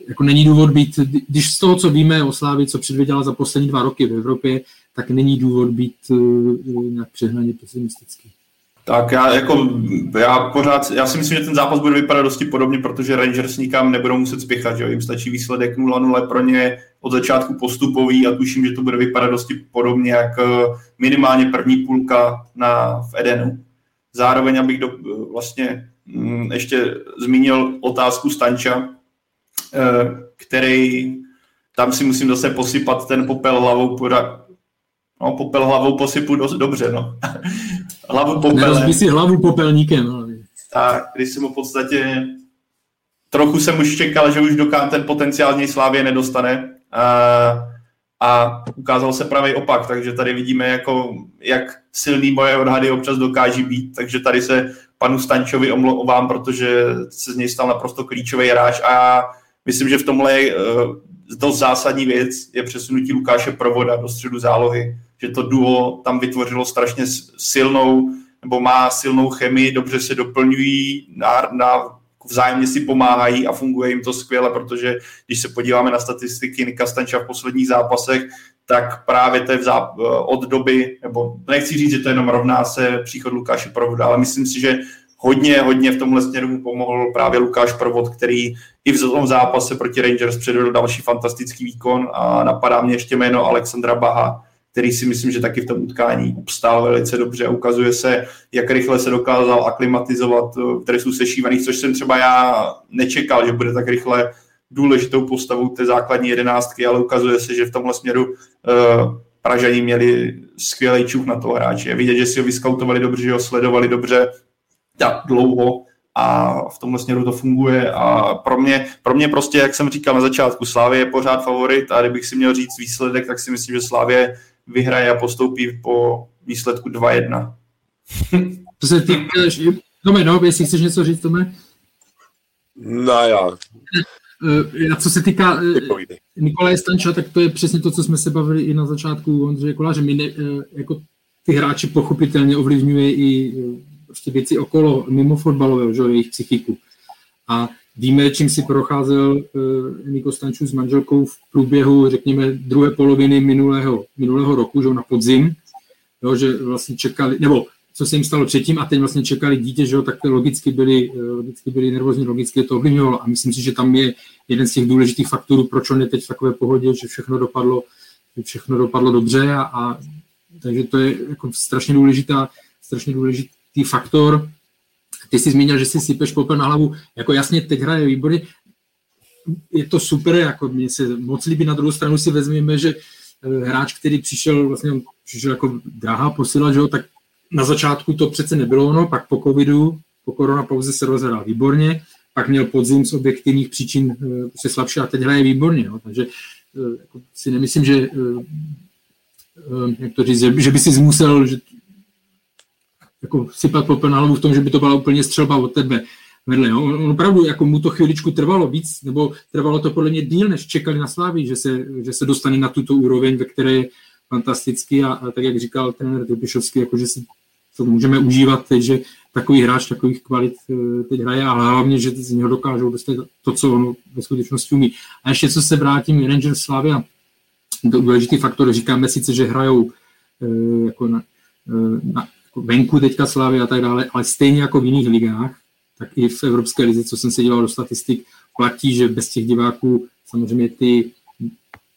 jako není důvod být, když z toho, co víme o Slávi, co předvěděla za poslední dva roky v Evropě, tak není důvod být eh, nějak přehnaně pesimistický.
Tak já jako, já pořád, já si myslím, že ten zápas bude vypadat dosti podobně, protože Rangers nikam nebudou muset spěchat, že jim stačí výsledek 0-0 pro ně od začátku postupový a tuším, že to bude vypadat dosti podobně, jak eh, minimálně první půlka na, v Edenu. Zároveň, abych do, vlastně mm, ještě zmínil otázku Stanča, eh, který tam si musím zase posypat ten popel hlavou, no, popel hlavou posypu dost dobře, no. <laughs> hlavu popelem.
Nerozbí si hlavu popelníkem. Ale...
Tak, když jsem mu v podstatě trochu jsem už čekal, že už do ten potenciální Slávě nedostane. Uh, a ukázal se pravý opak, takže tady vidíme, jako, jak silný moje odhady občas dokáží být, takže tady se panu Stančovi omlouvám, protože se z něj stal naprosto klíčový hráč a myslím, že v tomhle je uh, dost zásadní věc je přesunutí Lukáše Provoda do středu zálohy, že to duo tam vytvořilo strašně silnou, nebo má silnou chemii, dobře se doplňují na, na vzájemně si pomáhají a funguje jim to skvěle, protože když se podíváme na statistiky Nika Stanča v posledních zápasech, tak právě to je záp- od doby, nebo nechci říct, že to jenom rovná se příchod Lukáše Provoda, ale myslím si, že hodně, hodně v tomhle směru mu pomohl právě Lukáš Provod, který i v tom zápase proti Rangers předvedl další fantastický výkon a napadá mě ještě jméno Alexandra Baha, který si myslím, že taky v tom utkání obstál velice dobře. Ukazuje se, jak rychle se dokázal aklimatizovat v dresu sešívaných, což jsem třeba já nečekal, že bude tak rychle důležitou postavou té základní jedenáctky, ale ukazuje se, že v tomhle směru uh, Pražani měli skvělý čuch na toho hráče. Vidět, že si ho vyskautovali dobře, že ho sledovali dobře, tak dlouho a v tomhle směru to funguje a pro mě, pro mě prostě, jak jsem říkal na začátku, Slávě je pořád favorit a kdybych si měl říct výsledek, tak si myslím, že Slávě vyhraje a postoupí po výsledku 2-1. <laughs>
To se týká, Tome, no, jestli chceš něco říct, Tome?
No já.
Eh, a co se týká eh, Nikolaje Stanča, tak to je přesně to, co jsme se bavili i na začátku Ondřeje Koláře. My ne, eh, jako ty hráči pochopitelně ovlivňuje i prostě věci okolo, mimo fotbalového, že, jejich psychiku. A víme, čím si procházel uh, Niko Stančů s manželkou v průběhu, řekněme, druhé poloviny minulého, minulého roku, že, na podzim, jo, že vlastně čekali, nebo co se jim stalo předtím a teď vlastně čekali dítě, že jo, tak logicky byli, logicky byli nervózní, logicky to ovlivňovalo a myslím si, že tam je jeden z těch důležitých faktorů, proč on je teď v takové pohodě, že všechno dopadlo, že všechno dopadlo dobře a, a takže to je jako strašně důležitá, strašně důležitý faktor. Ty jsi zmínil, že si sypeš popel na hlavu. Jako jasně, teď hraje výborně. Je to super, jako mě se moc líbí. Na druhou stranu si vezmeme, že eh, hráč, který přišel, vlastně přišel jako drahá posila, že jo, tak na začátku to přece nebylo ono, pak po covidu, po koronapauze se rozhrál výborně, pak měl podzim z objektivních příčin eh, se slabší a teď hraje výborně. Jo. Takže eh, jako si nemyslím, že jak to říct, že by si musel, že jako sypat popel na hlavu v tom, že by to byla úplně střelba od tebe vedle. Jo. On opravdu jako mu to chviličku trvalo víc, nebo trvalo to podle mě díl, než čekali na Slávy, že se, že se dostane na tuto úroveň, ve které je fantastický a, a tak, jak říkal trenér Trpišovský, jako že si to můžeme užívat teď, že takový hráč takových kvalit eh, teď hraje, ale hlavně, že z něho dokážou dostat to, co on ve skutečnosti umí. A ještě co se vrátím, Rangers Slavia, důležitý faktor, říkáme sice, že hrajou eh, jako na, eh, na, venku teďka Slávy a tak dále, ale stejně jako v jiných ligách, tak i v Evropské lize, co jsem se díval do statistik, platí, že bez těch diváků samozřejmě ty,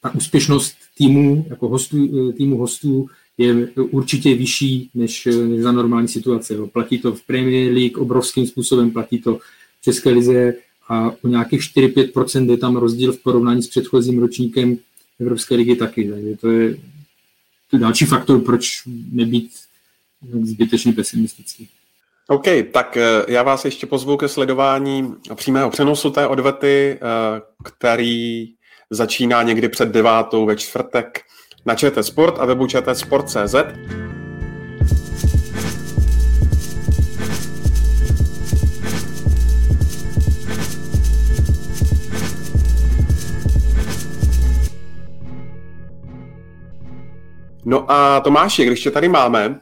ta úspěšnost týmu, jako hostů, týmu hostů je určitě vyšší než, než za normální situace. Jo. Platí to v Premier League obrovským způsobem, platí to v České lize a o nějakých 4-5% je tam rozdíl v porovnání s předchozím ročníkem Evropské ligy taky. Takže to je to další faktor, proč nebýt zbytečně pesimistický.
OK, tak eh, já vás ještě pozvu ke sledování přímého přenosu té odvety, eh, který začíná někdy před devátou ve čtvrtek na ČT Sport a webu Sport.cz. No a Tomáši, když tě tady máme,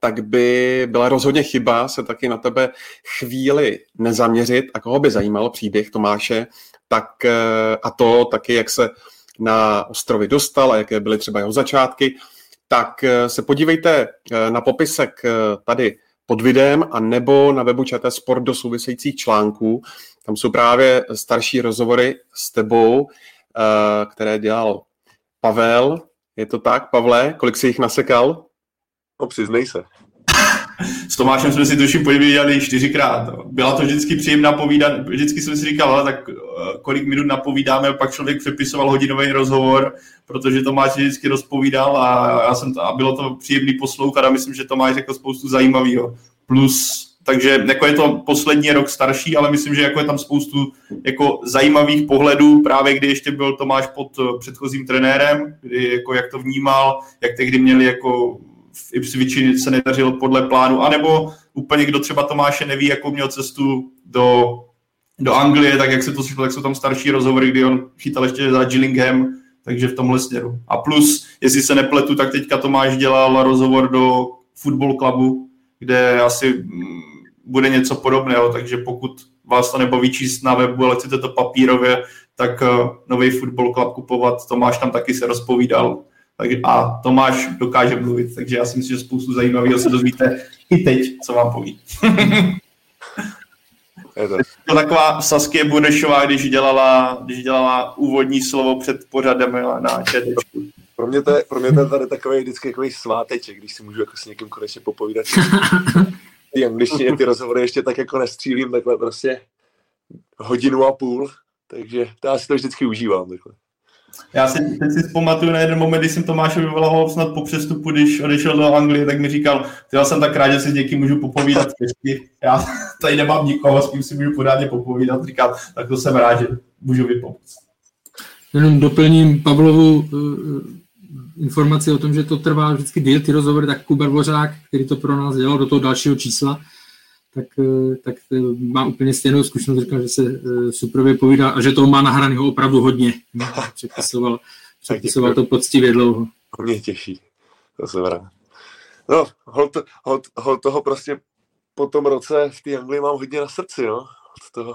tak by byla rozhodně chyba se taky na tebe chvíli nezaměřit a koho by zajímal příběh Tomáše, tak eh, a to taky, jak se na ostrovy dostal a jaké byly třeba jeho začátky, tak eh, se podívejte eh, na popisek tady pod videem a nebo na webu ČT Sport do souvisejících článků. Tam jsou právě starší rozhovory s tebou, které dělal Pavel. Je to tak, Pavle? Kolik jsi jich nasekal?
No, přiznej se.
S Tomášem jsme si tuším povídali čtyřikrát. Byla to vždycky příjemná povídat. Vždycky jsem si říkal, tak eh, kolik minut napovídáme, pak člověk přepisoval hodinový rozhovor, protože Tomáš vždycky rozpovídal a, já jsem, a bylo to příjemný poslouchat a myslím, že Tomáš řekl spoustu zajímavého. Plus takže jako je to poslední rok starší, ale myslím, že jako je tam spoustu jako zajímavých pohledů, právě kdy ještě byl Tomáš pod eh, předchozím trenérem, kdy jako jak to vnímal, jak tehdy měli jako v Ipswichi se nedařilo podle plánu, anebo úplně kdo třeba Tomáše neví, jakou měl cestu do, do Anglie, tak jak se to slyšelo, tak jsou tam starší rozhovory, kdy on chytal ještě za Gillingham, takže v tomhle směru. A plus, jestli se nepletu, tak teďka Tomáš dělal rozhovor do Football Clubu, kde asi mm, bude něco podobného, takže pokud vás to nebaví číst na webu, ale chcete to papírově, tak uh, nový Football Club kupovat, Tomáš tam taky se rozpovídal. Tak, a Tomáš dokáže mluvit, takže já si myslím, že spoustu zajímavého se dozvíte i teď, co vám poví. Je to. to taková Saskia Budešová, když dělala, když dělala úvodní slovo před pořadem na četečku.
Pro mě, to je, pro mě to je tady takový vždycky takový sváteček, když si můžu jako s někým konečně popovídat. <laughs> ty angličtině ty rozhovory ještě tak jako nestřílím takhle prostě hodinu a půl, takže to já si to vždycky užívám takhle.
Já si, teď si vzpamatuju na jeden moment, kdy jsem Tomášovi volal snad po přestupu, když odešel do Anglie, tak mi říkal, já jsem tak rád, že si s někým můžu popovídat česky. Já <laughs> tady nemám nikoho, s kým si můžu pořádně popovídat. Říkal, tak to jsem rád, že můžu vypomoct.
Jenom doplním Pavlovu uh, informaci o tom, že to trvá vždycky díl ty rozhovory, tak Kuba Dvořák, který to pro nás dělal do toho dalšího čísla, tak, uh, tak uh, má úplně stejnou zkušenost, říkal, že se uh, super vypovídá a že toho má nahraného opravdu hodně. <laughs> Přepisoval, přepisoval to poctivě dlouho.
To mě těší, to se vrá. No, hold, hold, hold toho prostě po tom roce v té Anglii mám hodně na srdci, no. Od toho,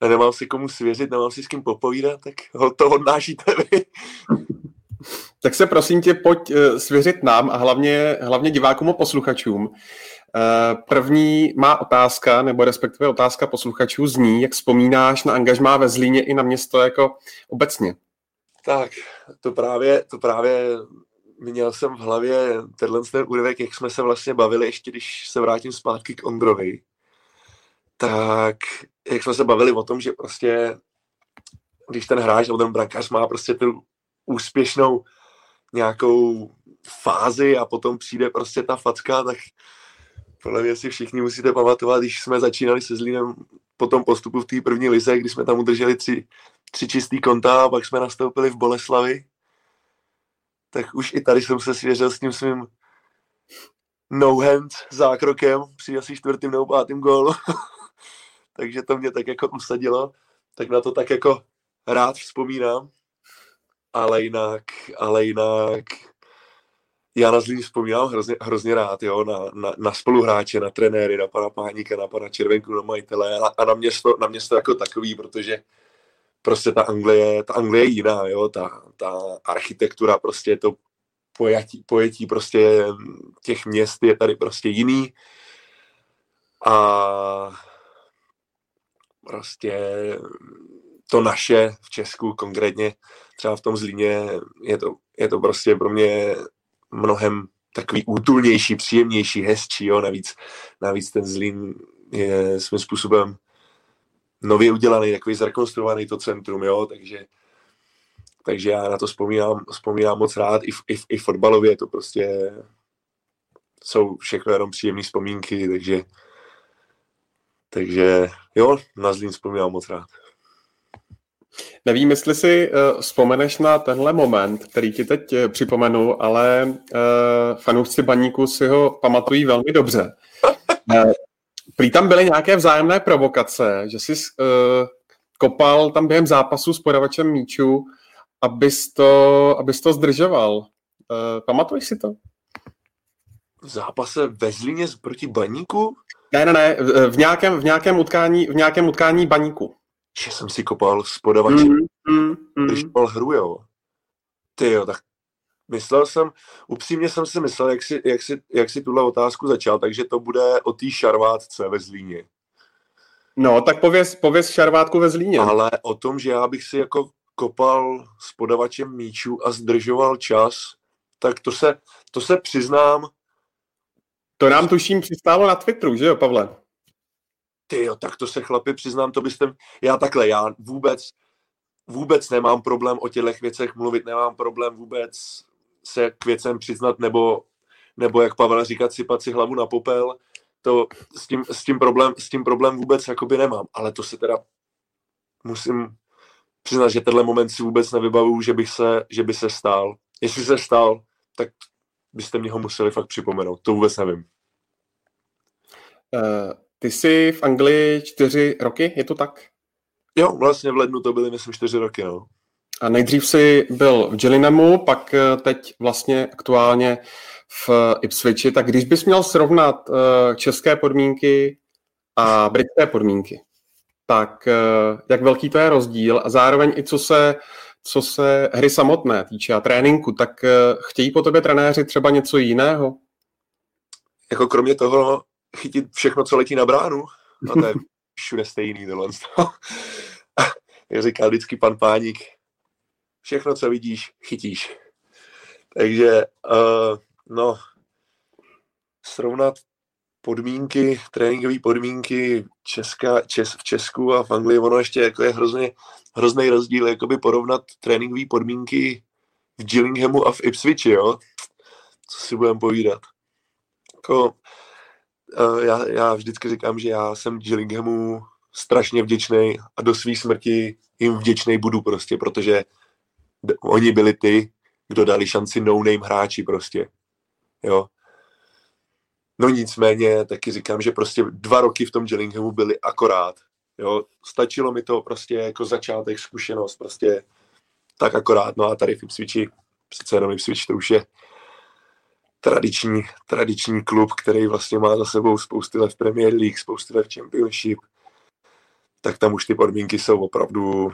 a nemám si komu svěřit, nemám si s kým popovídat, tak ho to odnášíte vy.
Tak se prosím tě pojď eh, svěřit nám a hlavně, hlavně divákům a posluchačům. Eh, první má otázka, nebo respektive otázka posluchačů zní, jak vzpomínáš na angažmá ve Zlíně i na město jako obecně?
Tak, to právě, to právě měl jsem v hlavě tenhle ten úryvek, jak jsme se vlastně bavili, ještě když se vrátím zpátky k Ondrovi, tak jak jsme se bavili o tom, že prostě když ten hráč nebo ten brankář má prostě tu úspěšnou nějakou fázi a potom přijde prostě ta facka, tak podle mě si všichni musíte pamatovat, když jsme začínali se Zlínem po tom postupu v té první lize, kdy jsme tam udrželi tři, tři čistý konta a pak jsme nastoupili v Boleslavi, tak už i tady jsem se svěřil s tím svým no hand zákrokem při asi čtvrtým nebo pátým gólu. <laughs> Takže to mě tak jako usadilo. Tak na to tak jako rád vzpomínám. Ale jinak, ale jinak já na Zlín vzpomínám hrozně, hrozně rád, jo, na, na, na spoluhráče, na trenéry, na pana Páníka, na pana Červenku, na majitele a, a na, město, na město jako takový, protože prostě ta Anglie, ta Anglie je jiná, jo, ta, ta architektura, prostě to pojetí, pojetí prostě těch měst je tady prostě jiný. A prostě to naše v Česku konkrétně, třeba v tom Zlíně, je to, je to prostě pro mě mnohem takový útulnější, příjemnější, hezčí, jo, navíc, navíc ten Zlín je svým způsobem nově udělaný, takový zrekonstruovaný to centrum, jo, takže, takže já na to vzpomínám, vzpomínám moc rád, i, i, i fotbalově to prostě jsou všechno jenom příjemné vzpomínky, takže, takže jo, na Zlín vzpomínám moc rád.
Nevím, jestli si uh, vzpomeneš na tenhle moment, který ti teď uh, připomenu, ale uh, fanoušci baníku si ho pamatují velmi dobře. Uh, prý tam byly nějaké vzájemné provokace, že jsi uh, kopal tam během zápasu s podavačem míču, abys to, abys to zdržoval. Uh, pamatuješ si to?
V zápase ve Zlíně proti baníku?
Ne, ne, ne, v nějakém, v nějakém, utkání, v nějakém utkání baníku
že jsem si kopal s podavačem, mm, mm, mm. když kopal hru, jo. Ty jo, tak myslel jsem, upřímně jsem si myslel, jak si, jak si, jak si tuhle otázku začal, takže to bude o té šarvátce ve Zlíně.
No, tak pověz, pověz šarvátku ve Zlíně.
Ale o tom, že já bych si jako kopal s podavačem míčů a zdržoval čas, tak to se, to se přiznám.
To nám tuším přistálo na Twitteru, že jo, Pavle?
Ty jo, tak to se chlapi přiznám, to byste, já takhle, já vůbec, vůbec nemám problém o těchto věcech mluvit, nemám problém vůbec se k věcem přiznat, nebo, nebo jak Pavel říká, sypat si hlavu na popel, to s tím, s tím, problém, s tím problém vůbec jakoby nemám, ale to se teda musím přiznat, že tenhle moment si vůbec nevybavuju, že, bych se, že by se stál. Jestli se stál, tak byste mě ho museli fakt připomenout. To vůbec nevím.
Uh, ty jsi v Anglii čtyři roky, je to tak?
Jo, vlastně v lednu to byly, myslím, čtyři roky, no.
A nejdřív jsi byl v Gillinamu, pak eh, teď vlastně aktuálně v Ipswichi. Tak když bys měl srovnat uh, české podmínky a britské podmínky, tak uh, jak velký to je rozdíl a zároveň i co se, co se hry samotné týče a tréninku, tak chtějí po tobě trenéři třeba něco jiného?
Jako kromě toho chytit všechno, co letí na bránu, a to je všude stejný tohle. <laughs> Jak říká vždycky pan Páník, všechno, co vidíš, chytíš. Takže, uh, no, srovnat podmínky, tréninkové podmínky Česka, Čes, v Česku a v Anglii, ono ještě jako je hrozně, hrozný rozdíl, jakoby porovnat tréninkové podmínky v Gillinghamu a v Ipswichi, jo? Co si budeme povídat. Jako, já, já vždycky říkám, že já jsem Gillinghamu strašně vděčný a do své smrti jim vděčný budu prostě, protože oni byli ty, kdo dali šanci no-name hráči prostě. Jo. No nicméně taky říkám, že prostě dva roky v tom Gillinghamu byly akorát. Jo. Stačilo mi to prostě jako začátek, zkušenost, prostě tak akorát. No a tady v Ipswichi, přece jenom Ipswich to už je tradiční, tradiční klub, který vlastně má za sebou spousty let v Premier League, spousty let v Championship, tak tam už ty podmínky jsou opravdu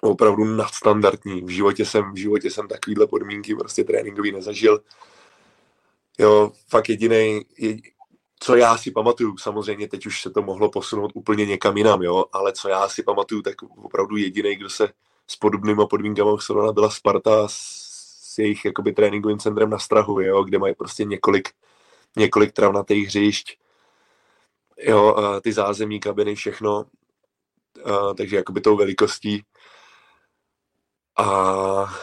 opravdu nadstandardní. V životě jsem, v životě jsem takovýhle podmínky prostě tréninkový nezažil. Jo, fakt jediný, co já si pamatuju, samozřejmě teď už se to mohlo posunout úplně někam jinam, jo, ale co já si pamatuju, tak opravdu jediný, kdo se s podobnýma podmínkami srovnala, byla Sparta s jejich jakoby tréninkovým centrem na Strahu, jo, kde mají prostě několik, několik travnatých hřišť, jo, ty zázemí, kabiny, všechno, takže jakoby tou velikostí. A,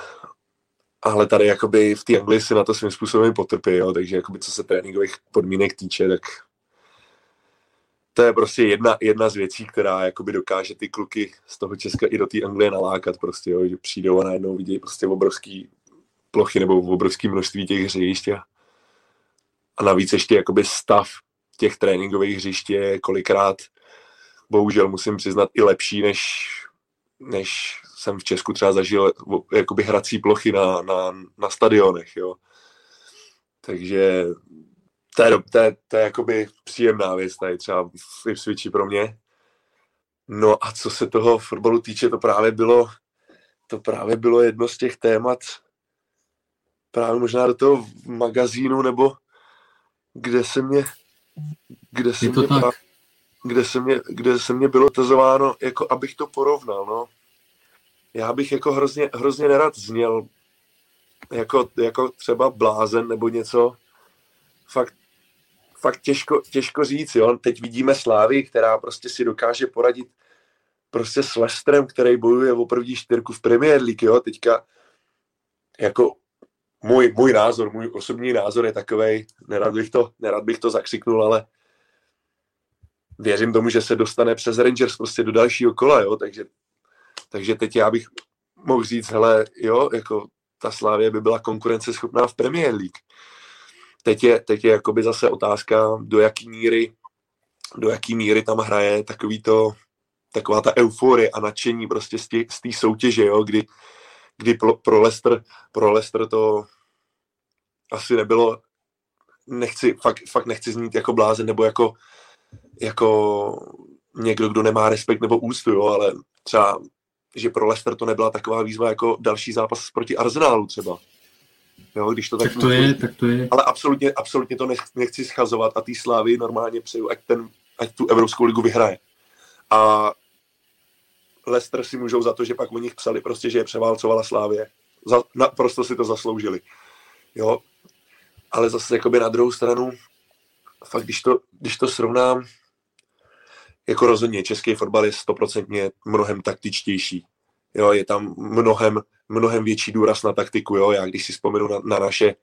ale tady jakoby v té Anglii si na to svým způsobem potrpí, jo, takže jakoby co se tréninkových podmínek týče, tak to je prostě jedna, jedna z věcí, která jakoby dokáže ty kluky z toho Česka i do té Anglie nalákat prostě, jo, že přijdou a najednou vidějí prostě obrovský plochy nebo obrovské množství těch hřišť a, a navíc ještě jakoby stav těch tréninkových hřišť je kolikrát bohužel musím přiznat i lepší než, než jsem v Česku třeba zažil jakoby hrací plochy na, na, na stadionech, jo. Takže to je, to je, to je jakoby příjemná věc tady třeba v Ipswichi pro mě. No a co se toho fotbalu týče, to právě bylo, to právě bylo jedno z těch témat právě možná do toho magazínu, nebo kde se mě, kde se mě, právě, kde se mě, kde se mě bylo tazováno, jako abych to porovnal, no já bych jako hrozně, hrozně nerad zněl jako, jako třeba blázen nebo něco. Fakt, fakt těžko, těžko říct, jo. Teď vidíme Slávy, která prostě si dokáže poradit prostě s Lestrem, který bojuje o první čtyřku v Premier League, jo. Teďka jako můj, můj názor, můj osobní názor je takový, nerad bych to, nerad bych to zakřiknul, ale věřím tomu, že se dostane přes Rangers prostě do dalšího kola, jo, takže takže teď já bych mohl říct, hele, jo, jako ta Slávě by byla konkurenceschopná v Premier League. Teď je, teď je jakoby zase otázka, do jaký míry, do jaký míry tam hraje takový to, taková ta euforie a nadšení prostě z té soutěže, jo, kdy, kdy pro, pro, Leicester, pro Leicester to asi nebylo, nechci, fakt, fakt nechci znít jako blázen nebo jako, jako někdo, kdo nemá respekt nebo úctu, jo, ale třeba že pro Leicester to nebyla taková výzva jako další zápas proti Arsenálu třeba. Jo, když to tak,
tak to je, tak to je.
Ale absolutně, absolutně to nechci, nechci schazovat a ty Slávy normálně přeju, ať, ten, ať tu Evropskou ligu vyhraje. A Leicester si můžou za to, že pak o nich psali prostě, že je převálcovala Slávě. Za, naprosto si to zasloužili. Jo, ale zase jakoby na druhou stranu, fakt když to, když to srovnám, jako rozhodně český fotbal je stoprocentně mnohem taktičtější. Jo, je tam mnohem, mnohem větší důraz na taktiku. Jo. Já když si vzpomenu na, na naše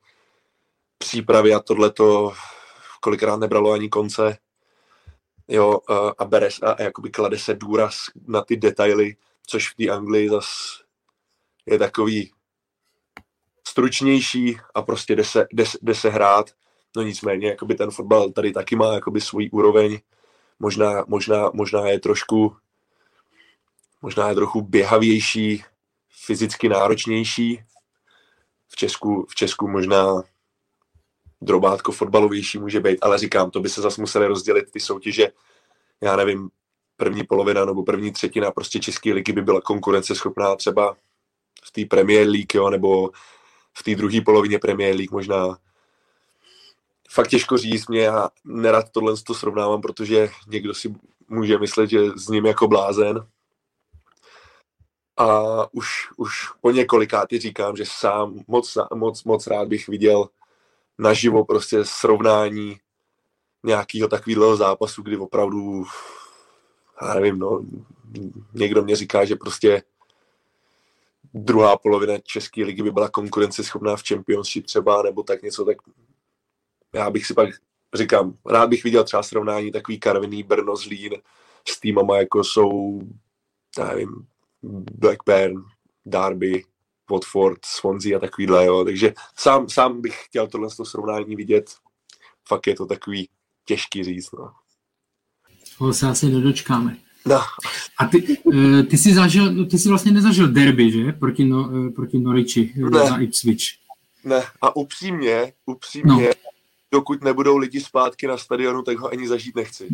přípravy a tohleto, kolikrát nebralo ani konce, jo, a, bere a, a jakoby klade se důraz na ty detaily, což v té Anglii zas je takový stručnější a prostě jde se, jde, jde se hrát. No nicméně, jakoby ten fotbal tady taky má jakoby svůj úroveň. Možná, možná, možná je trošku možná je trochu běhavější, fyzicky náročnější. V Česku, v Česku možná drobátko fotbalovější může být, ale říkám, to by se zase museli rozdělit ty soutěže. Já nevím, první polovina nebo první třetina prostě České ligy by byla konkurenceschopná třeba v té Premier League, jo, nebo v té druhé polovině Premier League možná. Fakt těžko říct, mě já nerad tohle to srovnávám, protože někdo si může myslet, že s ním jako blázen. A už, už po několikátý říkám, že sám moc, moc, moc rád bych viděl naživo prostě srovnání nějakého takového zápasu, kdy opravdu, já nevím, no, někdo mě říká, že prostě druhá polovina České ligy by byla konkurenceschopná v Championship třeba, nebo tak něco, tak já bych si pak, říkám, rád bych viděl třeba srovnání takový Karviný, Brno, Zlín s týmama, jako jsou, já nevím, Blackburn, Derby, Watford, Swansea a takovýhle, jo. Takže sám, sám bych chtěl tohle srovnání vidět. Fakt je to takový těžký říct, no.
Toho se asi nedočkáme.
No.
A ty, eh, ty jsi zažil, no, ty jsi vlastně nezažil derby, že? Proti, no, eh, proti Norwichi eh, ne. na Ipswich.
Ne, a upřímně, upřímně, no. dokud nebudou lidi zpátky na stadionu, tak ho ani zažít nechci.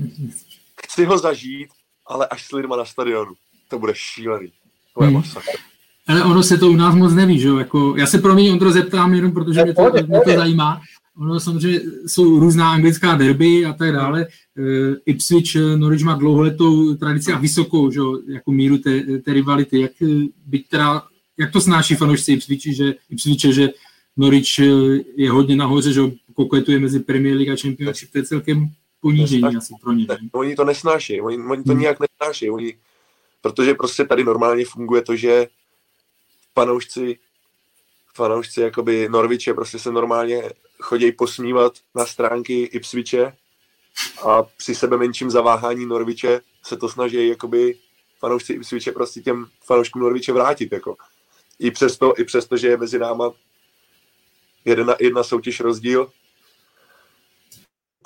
Chci ho zažít, ale až s lidma na stadionu. To bude šílený. To je hmm. masakr.
Ale ono se to u nás moc neví, že jo? Jako, já se pro mě Ondro zeptám jenom, protože mě to, mě to zajímá. Ono samozřejmě jsou různá anglická derby a tak dále. Uh, Ipswich, eh, Norwich má dlouholetou tradici a vysokou že, jako míru té, té rivality. Jak, eh, byť teda, jak to snáší fanoušci Ipswichi, že, Ipswiche, že Norwich je hodně nahoře, že koketuje mezi Premier League a Championship, to je celkem ponížení asi pro ně.
Oni to nesnáší, oni, oni to hmm. nijak nesnáší, oni, protože prostě tady normálně funguje to, že fanoušci fanoušci jakoby Norviče prostě se normálně chodí posmívat na stránky Ipswiche a při sebe menším zaváhání Norviče se to snaží jakoby fanoušci Ipswiche prostě těm fanouškům Norviče vrátit. Jako. I, přesto, I přesto, že je mezi náma jedna, jedna soutěž rozdíl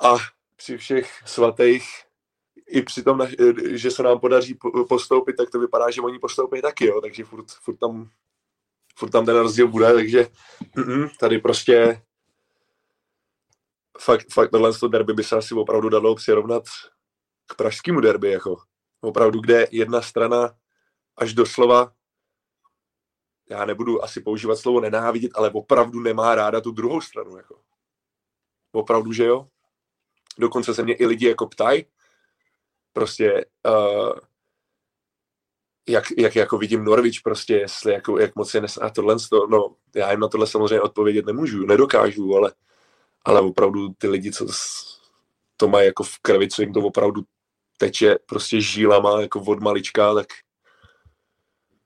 a při všech svatých i při tom, že se nám podaří postoupit, tak to vypadá, že oni postoupí taky, jo, takže furt, furt, tam, furt tam ten rozdíl bude, takže mm, tady prostě fakt, fakt tohle derby by se asi opravdu dalo přirovnat k pražskému derby, jako opravdu, kde jedna strana až doslova, já nebudu asi používat slovo nenávidět, ale opravdu nemá ráda tu druhou stranu, jako. Opravdu, že jo? Dokonce se mě i lidi jako ptají, prostě uh, jak, jak jako vidím Norwich prostě, jestli jako, jak moc je nes... a tohle, no, já jim na tohle samozřejmě odpovědět nemůžu, nedokážu, ale ale opravdu ty lidi, co to mají jako v krvi, co jim to opravdu teče prostě žílama jako od malička, tak,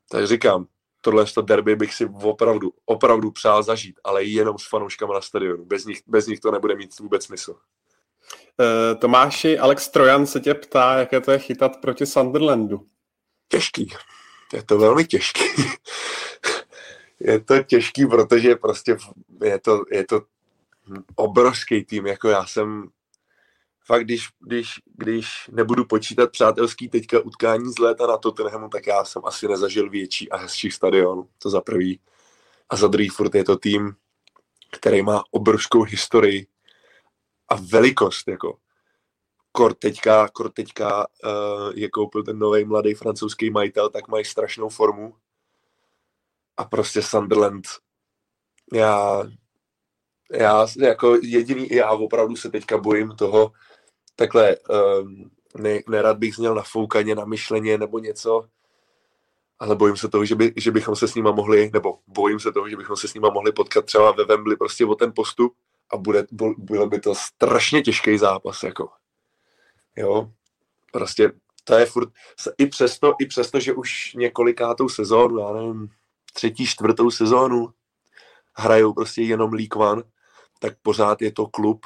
tak říkám, tohle to derby bych si opravdu, opravdu přál zažít, ale jenom s fanouškama na stadionu. Bez nich, bez nich to nebude mít vůbec smysl.
Uh, Tomáši, Alex Trojan se tě ptá, jaké to je chytat proti Sunderlandu.
Těžký. Je to velmi těžký. <laughs> je to těžký, protože prostě je to, je to obrovský tým, jako já jsem fakt, když, když, když nebudu počítat přátelský teďka utkání z léta na Tottenhamu, tak já jsem asi nezažil větší a hezčí stadion, to za prvý. A za druhý furt je to tým, který má obrovskou historii a velikost, jako kor teďka, kor teďka uh, je koupil ten nový mladý francouzský majitel, tak mají strašnou formu. A prostě Sunderland, já já jako jediný, já opravdu se teďka bojím toho, takhle, um, ne, nerad bych zněl na foukaně, na myšleně nebo něco, ale bojím se toho, že, by, že bychom se s nima mohli, nebo bojím se toho, že bychom se s nima mohli potkat třeba ve Wembley prostě o ten postup a bude, bylo by to strašně těžký zápas, jako. Jo, prostě to je furt, i přesto, i přesto, že už několikátou sezónu, já nevím, třetí, čtvrtou sezónu hrajou prostě jenom League One, tak pořád je to klub,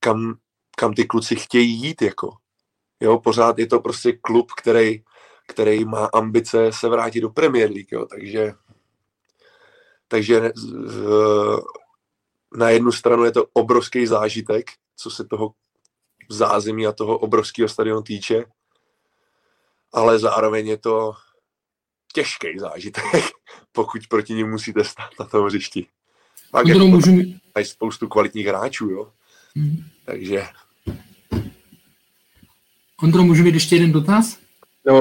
kam, kam ty kluci chtějí jít, jako. Jo, pořád je to prostě klub, který, který má ambice se vrátit do Premier League, jo, takže takže na jednu stranu je to obrovský zážitek, co se toho zázemí a toho obrovského stadionu týče, ale zároveň je to těžký zážitek, <laughs> pokud proti ním musíte stát na tom hřišti. Pak jako můžu... mají spoustu kvalitních hráčů, jo. Hmm. Takže...
Ondro, můžu mít ještě jeden dotaz?
No,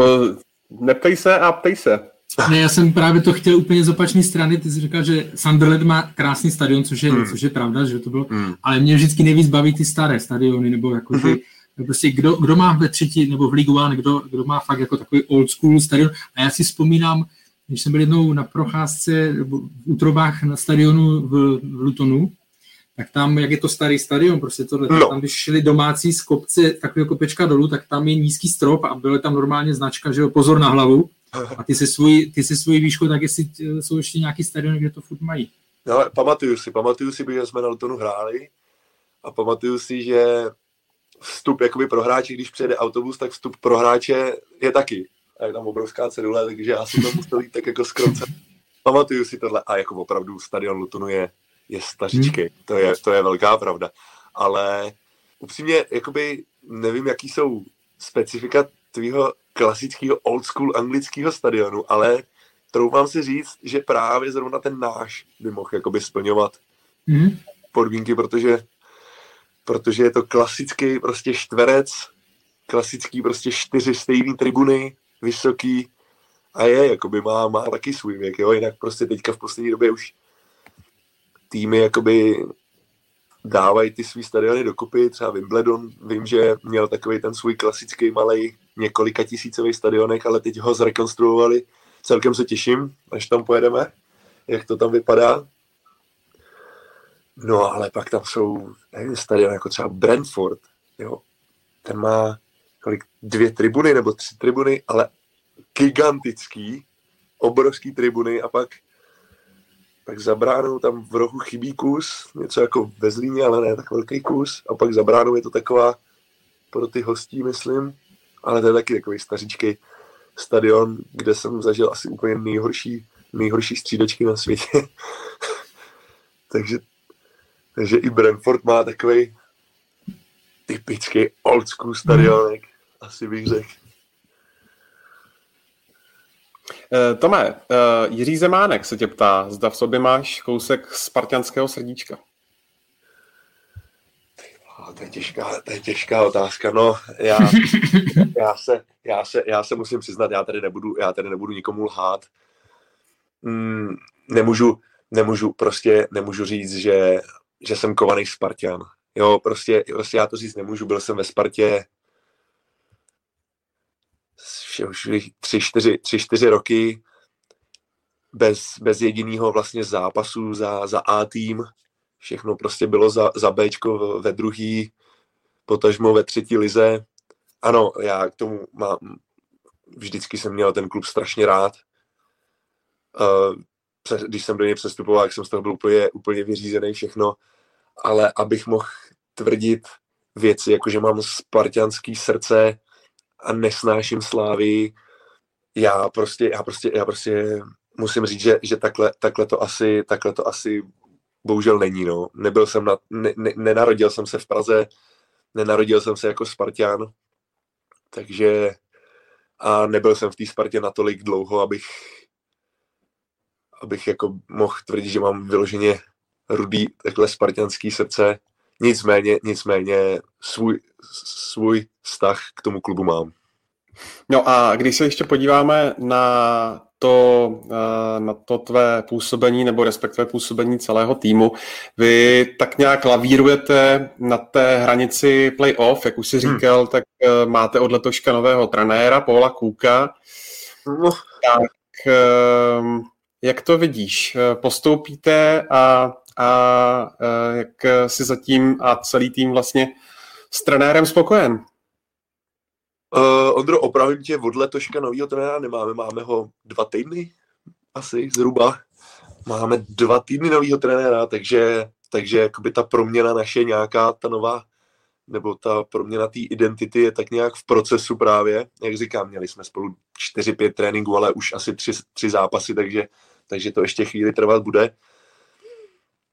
neptej se a ptej se.
Ne, já jsem právě to chtěl úplně z opačné strany. Ty jsi říkal, že Sunderland má krásný stadion, což je, hmm. což je pravda, že to bylo. Hmm. Ale mě vždycky nejvíc baví ty staré stadiony, nebo jako hmm. ty, prostě kdo, kdo má ve třetí nebo v Ligu One, kdo, kdo má fakt jako takový old school stadion. A já si vzpomínám, když jsem byl jednou na procházce v útrobách na stadionu v, v Lutonu, tak tam, jak je to starý stadion, prostě tohle, no. tam když šli domácí z kopce takového kopečka dolů, tak tam je nízký strop a byla tam normálně značka, že jo, pozor na hlavu. A ty si svůj, ty si svůj výšku, tak jestli jsou ještě nějaký stadiony, kde to furt mají.
No, pamatuju si, pamatuju si, protože jsme na Lutonu hráli a pamatuju si, že vstup jakoby pro hráče, když přijede autobus, tak vstup pro hráče je taky. A je tam obrovská cedule, takže já jsem tam musel jít tak jako skronce. Pamatuju si tohle a jako opravdu stadion Lutonu je, je stařičky. Hmm. To, je, to je velká pravda. Ale upřímně, jakoby nevím, jaký jsou specifika tvýho klasického old school anglického stadionu, ale troufám si říct, že právě zrovna ten náš by mohl jakoby splňovat mm. podmínky, protože, protože je to klasický prostě čtverec, klasický prostě čtyři stejný tribuny, vysoký a je, jakoby má, má taky svůj věk, jo, jinak prostě teďka v poslední době už týmy jakoby dávají ty svý stadiony dokupy, třeba Wimbledon, vím, že měl takový ten svůj klasický malý několika tisícový stadionek, ale teď ho zrekonstruovali. Celkem se těším, až tam pojedeme, jak to tam vypadá. No ale pak tam jsou nevím, stadiony jako třeba Brentford, jo. Ten má kolik, dvě tribuny nebo tři tribuny, ale gigantický, obrovský tribuny a pak tak za bránou tam v rohu chybí kus, něco jako ve Zlíně, ale ne tak velký kus. A pak za bránou je to taková pro ty hostí, myslím, ale to je taky takový staříčký stadion, kde jsem zažil asi úplně nejhorší, nejhorší střídačky na světě. <laughs> takže, takže i Brentford má takový typický old school stadionek, asi bych řekl.
Uh, Tome, uh, Jiří Zemánek se tě ptá, zda v sobě máš kousek spartianského srdíčka.
To je těžká, to je těžká otázka. No, já, <laughs> já, se, já, se, já se musím přiznat, já tady nebudu, já tady nebudu nikomu lhát. Mm, nemůžu, nemůžu, prostě nemůžu říct, že, že jsem kovaný Spartan. Jo, prostě, prostě já to říct nemůžu. Byl jsem ve Spartě tři, čtyři, tři, čtyři roky bez, bez jediného vlastně zápasu za, za A tým. Všechno prostě bylo za, za Bčko ve druhý, potažmo ve třetí lize. Ano, já k tomu mám, vždycky jsem měl ten klub strašně rád. Když jsem do něj přestupoval, tak jsem z toho byl úplně, úplně vyřízený všechno. Ale abych mohl tvrdit věci, jako že mám spartianský srdce, a nesnáším slávy. Já prostě, já prostě, já prostě musím říct, že, že takhle, takhle, to asi, takhle to asi bohužel není. No. Nebyl jsem na, ne, ne, nenarodil jsem se v Praze, nenarodil jsem se jako Spartian, takže a nebyl jsem v té Spartě natolik dlouho, abych abych jako mohl tvrdit, že mám vyloženě rudý takhle spartianský srdce. Nicméně, nicméně svůj, svůj vztah k tomu klubu mám.
No a když se ještě podíváme na to, eh, na to tvé působení, nebo respektive působení celého týmu, vy tak nějak lavírujete na té hranici playoff, jak už si hmm. říkal, hmm. tak eh, máte od letoška nového trenéra, Paula Kůka. No. Tak ehm, jak to vidíš? Postoupíte a, a jak si zatím a celý tým vlastně s trenérem spokojen?
Uh, Ondro, opravím tě, od letoška nového trenéra nemáme, máme ho dva týdny, asi zhruba. Máme dva týdny nového trenéra, takže, takže jakoby ta proměna naše nějaká, ta nová, nebo ta proměna té identity je tak nějak v procesu právě. Jak říkám, měli jsme spolu 4-5 tréninků, ale už asi tři, tři zápasy, takže, takže to ještě chvíli trvat bude.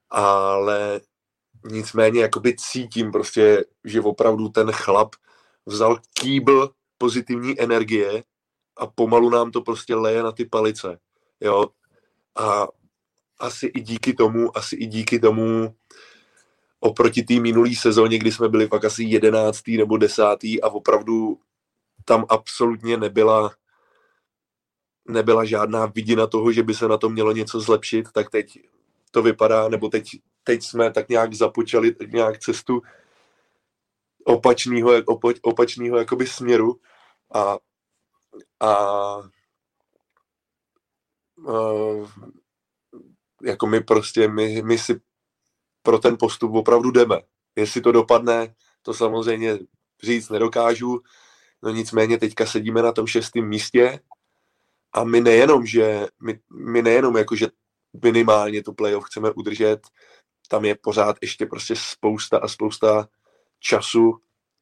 Ale nicméně jakoby cítím prostě, že opravdu ten chlap vzal kýbl pozitivní energie a pomalu nám to prostě leje na ty palice. Jo? A asi i díky tomu, asi i díky tomu oproti té minulý sezóně, kdy jsme byli fakt asi jedenáctý nebo desátý a opravdu tam absolutně nebyla nebyla žádná vidina toho, že by se na to mělo něco zlepšit, tak teď to vypadá, nebo teď, teď jsme tak nějak započali nějak cestu opačného, opačného jakoby směru a, a, a jako my prostě, my, my si pro ten postup opravdu jdeme. Jestli to dopadne, to samozřejmě říct nedokážu, no nicméně teďka sedíme na tom šestém místě a my nejenom, že my, my nejenom jako, že minimálně tu playoff chceme udržet, tam je pořád ještě prostě spousta a spousta času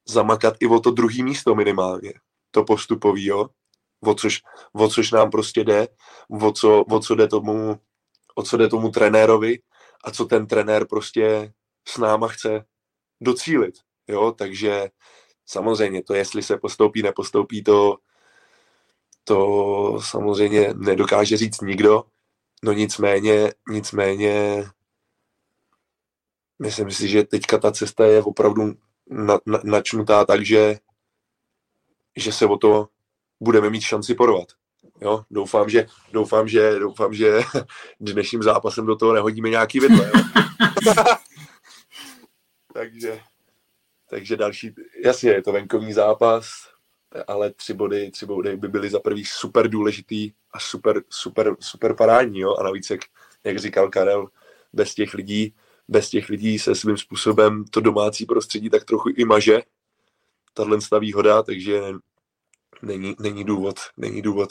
zamakat i o to druhý místo minimálně, to postupový, jo? O což, o což nám prostě jde, o co, o co jde tomu, o co jde tomu trenérovi a co ten trenér prostě s náma chce docílit, jo? Takže samozřejmě to, jestli se postoupí, nepostoupí, to, to samozřejmě nedokáže říct nikdo, no nicméně, nicméně myslím si, že teďka ta cesta je opravdu na, na, načnutá tak, že, že se o to budeme mít šanci porvat. Jo, doufám, že, doufám, že, doufám, že <laughs> dnešním zápasem do toho nehodíme nějaký vidle. <laughs> takže, takže další, jasně, je to venkovní zápas, ale tři body, tři body by byly za prvý super důležitý a super, super, super parádní, jo? a navíc, jak, jak říkal Karel, bez těch lidí, bez těch lidí se svým způsobem to domácí prostředí tak trochu i maže, tahle výhoda, takže není, není důvod, není důvod,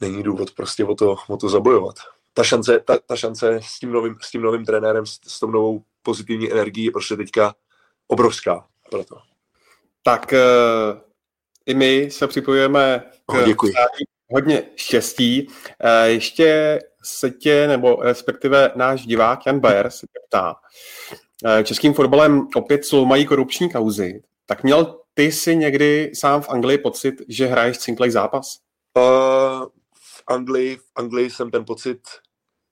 není důvod prostě o to, o to zabojovat. Ta šance, ta, ta šance s tím novým, s tím novým trenérem, s, s tou novou pozitivní energií je prostě teďka obrovská. Proto.
Tak uh, i my se připojujeme
k oh, děkuji.
hodně štěstí. Uh, ještě se tě, nebo respektive náš divák Jan Bayer se tě ptá, uh, českým fotbalem opět sloumají korupční kauzy. Tak měl ty si někdy sám v Anglii pocit, že hraješ cinklej zápas?
Uh, v Anglii, v Anglii jsem ten pocit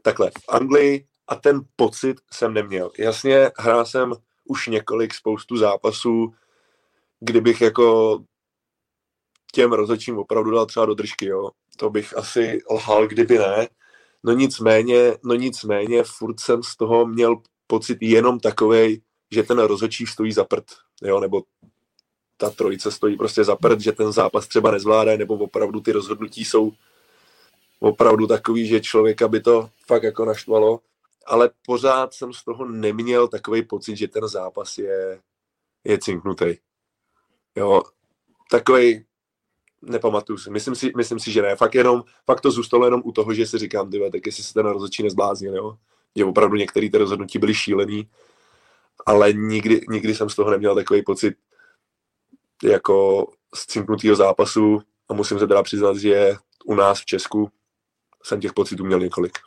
takhle. V Anglii a ten pocit jsem neměl. Jasně, hrál jsem už několik spoustu zápasů, kdybych jako těm rozhodčím opravdu dal třeba do držky, jo. To bych asi lhal, kdyby ne. No nicméně, no nicméně, furt jsem z toho měl pocit jenom takovej, že ten rozhodčí stojí za prd, jo, nebo ta trojice stojí prostě za prd, že ten zápas třeba nezvládá, nebo opravdu ty rozhodnutí jsou opravdu takový, že člověka by to fakt jako naštvalo, ale pořád jsem z toho neměl takový pocit, že ten zápas je, je cinknutý. Jo, takový nepamatuju si. Myslím si, myslím si, že ne. Fakt, jenom, fakt to zůstalo jenom u toho, že si říkám, tyhle, tak jestli se ten rozhodčí nezbláznil, jo. Že opravdu některé ty rozhodnutí byly šílený, ale nikdy, nikdy jsem z toho neměl takový pocit, jako z cinknutého zápasu a musím se teda přiznat, že u nás v Česku jsem těch pocitů měl několik.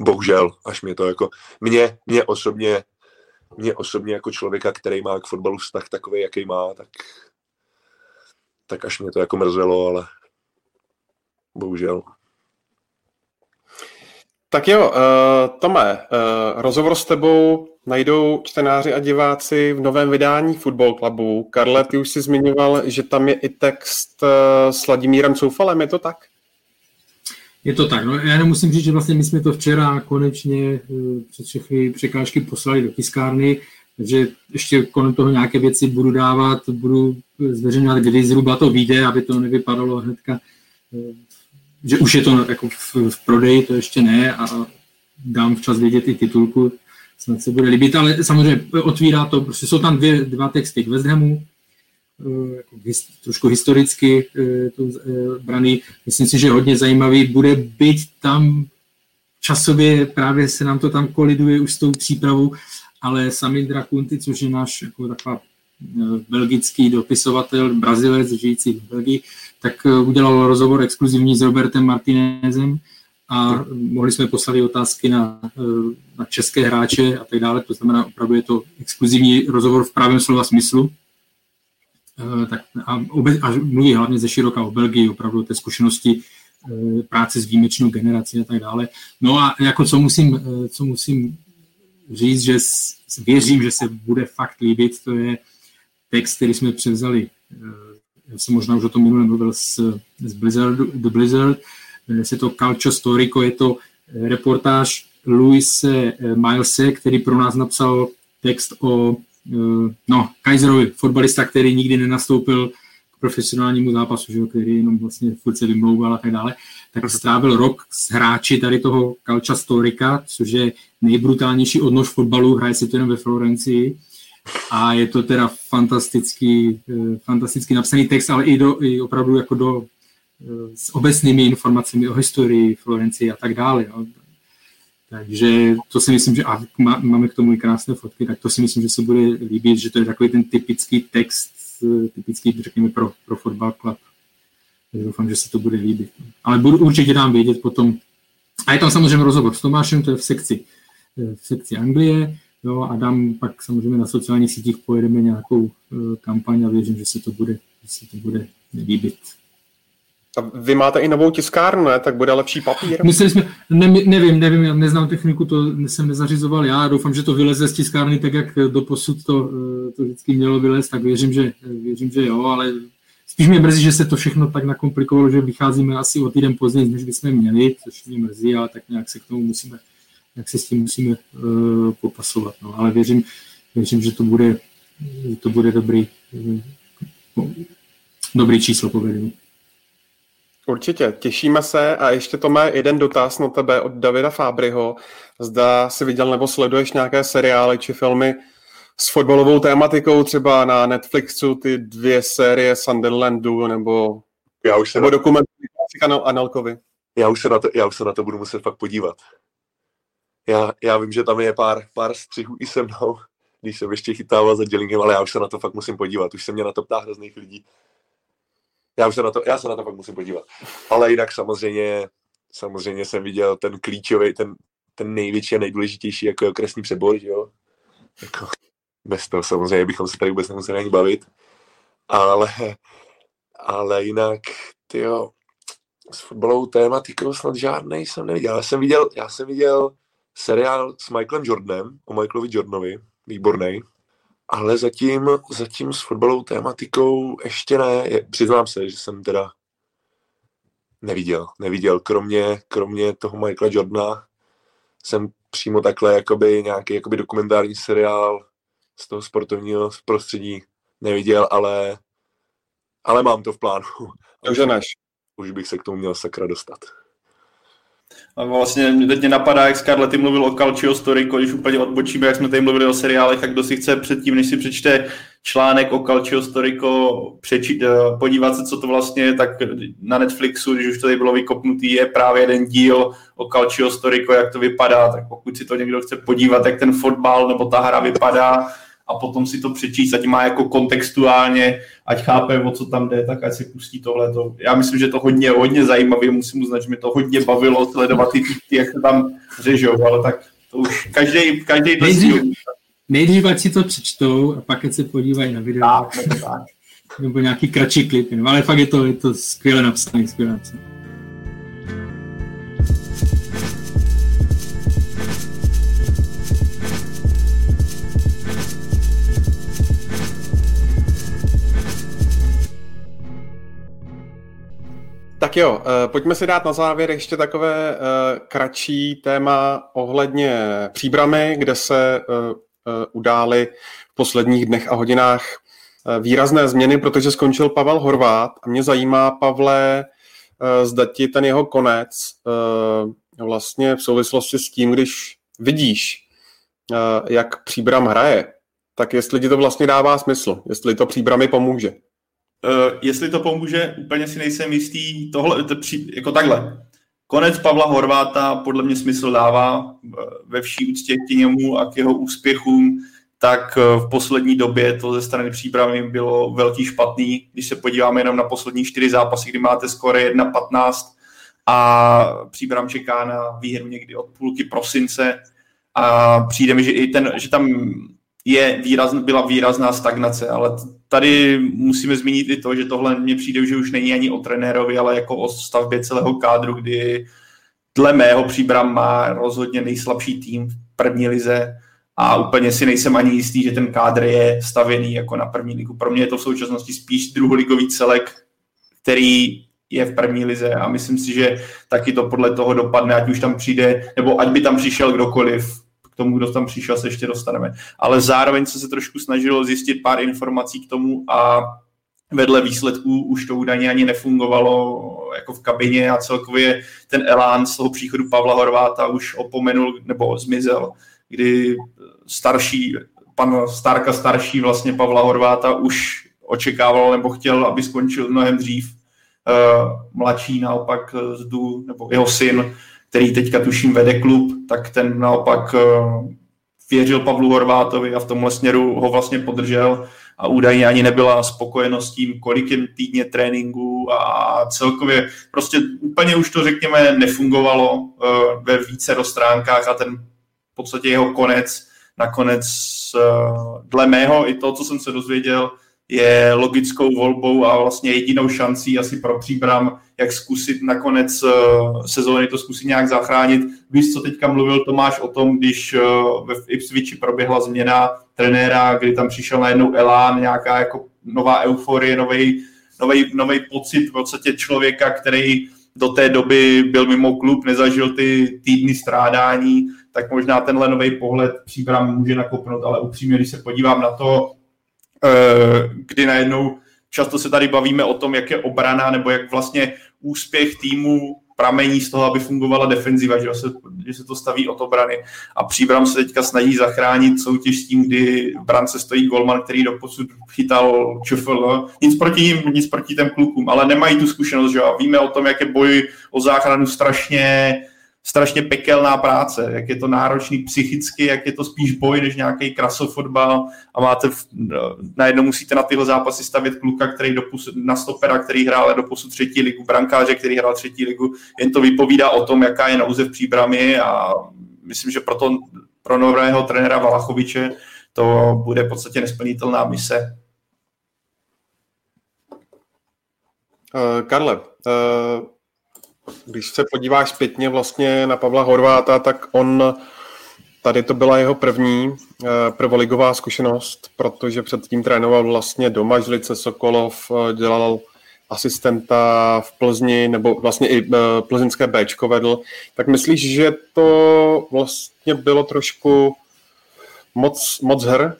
Bohužel, až mě to jako, mě, mě osobně, mě osobně jako člověka, který má k fotbalu vztah takový, jaký má, tak, tak až mě to jako mrzelo, ale bohužel.
Tak jo, uh, Tome, uh, rozhovor s tebou najdou čtenáři a diváci v novém vydání Football Clubu. Karle, ty už jsi zmiňoval, že tam je i text uh, s Vladimírem Coufalem, je to tak?
Je to tak, no já jenom musím říct, že vlastně my jsme to včera konečně uh, před všechny překážky poslali do tiskárny, takže ještě kolem toho nějaké věci budu dávat, budu zveřejňovat, kdy zhruba to vyjde, aby to nevypadalo hnedka, uh, že už je to jako v, v prodeji, to ještě ne a dám včas vědět i titulku, snad se bude líbit, ale samozřejmě otvírá to, prostě jsou tam dvě, dva texty k West Hamu, eh, jako his, trošku historicky eh, to eh, braný. Myslím si, že hodně zajímavý bude být tam časově, právě se nám to tam koliduje už s tou přípravou, ale sami Drakunty, což je náš jako taková belgický dopisovatel, brazilec, žijící v Belgii, tak udělal rozhovor exkluzivní s Robertem Martinezem a mohli jsme poslat otázky na, na české hráče a tak dále, to znamená, opravdu je to exkluzivní rozhovor v právém slova smyslu. Tak a, a mluví hlavně ze široka o Belgii, opravdu té zkušenosti práce s výjimečnou generací a tak dále. No a jako co musím, co musím říct, že věřím, že se bude fakt líbit, to je text, který jsme převzali, eh, já jsem možná už o tom minule mluvil z, z Blizzard, The Blizzard, jmenuje se to Calcio Storico, je to eh, reportáž Luise eh, Milese, který pro nás napsal text o no, Kaiserovi, fotbalista, který nikdy nenastoupil profesionálnímu zápasu, že, který jenom vlastně furt se vymlouval a tak dále, tak mhm. strávil rok s hráči tady toho Calcia Storica, což je nejbrutálnější odnož fotbalu, hraje se to jenom ve Florencii a je to teda fantastický, eh, fantasticky napsaný text, ale i, do, i opravdu jako do, eh, s obecnými informacemi o historii Florencie a tak dále. Jo. Takže to si myslím, že a máme k tomu i krásné fotky, tak to si myslím, že se bude líbit, že to je takový ten typický text typický, řekněme, pro, pro fotbal club. Takže doufám, že se to bude líbit. Ale budu, určitě dám vědět potom. A je tam samozřejmě rozhovor s Tomášem, to je v sekci, v sekci Anglie, jo, a dám pak samozřejmě na sociálních sítích pojedeme nějakou uh, kampaň a věřím, že se to bude, že se to bude líbit.
A vy máte i novou tiskárnu, ne? Tak bude lepší papír?
Mysleli jsme, ne, nevím, nevím, já neznám techniku, to jsem nezařizoval já, doufám, že to vyleze z tiskárny tak, jak do posud to, eh, to vždycky mělo vylez, tak věřím, že, věřím, že jo, ale spíš mě mrzí, že se to všechno tak nakomplikovalo, že vycházíme asi o týden později, než bychom měli, což mě mrzí, ale tak nějak se k tomu musíme, jak se s tím musíme uh, popasovat, no, ale věřím, věřím, že to bude, že to bude dobrý, uh, dobrý číslo povedení.
Určitě, těšíme se a ještě to má jeden dotaz na tebe od Davida Fábryho. Zda si viděl nebo sleduješ nějaké seriály či filmy s fotbalovou tématikou, třeba na Netflixu ty dvě série Sunderlandu nebo,
já už se
nebo na... dokument kanál Anelkovi.
Já už, se na to, já už se na to budu muset fakt podívat. Já, já vím, že tam je pár, pár střihů i se mnou, když jsem ještě chytával za dělingem, ale já už se na to fakt musím podívat. Už se mě na to ptá hrozných lidí. Já už se na to, já se na to pak musím podívat. Ale jinak samozřejmě, samozřejmě jsem viděl ten klíčový, ten, ten největší a nejdůležitější jako je okresní přebor, jo. Jako, bez toho samozřejmě bychom se tady vůbec nemuseli ani bavit. Ale, ale jinak, jo, s fotbalovou tématikou snad žádný jsem neviděl. Já jsem viděl, já jsem viděl seriál s Michaelem Jordanem, o Michaelovi Jordanovi, výborný ale zatím, zatím s fotbalovou tématikou ještě ne. Je, přiznám se, že jsem teda neviděl. Neviděl. Kromě, kromě toho Michaela Jordana jsem přímo takhle jakoby nějaký jakoby dokumentární seriál z toho sportovního prostředí neviděl, ale, ale mám to v plánu.
Než.
Už bych se k tomu měl sakra dostat.
A vlastně teď mě napadá, jak Scarlett mluvil o Calcio Story, když úplně odbočíme, jak jsme tady mluvili o seriálech, tak kdo si chce předtím, než si přečte článek o Calcio Storico, přečít, eh, podívat se, co to vlastně je, tak na Netflixu, když už to tady bylo vykopnutý, je právě jeden díl o Calcio Storico, jak to vypadá, tak pokud si to někdo chce podívat, jak ten fotbal nebo ta hra vypadá, a potom si to přečíst, ať má jako kontextuálně, ať chápe, o co tam jde, tak ať si pustí tohle. Já myslím, že to hodně, hodně zajímavé, musím uznat, že mi to hodně bavilo sledovat ty týky, jak se tam řežou, ale tak to už každý, každý
nejdřív, nejdřív, ať si to přečtou a pak ať se podívají na video. Tak, tak. Nebo nějaký kratší klip, ale fakt je to, je to skvěle napsané, skvěle napsané.
Tak jo, eh, pojďme si dát na závěr ještě takové eh, kratší téma ohledně příbramy, kde se eh, udály v posledních dnech a hodinách výrazné změny, protože skončil Pavel Horvát a mě zajímá, Pavle, zda ti ten jeho konec vlastně v souvislosti s tím, když vidíš, jak příbram hraje, tak jestli ti to vlastně dává smysl, jestli to příbramy pomůže.
Uh, jestli to pomůže, úplně si nejsem jistý. Tohle, to při, jako takhle. Konec Pavla Horváta podle mě smysl dává eh, ve vší úctě k němu a k jeho úspěchům. tak v poslední době to ze strany přípravy bylo velký špatný. Když se podíváme jenom na poslední čtyři zápasy, kdy máte skore 1-15 a příbram čeká na výhru někdy od půlky prosince a přijde mi, že i ten, že tam je výraz, byla výrazná stagnace, ale tady musíme zmínit i to, že tohle mně přijde, že už není ani o trenérovi, ale jako o stavbě celého kádru, kdy dle mého příbram má rozhodně nejslabší tým v první lize a úplně si nejsem ani jistý, že ten kádr je stavěný jako na první ligu. Pro mě je to v současnosti spíš druholigový celek, který je v první lize a myslím si, že taky to podle toho dopadne, ať už tam přijde, nebo ať by tam přišel kdokoliv, tomu, kdo tam přišel, se ještě dostaneme. Ale zároveň se se trošku snažilo zjistit pár informací k tomu a vedle výsledků už to údajně ani nefungovalo jako v kabině a celkově ten elán z toho příchodu Pavla Horváta už opomenul nebo zmizel, kdy starší, pan Starka starší vlastně Pavla Horváta už očekával nebo chtěl, aby skončil mnohem dřív. Uh, mladší naopak zdu, nebo jeho syn, který teďka tuším vede klub, tak ten naopak uh, věřil Pavlu Horvátovi a v tomhle směru ho vlastně podržel a údajně ani nebyla spokojenost s tím, kolik je týdně tréninku a celkově prostě úplně už to řekněme nefungovalo uh, ve více stránkách a ten v podstatě jeho konec nakonec uh, dle mého i to, co jsem se dozvěděl, je logickou volbou a vlastně jedinou šancí asi pro příbram, jak zkusit nakonec uh, sezóny to zkusit nějak zachránit. Víš, co teďka mluvil Tomáš o tom, když uh, ve Ipswichi proběhla změna trenéra, kdy tam přišel najednou Elán, nějaká jako nová euforie, nový nový, nový pocit v podstatě člověka, který do té doby byl mimo klub, nezažil ty týdny strádání, tak možná tenhle nový pohled příbram může nakopnout, ale upřímně, když se podívám na to, Eh, kdy najednou často se tady bavíme o tom, jak je obrana nebo jak vlastně úspěch týmu pramení z toho, aby fungovala defenziva, že se, že se to staví od obrany. A příbram se teďka snaží zachránit soutěž s tím, kdy v brance stojí golman, který doposud chytal ČFL. Nic proti ním, nic proti těm klukům, ale nemají tu zkušenost, že a víme o tom, jak je boj o záchranu strašně strašně pekelná práce, jak je to náročný psychicky, jak je to spíš boj než nějaký krasofotbal. A máte, v, najednou musíte na tyhle zápasy stavět kluka, který doposud, na stopera, který hrál do posud třetí ligu, brankáře, který hrál třetí ligu, jen to vypovídá o tom, jaká je nouze v příbrami a myslím, že proto pro nového trenéra Valachoviče to bude v podstatě nesplnitelná mise.
Uh, Karle, uh když se podíváš zpětně vlastně na Pavla Horváta, tak on tady to byla jeho první eh, prvoligová zkušenost, protože předtím trénoval vlastně doma Žlice Sokolov, eh, dělal asistenta v Plzni, nebo vlastně i eh, plzeňské Bčko vedl, tak myslíš, že to vlastně bylo trošku moc, moc her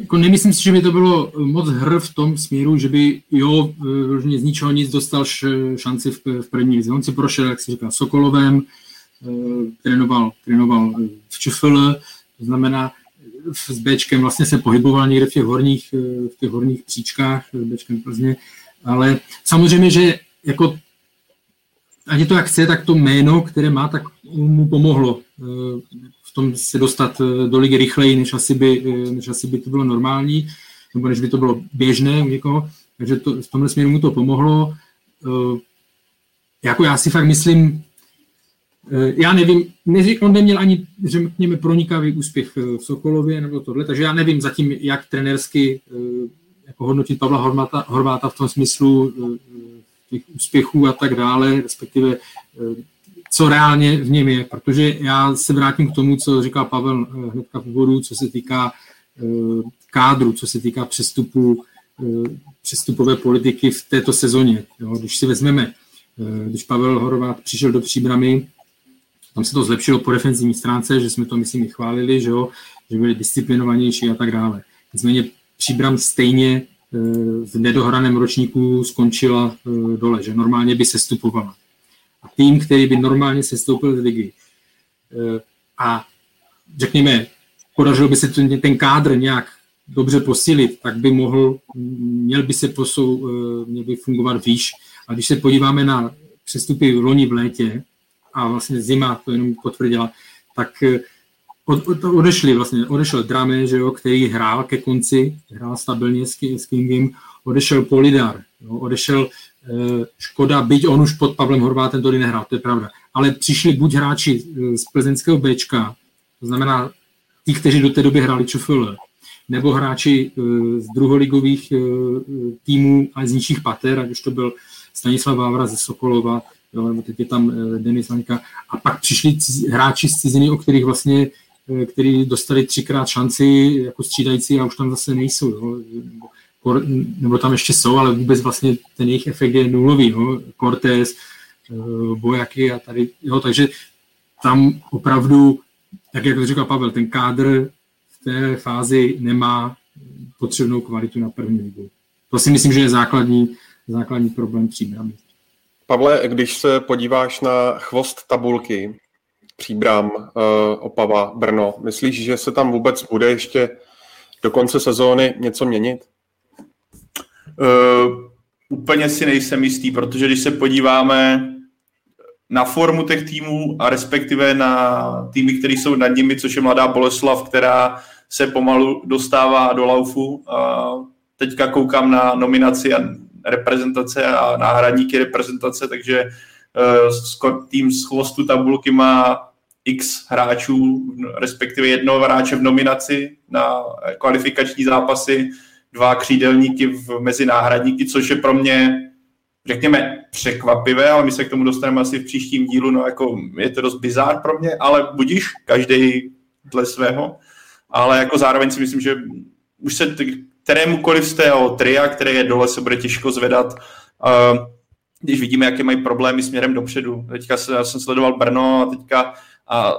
jako nemyslím si, že by to bylo moc hr v tom směru, že by jo, z ničeho nic dostal šanci v, v první lize. On si prošel, jak si říká, Sokolovem, eh, trénoval, trénoval v ČFL, to znamená, s Bčkem vlastně se pohyboval někde v těch horních, eh, v těch horních příčkách, s Bčkem Plzně, ale samozřejmě, že jako ať je to jak chce, tak to jméno, které má, tak mu pomohlo eh, tom se dostat eh, do ligy rychleji, než asi by, eh, než asi by to bylo normální, nebo než by to bylo běžné u někoho. Takže to, v tomhle směru mu to pomohlo. Eh, jako já si fakt myslím, já nevím, neři, on neměl ani, řekněme, pronikavý úspěch v Sokolově nebo tohle, takže já nevím zatím, jak trenersky jako hodnotit Pavla Horváta, Horváta v tom smyslu těch úspěchů a tak dále, respektive co reálně v něm je, protože já se vrátím k tomu, co říkal Pavel eh, hnedka v úvodu, co se týká eh, kádru, co se týká přestupu, eh, přestupové politiky v této sezóně. Když si vezmeme, když Pavel Horvat přišel do Příbramy, tam se to zlepšilo po defenzivní stránce, že jsme to, myslím, i chválili, že, jo, že byli disciplinovanější a tak dále. Nicméně Příbram stejně v nedohraném ročníku skončila dole, že normálně by se stupovala tým, který by normálně se stoupil z ligy. Eh, a řekněme, podařilo by se ten kádr nějak dobře posílit, tak by mohl, měl by se posou, eh, měl by fungovat výš. A když se podíváme na přestupy v loni v létě, a vlastně zima to jenom potvrdila, tak eh, od, od, odešli vlastně, odešel Drame, že jo, který hrál ke konci, hrál stabilně s, s Kingem, odešel Polidar, jo, odešel Škoda, byť on už pod Pavlem Horvátem to nehrál, to je pravda, ale přišli buď hráči z plzeňského Bčka, to znamená ti, kteří do té doby hráli ČFL, nebo hráči z druholigových týmů a z nižších pater, ať už to byl Stanislav Vávra ze Sokolova, jo, nebo teď je tam Denis Vaňka, a pak přišli hráči z ciziny, o kterých vlastně který dostali třikrát šanci jako střídající a už tam zase nejsou. Jo. Nebo, tam ještě jsou, ale vůbec vlastně ten jejich efekt je nulový. Jo. Cortés, Bojaky a tady, jo, takže tam opravdu, tak jak to říkal Pavel, ten kádr v té fázi nemá potřebnou kvalitu na první ligu. To si myslím, že je základní, základní problém příbramy.
Pavle, když se podíváš na chvost tabulky, Příbram, uh, Opava, Brno, myslíš, že se tam vůbec bude ještě do konce sezóny něco měnit?
Uh, úplně si nejsem jistý, protože když se podíváme na formu těch týmů a respektive na týmy, které jsou nad nimi, což je Mladá Boleslav, která se pomalu dostává do laufu. A teďka koukám na nominaci a reprezentace a náhradníky reprezentace, takže uh, tým z chvostu tabulky má x hráčů, respektive jednoho hráče v nominaci na kvalifikační zápasy, dva křídelníky v, mezi náhradníky, což je pro mě řekněme, překvapivé, ale my se k tomu dostaneme asi v příštím dílu, no jako je to dost bizár pro mě, ale budíš, každý dle svého, ale jako zároveň si myslím, že už se kterémukoliv z tého tria, které je dole, se bude těžko zvedat, uh, když vidíme, jaké mají problémy směrem dopředu. Teďka se, já jsem sledoval Brno a teďka a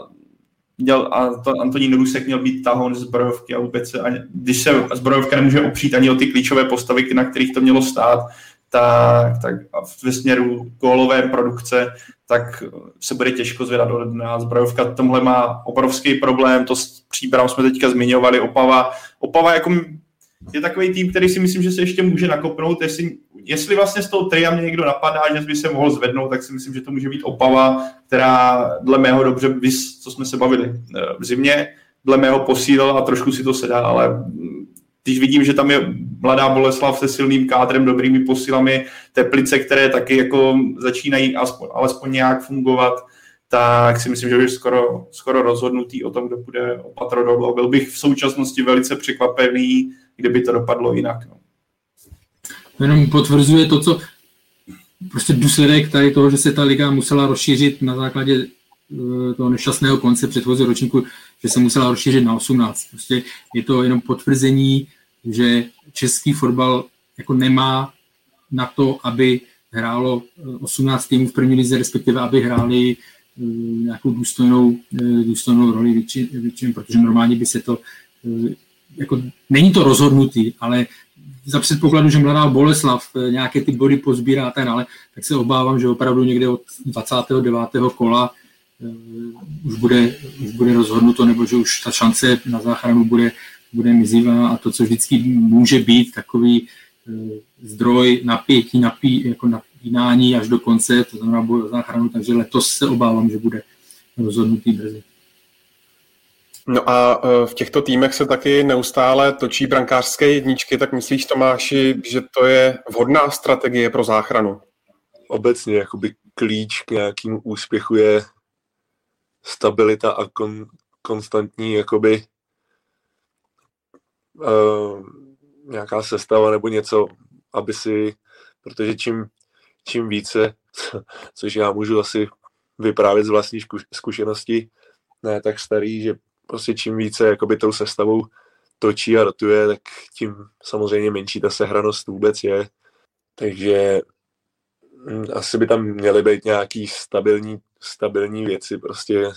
měl, a to Antonín Rusek měl být tahon z zbrojovky a vůbec se, ani, když se zbrojovka nemůže opřít ani o ty klíčové postavy, na kterých to mělo stát, tak, tak ve směru gólové produkce, tak se bude těžko zvedat do dna. Zbrojovka tomhle má obrovský problém, to s příprav jsme teďka zmiňovali, Opava. Opava jako je takový tým, který si myslím, že se ještě může nakopnout, jestli, jestli vlastně z toho tria mě někdo napadá, že by se mohl zvednout, tak si myslím, že to může být Opava, která dle mého dobře, vys, co jsme se bavili eh, v zimě, dle mého posílila a trošku si to sedá, ale když vidím, že tam je mladá Boleslav se silným kádrem, dobrými posilami, Teplice, které taky jako začínají aspoň, alespoň nějak fungovat, tak si myslím, že už skoro, skoro rozhodnutý o tom, kdo bude opatro dolů. Byl bych v současnosti velice překvapený, kdyby to dopadlo jinak. No.
Jenom potvrzuje to, co prostě důsledek tady toho, že se ta liga musela rozšířit na základě eh, toho nešťastného konce předchozího ročníku, že se musela rozšířit na 18. Prostě je to jenom potvrzení že český fotbal jako nemá na to, aby hrálo 18 eh, týmů v první lize, respektive aby hráli eh, nějakou důstojnou, důstojnou roli většinou, protože normálně by se to, jako není to rozhodnutý, ale za předpokladu, že mladá Boleslav nějaké ty body pozbírá ten, ale tak se obávám, že opravdu někde od 29. kola už bude, už bude rozhodnuto, nebo že už ta šance na záchranu bude bude mizivá a to, co vždycky může být takový e, zdroj napětí, napí, jako napínání až do konce, to znamená záchranu, takže letos se obávám, že bude rozhodnutý brzy.
No a e, v těchto týmech se taky neustále točí brankářské jedničky, tak myslíš, Tomáši, že to je vhodná strategie pro záchranu?
Obecně jakoby klíč k nějakému úspěchu je stabilita a kon, konstantní jakoby uh, nějaká sestava nebo něco, aby si, protože čím, čím více, <laughs> což já můžu asi vyprávět z vlastní zkušenosti, ne tak starý, že prostě čím více jakoby tou sestavou točí a rotuje, tak tím samozřejmě menší ta sehranost vůbec je. Takže hm, asi by tam měly být nějaký stabilní, stabilní věci. Prostě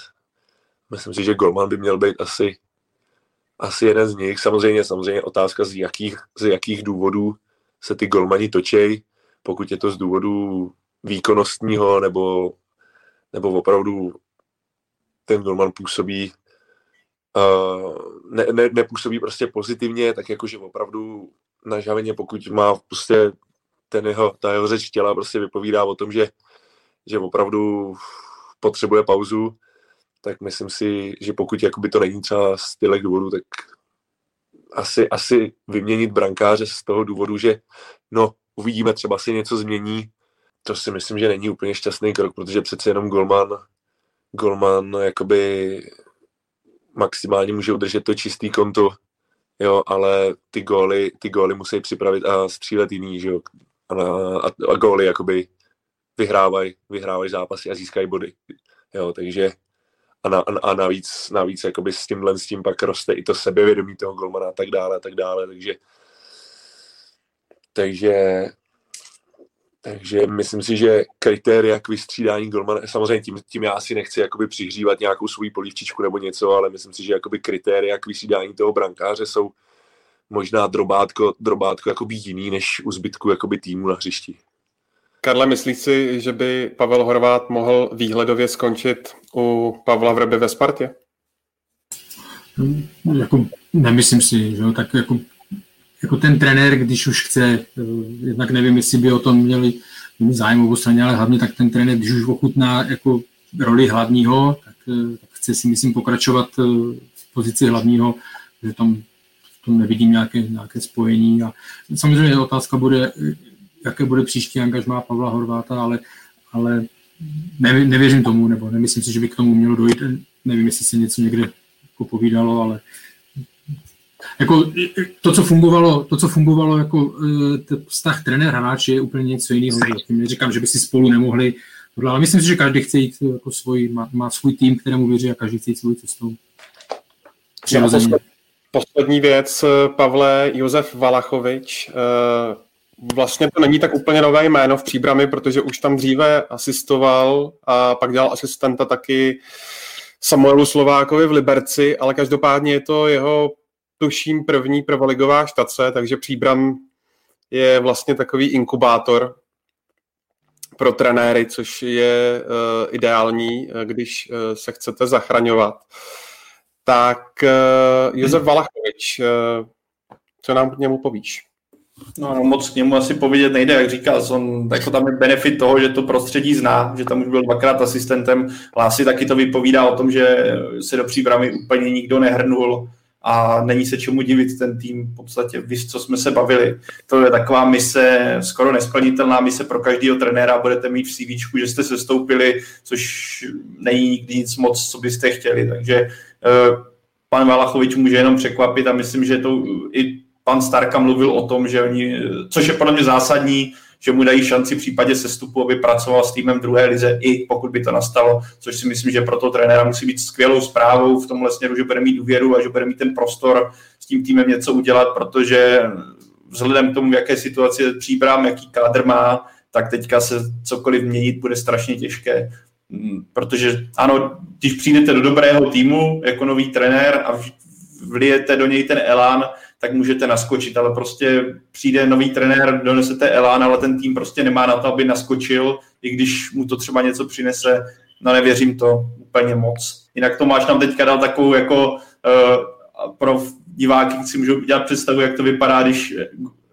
myslím si, že Golman by měl být asi asi jeden z nich. Samozřejmě, samozřejmě otázka, z jakých, z jakých důvodů se ty golmani točej, pokud je to z důvodu výkonnostního nebo, nebo opravdu ten golman působí ne, ne, nepůsobí prostě pozitivně, tak jakože opravdu na žaveně, pokud má prostě ten jeho, ta jeho řeč těla prostě vypovídá o tom, že, že opravdu potřebuje pauzu, tak myslím si, že pokud jakoby to není třeba z těchto důvodů, tak asi, asi vyměnit brankáře z toho důvodu, že no, uvidíme, třeba si něco změní, to si myslím, že není úplně šťastný krok, protože přece jenom Golman, Golman jakoby maximálně může udržet to čistý konto, jo, ale ty góly, ty góly musí připravit a střílet jiný, že jo, a, a, a góly jakoby vyhrávají, vyhrávají zápasy a získají body, jo, takže a, na, a navíc, navíc jakoby s tímhle s tím pak roste i to sebevědomí toho golmana a tak dále a tak dále, takže takže takže myslím si, že kritéria k vystřídání golmana, samozřejmě tím, tím já asi nechci jakoby přihřívat nějakou svou polívčičku nebo něco, ale myslím si, že jakoby kritéria k vystřídání toho brankáře jsou možná drobátko, drobátko jakoby jiný než u zbytku jakoby týmu na hřišti.
Karle, myslíš si, že by Pavel Horvát mohl výhledově skončit u Pavla Vrby ve Spartě?
Jako, nemyslím si, že tak jako, jako ten trenér, když už chce, eh, jednak nevím, jestli by o tom měli zájem obou straně, ale hlavně tak ten trenér, když už ochutná jako roli hlavního, tak, eh, tak chce si myslím pokračovat eh, v pozici hlavního, že tam v tom nevidím nějaké, nějaké spojení a samozřejmě otázka bude, jaké bude příští angažmá Pavla Horváta, ale, ale nevě, nevěřím tomu, nebo nemyslím si, že by k tomu mělo dojít. Nevím, jestli se něco někde jako povídalo, ale jako to, co fungovalo, to, co fungovalo jako e, vztah trenér hráč je úplně něco jiného. Neříkám, že by si spolu nemohli, ale myslím si, že každý chce jít jako svůj, má, má svůj tým, kterému věří a každý chce jít svou cestou.
Přirozeně. Poslední věc, Pavle, Josef Valachovič, vlastně to není tak úplně nové jméno v příbrami, protože už tam dříve asistoval a pak dělal asistenta taky Samuelu Slovákovi v Liberci, ale každopádně je to jeho tuším první prvoligová štace, takže příbram je vlastně takový inkubátor pro trenéry, což je uh, ideální, když uh, se chcete zachraňovat. Tak uh, Josef Valachovič, uh, co nám k němu povíš?
No, no, moc k němu asi povědět nejde, jak říkal, on, jako tam je benefit toho, že to prostředí zná, že tam už byl dvakrát asistentem, asi taky to vypovídá o tom, že se do příbramy úplně nikdo nehrnul a není se čemu divit ten tým, v podstatě víš, co jsme se bavili. To je taková mise, skoro nesplnitelná mise pro každého trenéra, budete mít v CV, že jste se stoupili, což není nikdy nic moc, co byste chtěli, takže eh, pan Valachovič může jenom překvapit a myslím, že to i pan Starka mluvil o tom, že oni, což je podle mě zásadní, že mu dají šanci v případě sestupu, aby pracoval s týmem druhé lize, i pokud by to nastalo, což si myslím, že pro toho trenéra musí být skvělou zprávou v tomhle směru, že bude mít důvěru a že bude mít ten prostor s tím týmem něco udělat, protože vzhledem k tomu, v jaké situaci je příbram, jaký kádr má, tak teďka se cokoliv měnit bude strašně těžké. Mm, protože ano, když přijdete do dobrého týmu jako nový trenér a vlijete do něj ten elán, tak můžete naskočit, ale prostě přijde nový trenér, donesete elán, ale ten tým prostě nemá na to, aby naskočil, i když mu to třeba něco přinese, no nevěřím to úplně moc. Jinak Tomáš nám teďka dal takovou jako uh, pro diváky si můžu dělat představu, jak to vypadá, když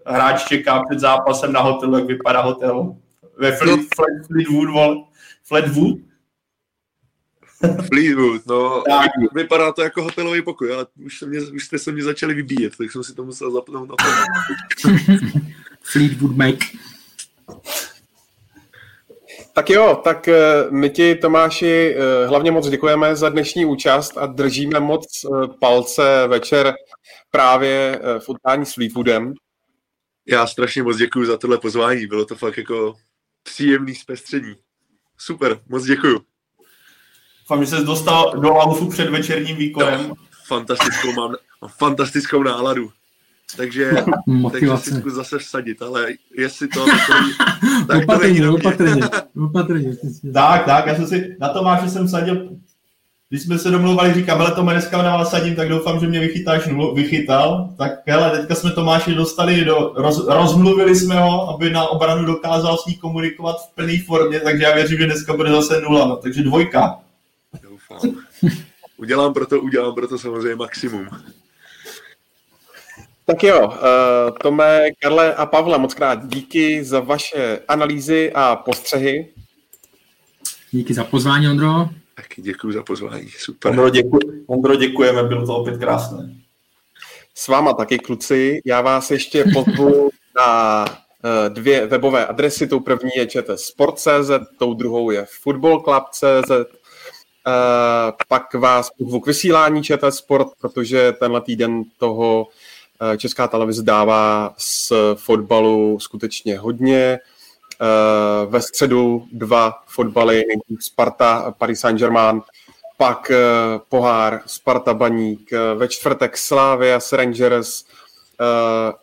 hráč čeká před zápasem na hotelu, jak vypadá hotel. Ve Fleet, Fleet, Fleetwood, Fleetwood,
Fleetwood, no, tak. vypadá to jako hotelový pokoj, ale už, se mě, už jste se mě začali vybíjet, tak jsem si to musel zapnout na to. <laughs>
Fleetwood Mac.
Tak jo, tak eh, my ti, Tomáši, eh, hlavně moc děkujeme za dnešní účast a držíme moc eh, palce večer právě v utkání s Fleetwoodem.
Já strašně moc děkuji za tohle pozvání, bylo to fakt jako příjemný zpestření. Super, moc děkuji.
Doufám, že se dostal do laufu před večerním výkonem. No,
fantastickou mám, mám fantastickou náladu. Takže, <laughs> takže si zkus zase vsadit, ale jestli to... <laughs>
tak opatrně, to opatrně, <laughs> opatrně.
tak, tak, já jsem si, na Tomáše jsem vsadil, když jsme se domluvali, říkám, hele, Tome, dneska na vás sadím, tak doufám, že mě vychytáš nulu, vychytal. Tak hele, teďka jsme Tomáše dostali do, roz, rozmluvili jsme ho, aby na obranu dokázal s ní komunikovat v plné formě, takže já věřím, že dneska bude zase nula, no, takže dvojka
doufám. Udělám proto, udělám proto samozřejmě maximum.
Tak jo, uh, Tome, Karle a Pavle, moc krát díky za vaše analýzy a postřehy.
Díky za pozvání, Ondro.
Taky děkuji za pozvání, super.
Ondro, děkuji, Ondro, děkujeme, bylo to opět krásné.
S váma taky, kluci. Já vás ještě pozvu na eh, dvě webové adresy. Tou první je čtsport.cz, tou druhou je footballclub.cz. Uh, pak vás pozvu k vysílání ČT Sport, protože tenhle týden toho uh, Česká televize dává z fotbalu skutečně hodně. Uh, ve středu dva fotbaly, Sparta, Paris Saint-Germain, pak pohár Sparta Baník, ve čtvrtek Slávia s Rangers,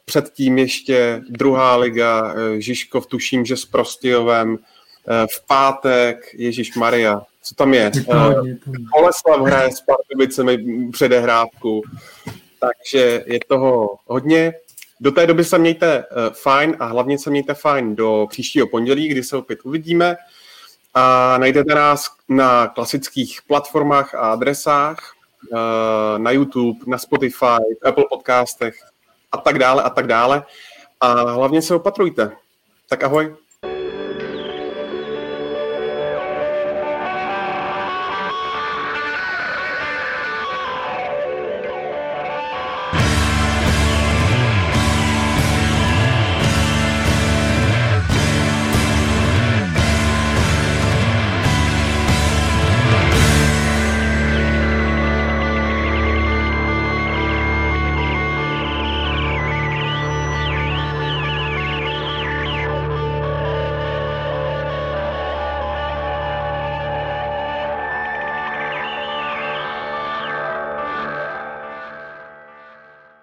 předtím ještě druhá liga Žižkov, tuším, že s Prostějovem, v pátek Ježíš Maria, co tam je? Koleslav hraje s Pardubicemi předehrávku, takže je toho hodně. Do té doby se mějte fajn a hlavně se mějte fajn do příštího pondělí, kdy se opět uvidíme. A najdete nás na klasických platformách a adresách, na YouTube, na Spotify, Apple podcastech a tak dále a tak dále. A hlavně se opatrujte. Tak ahoj.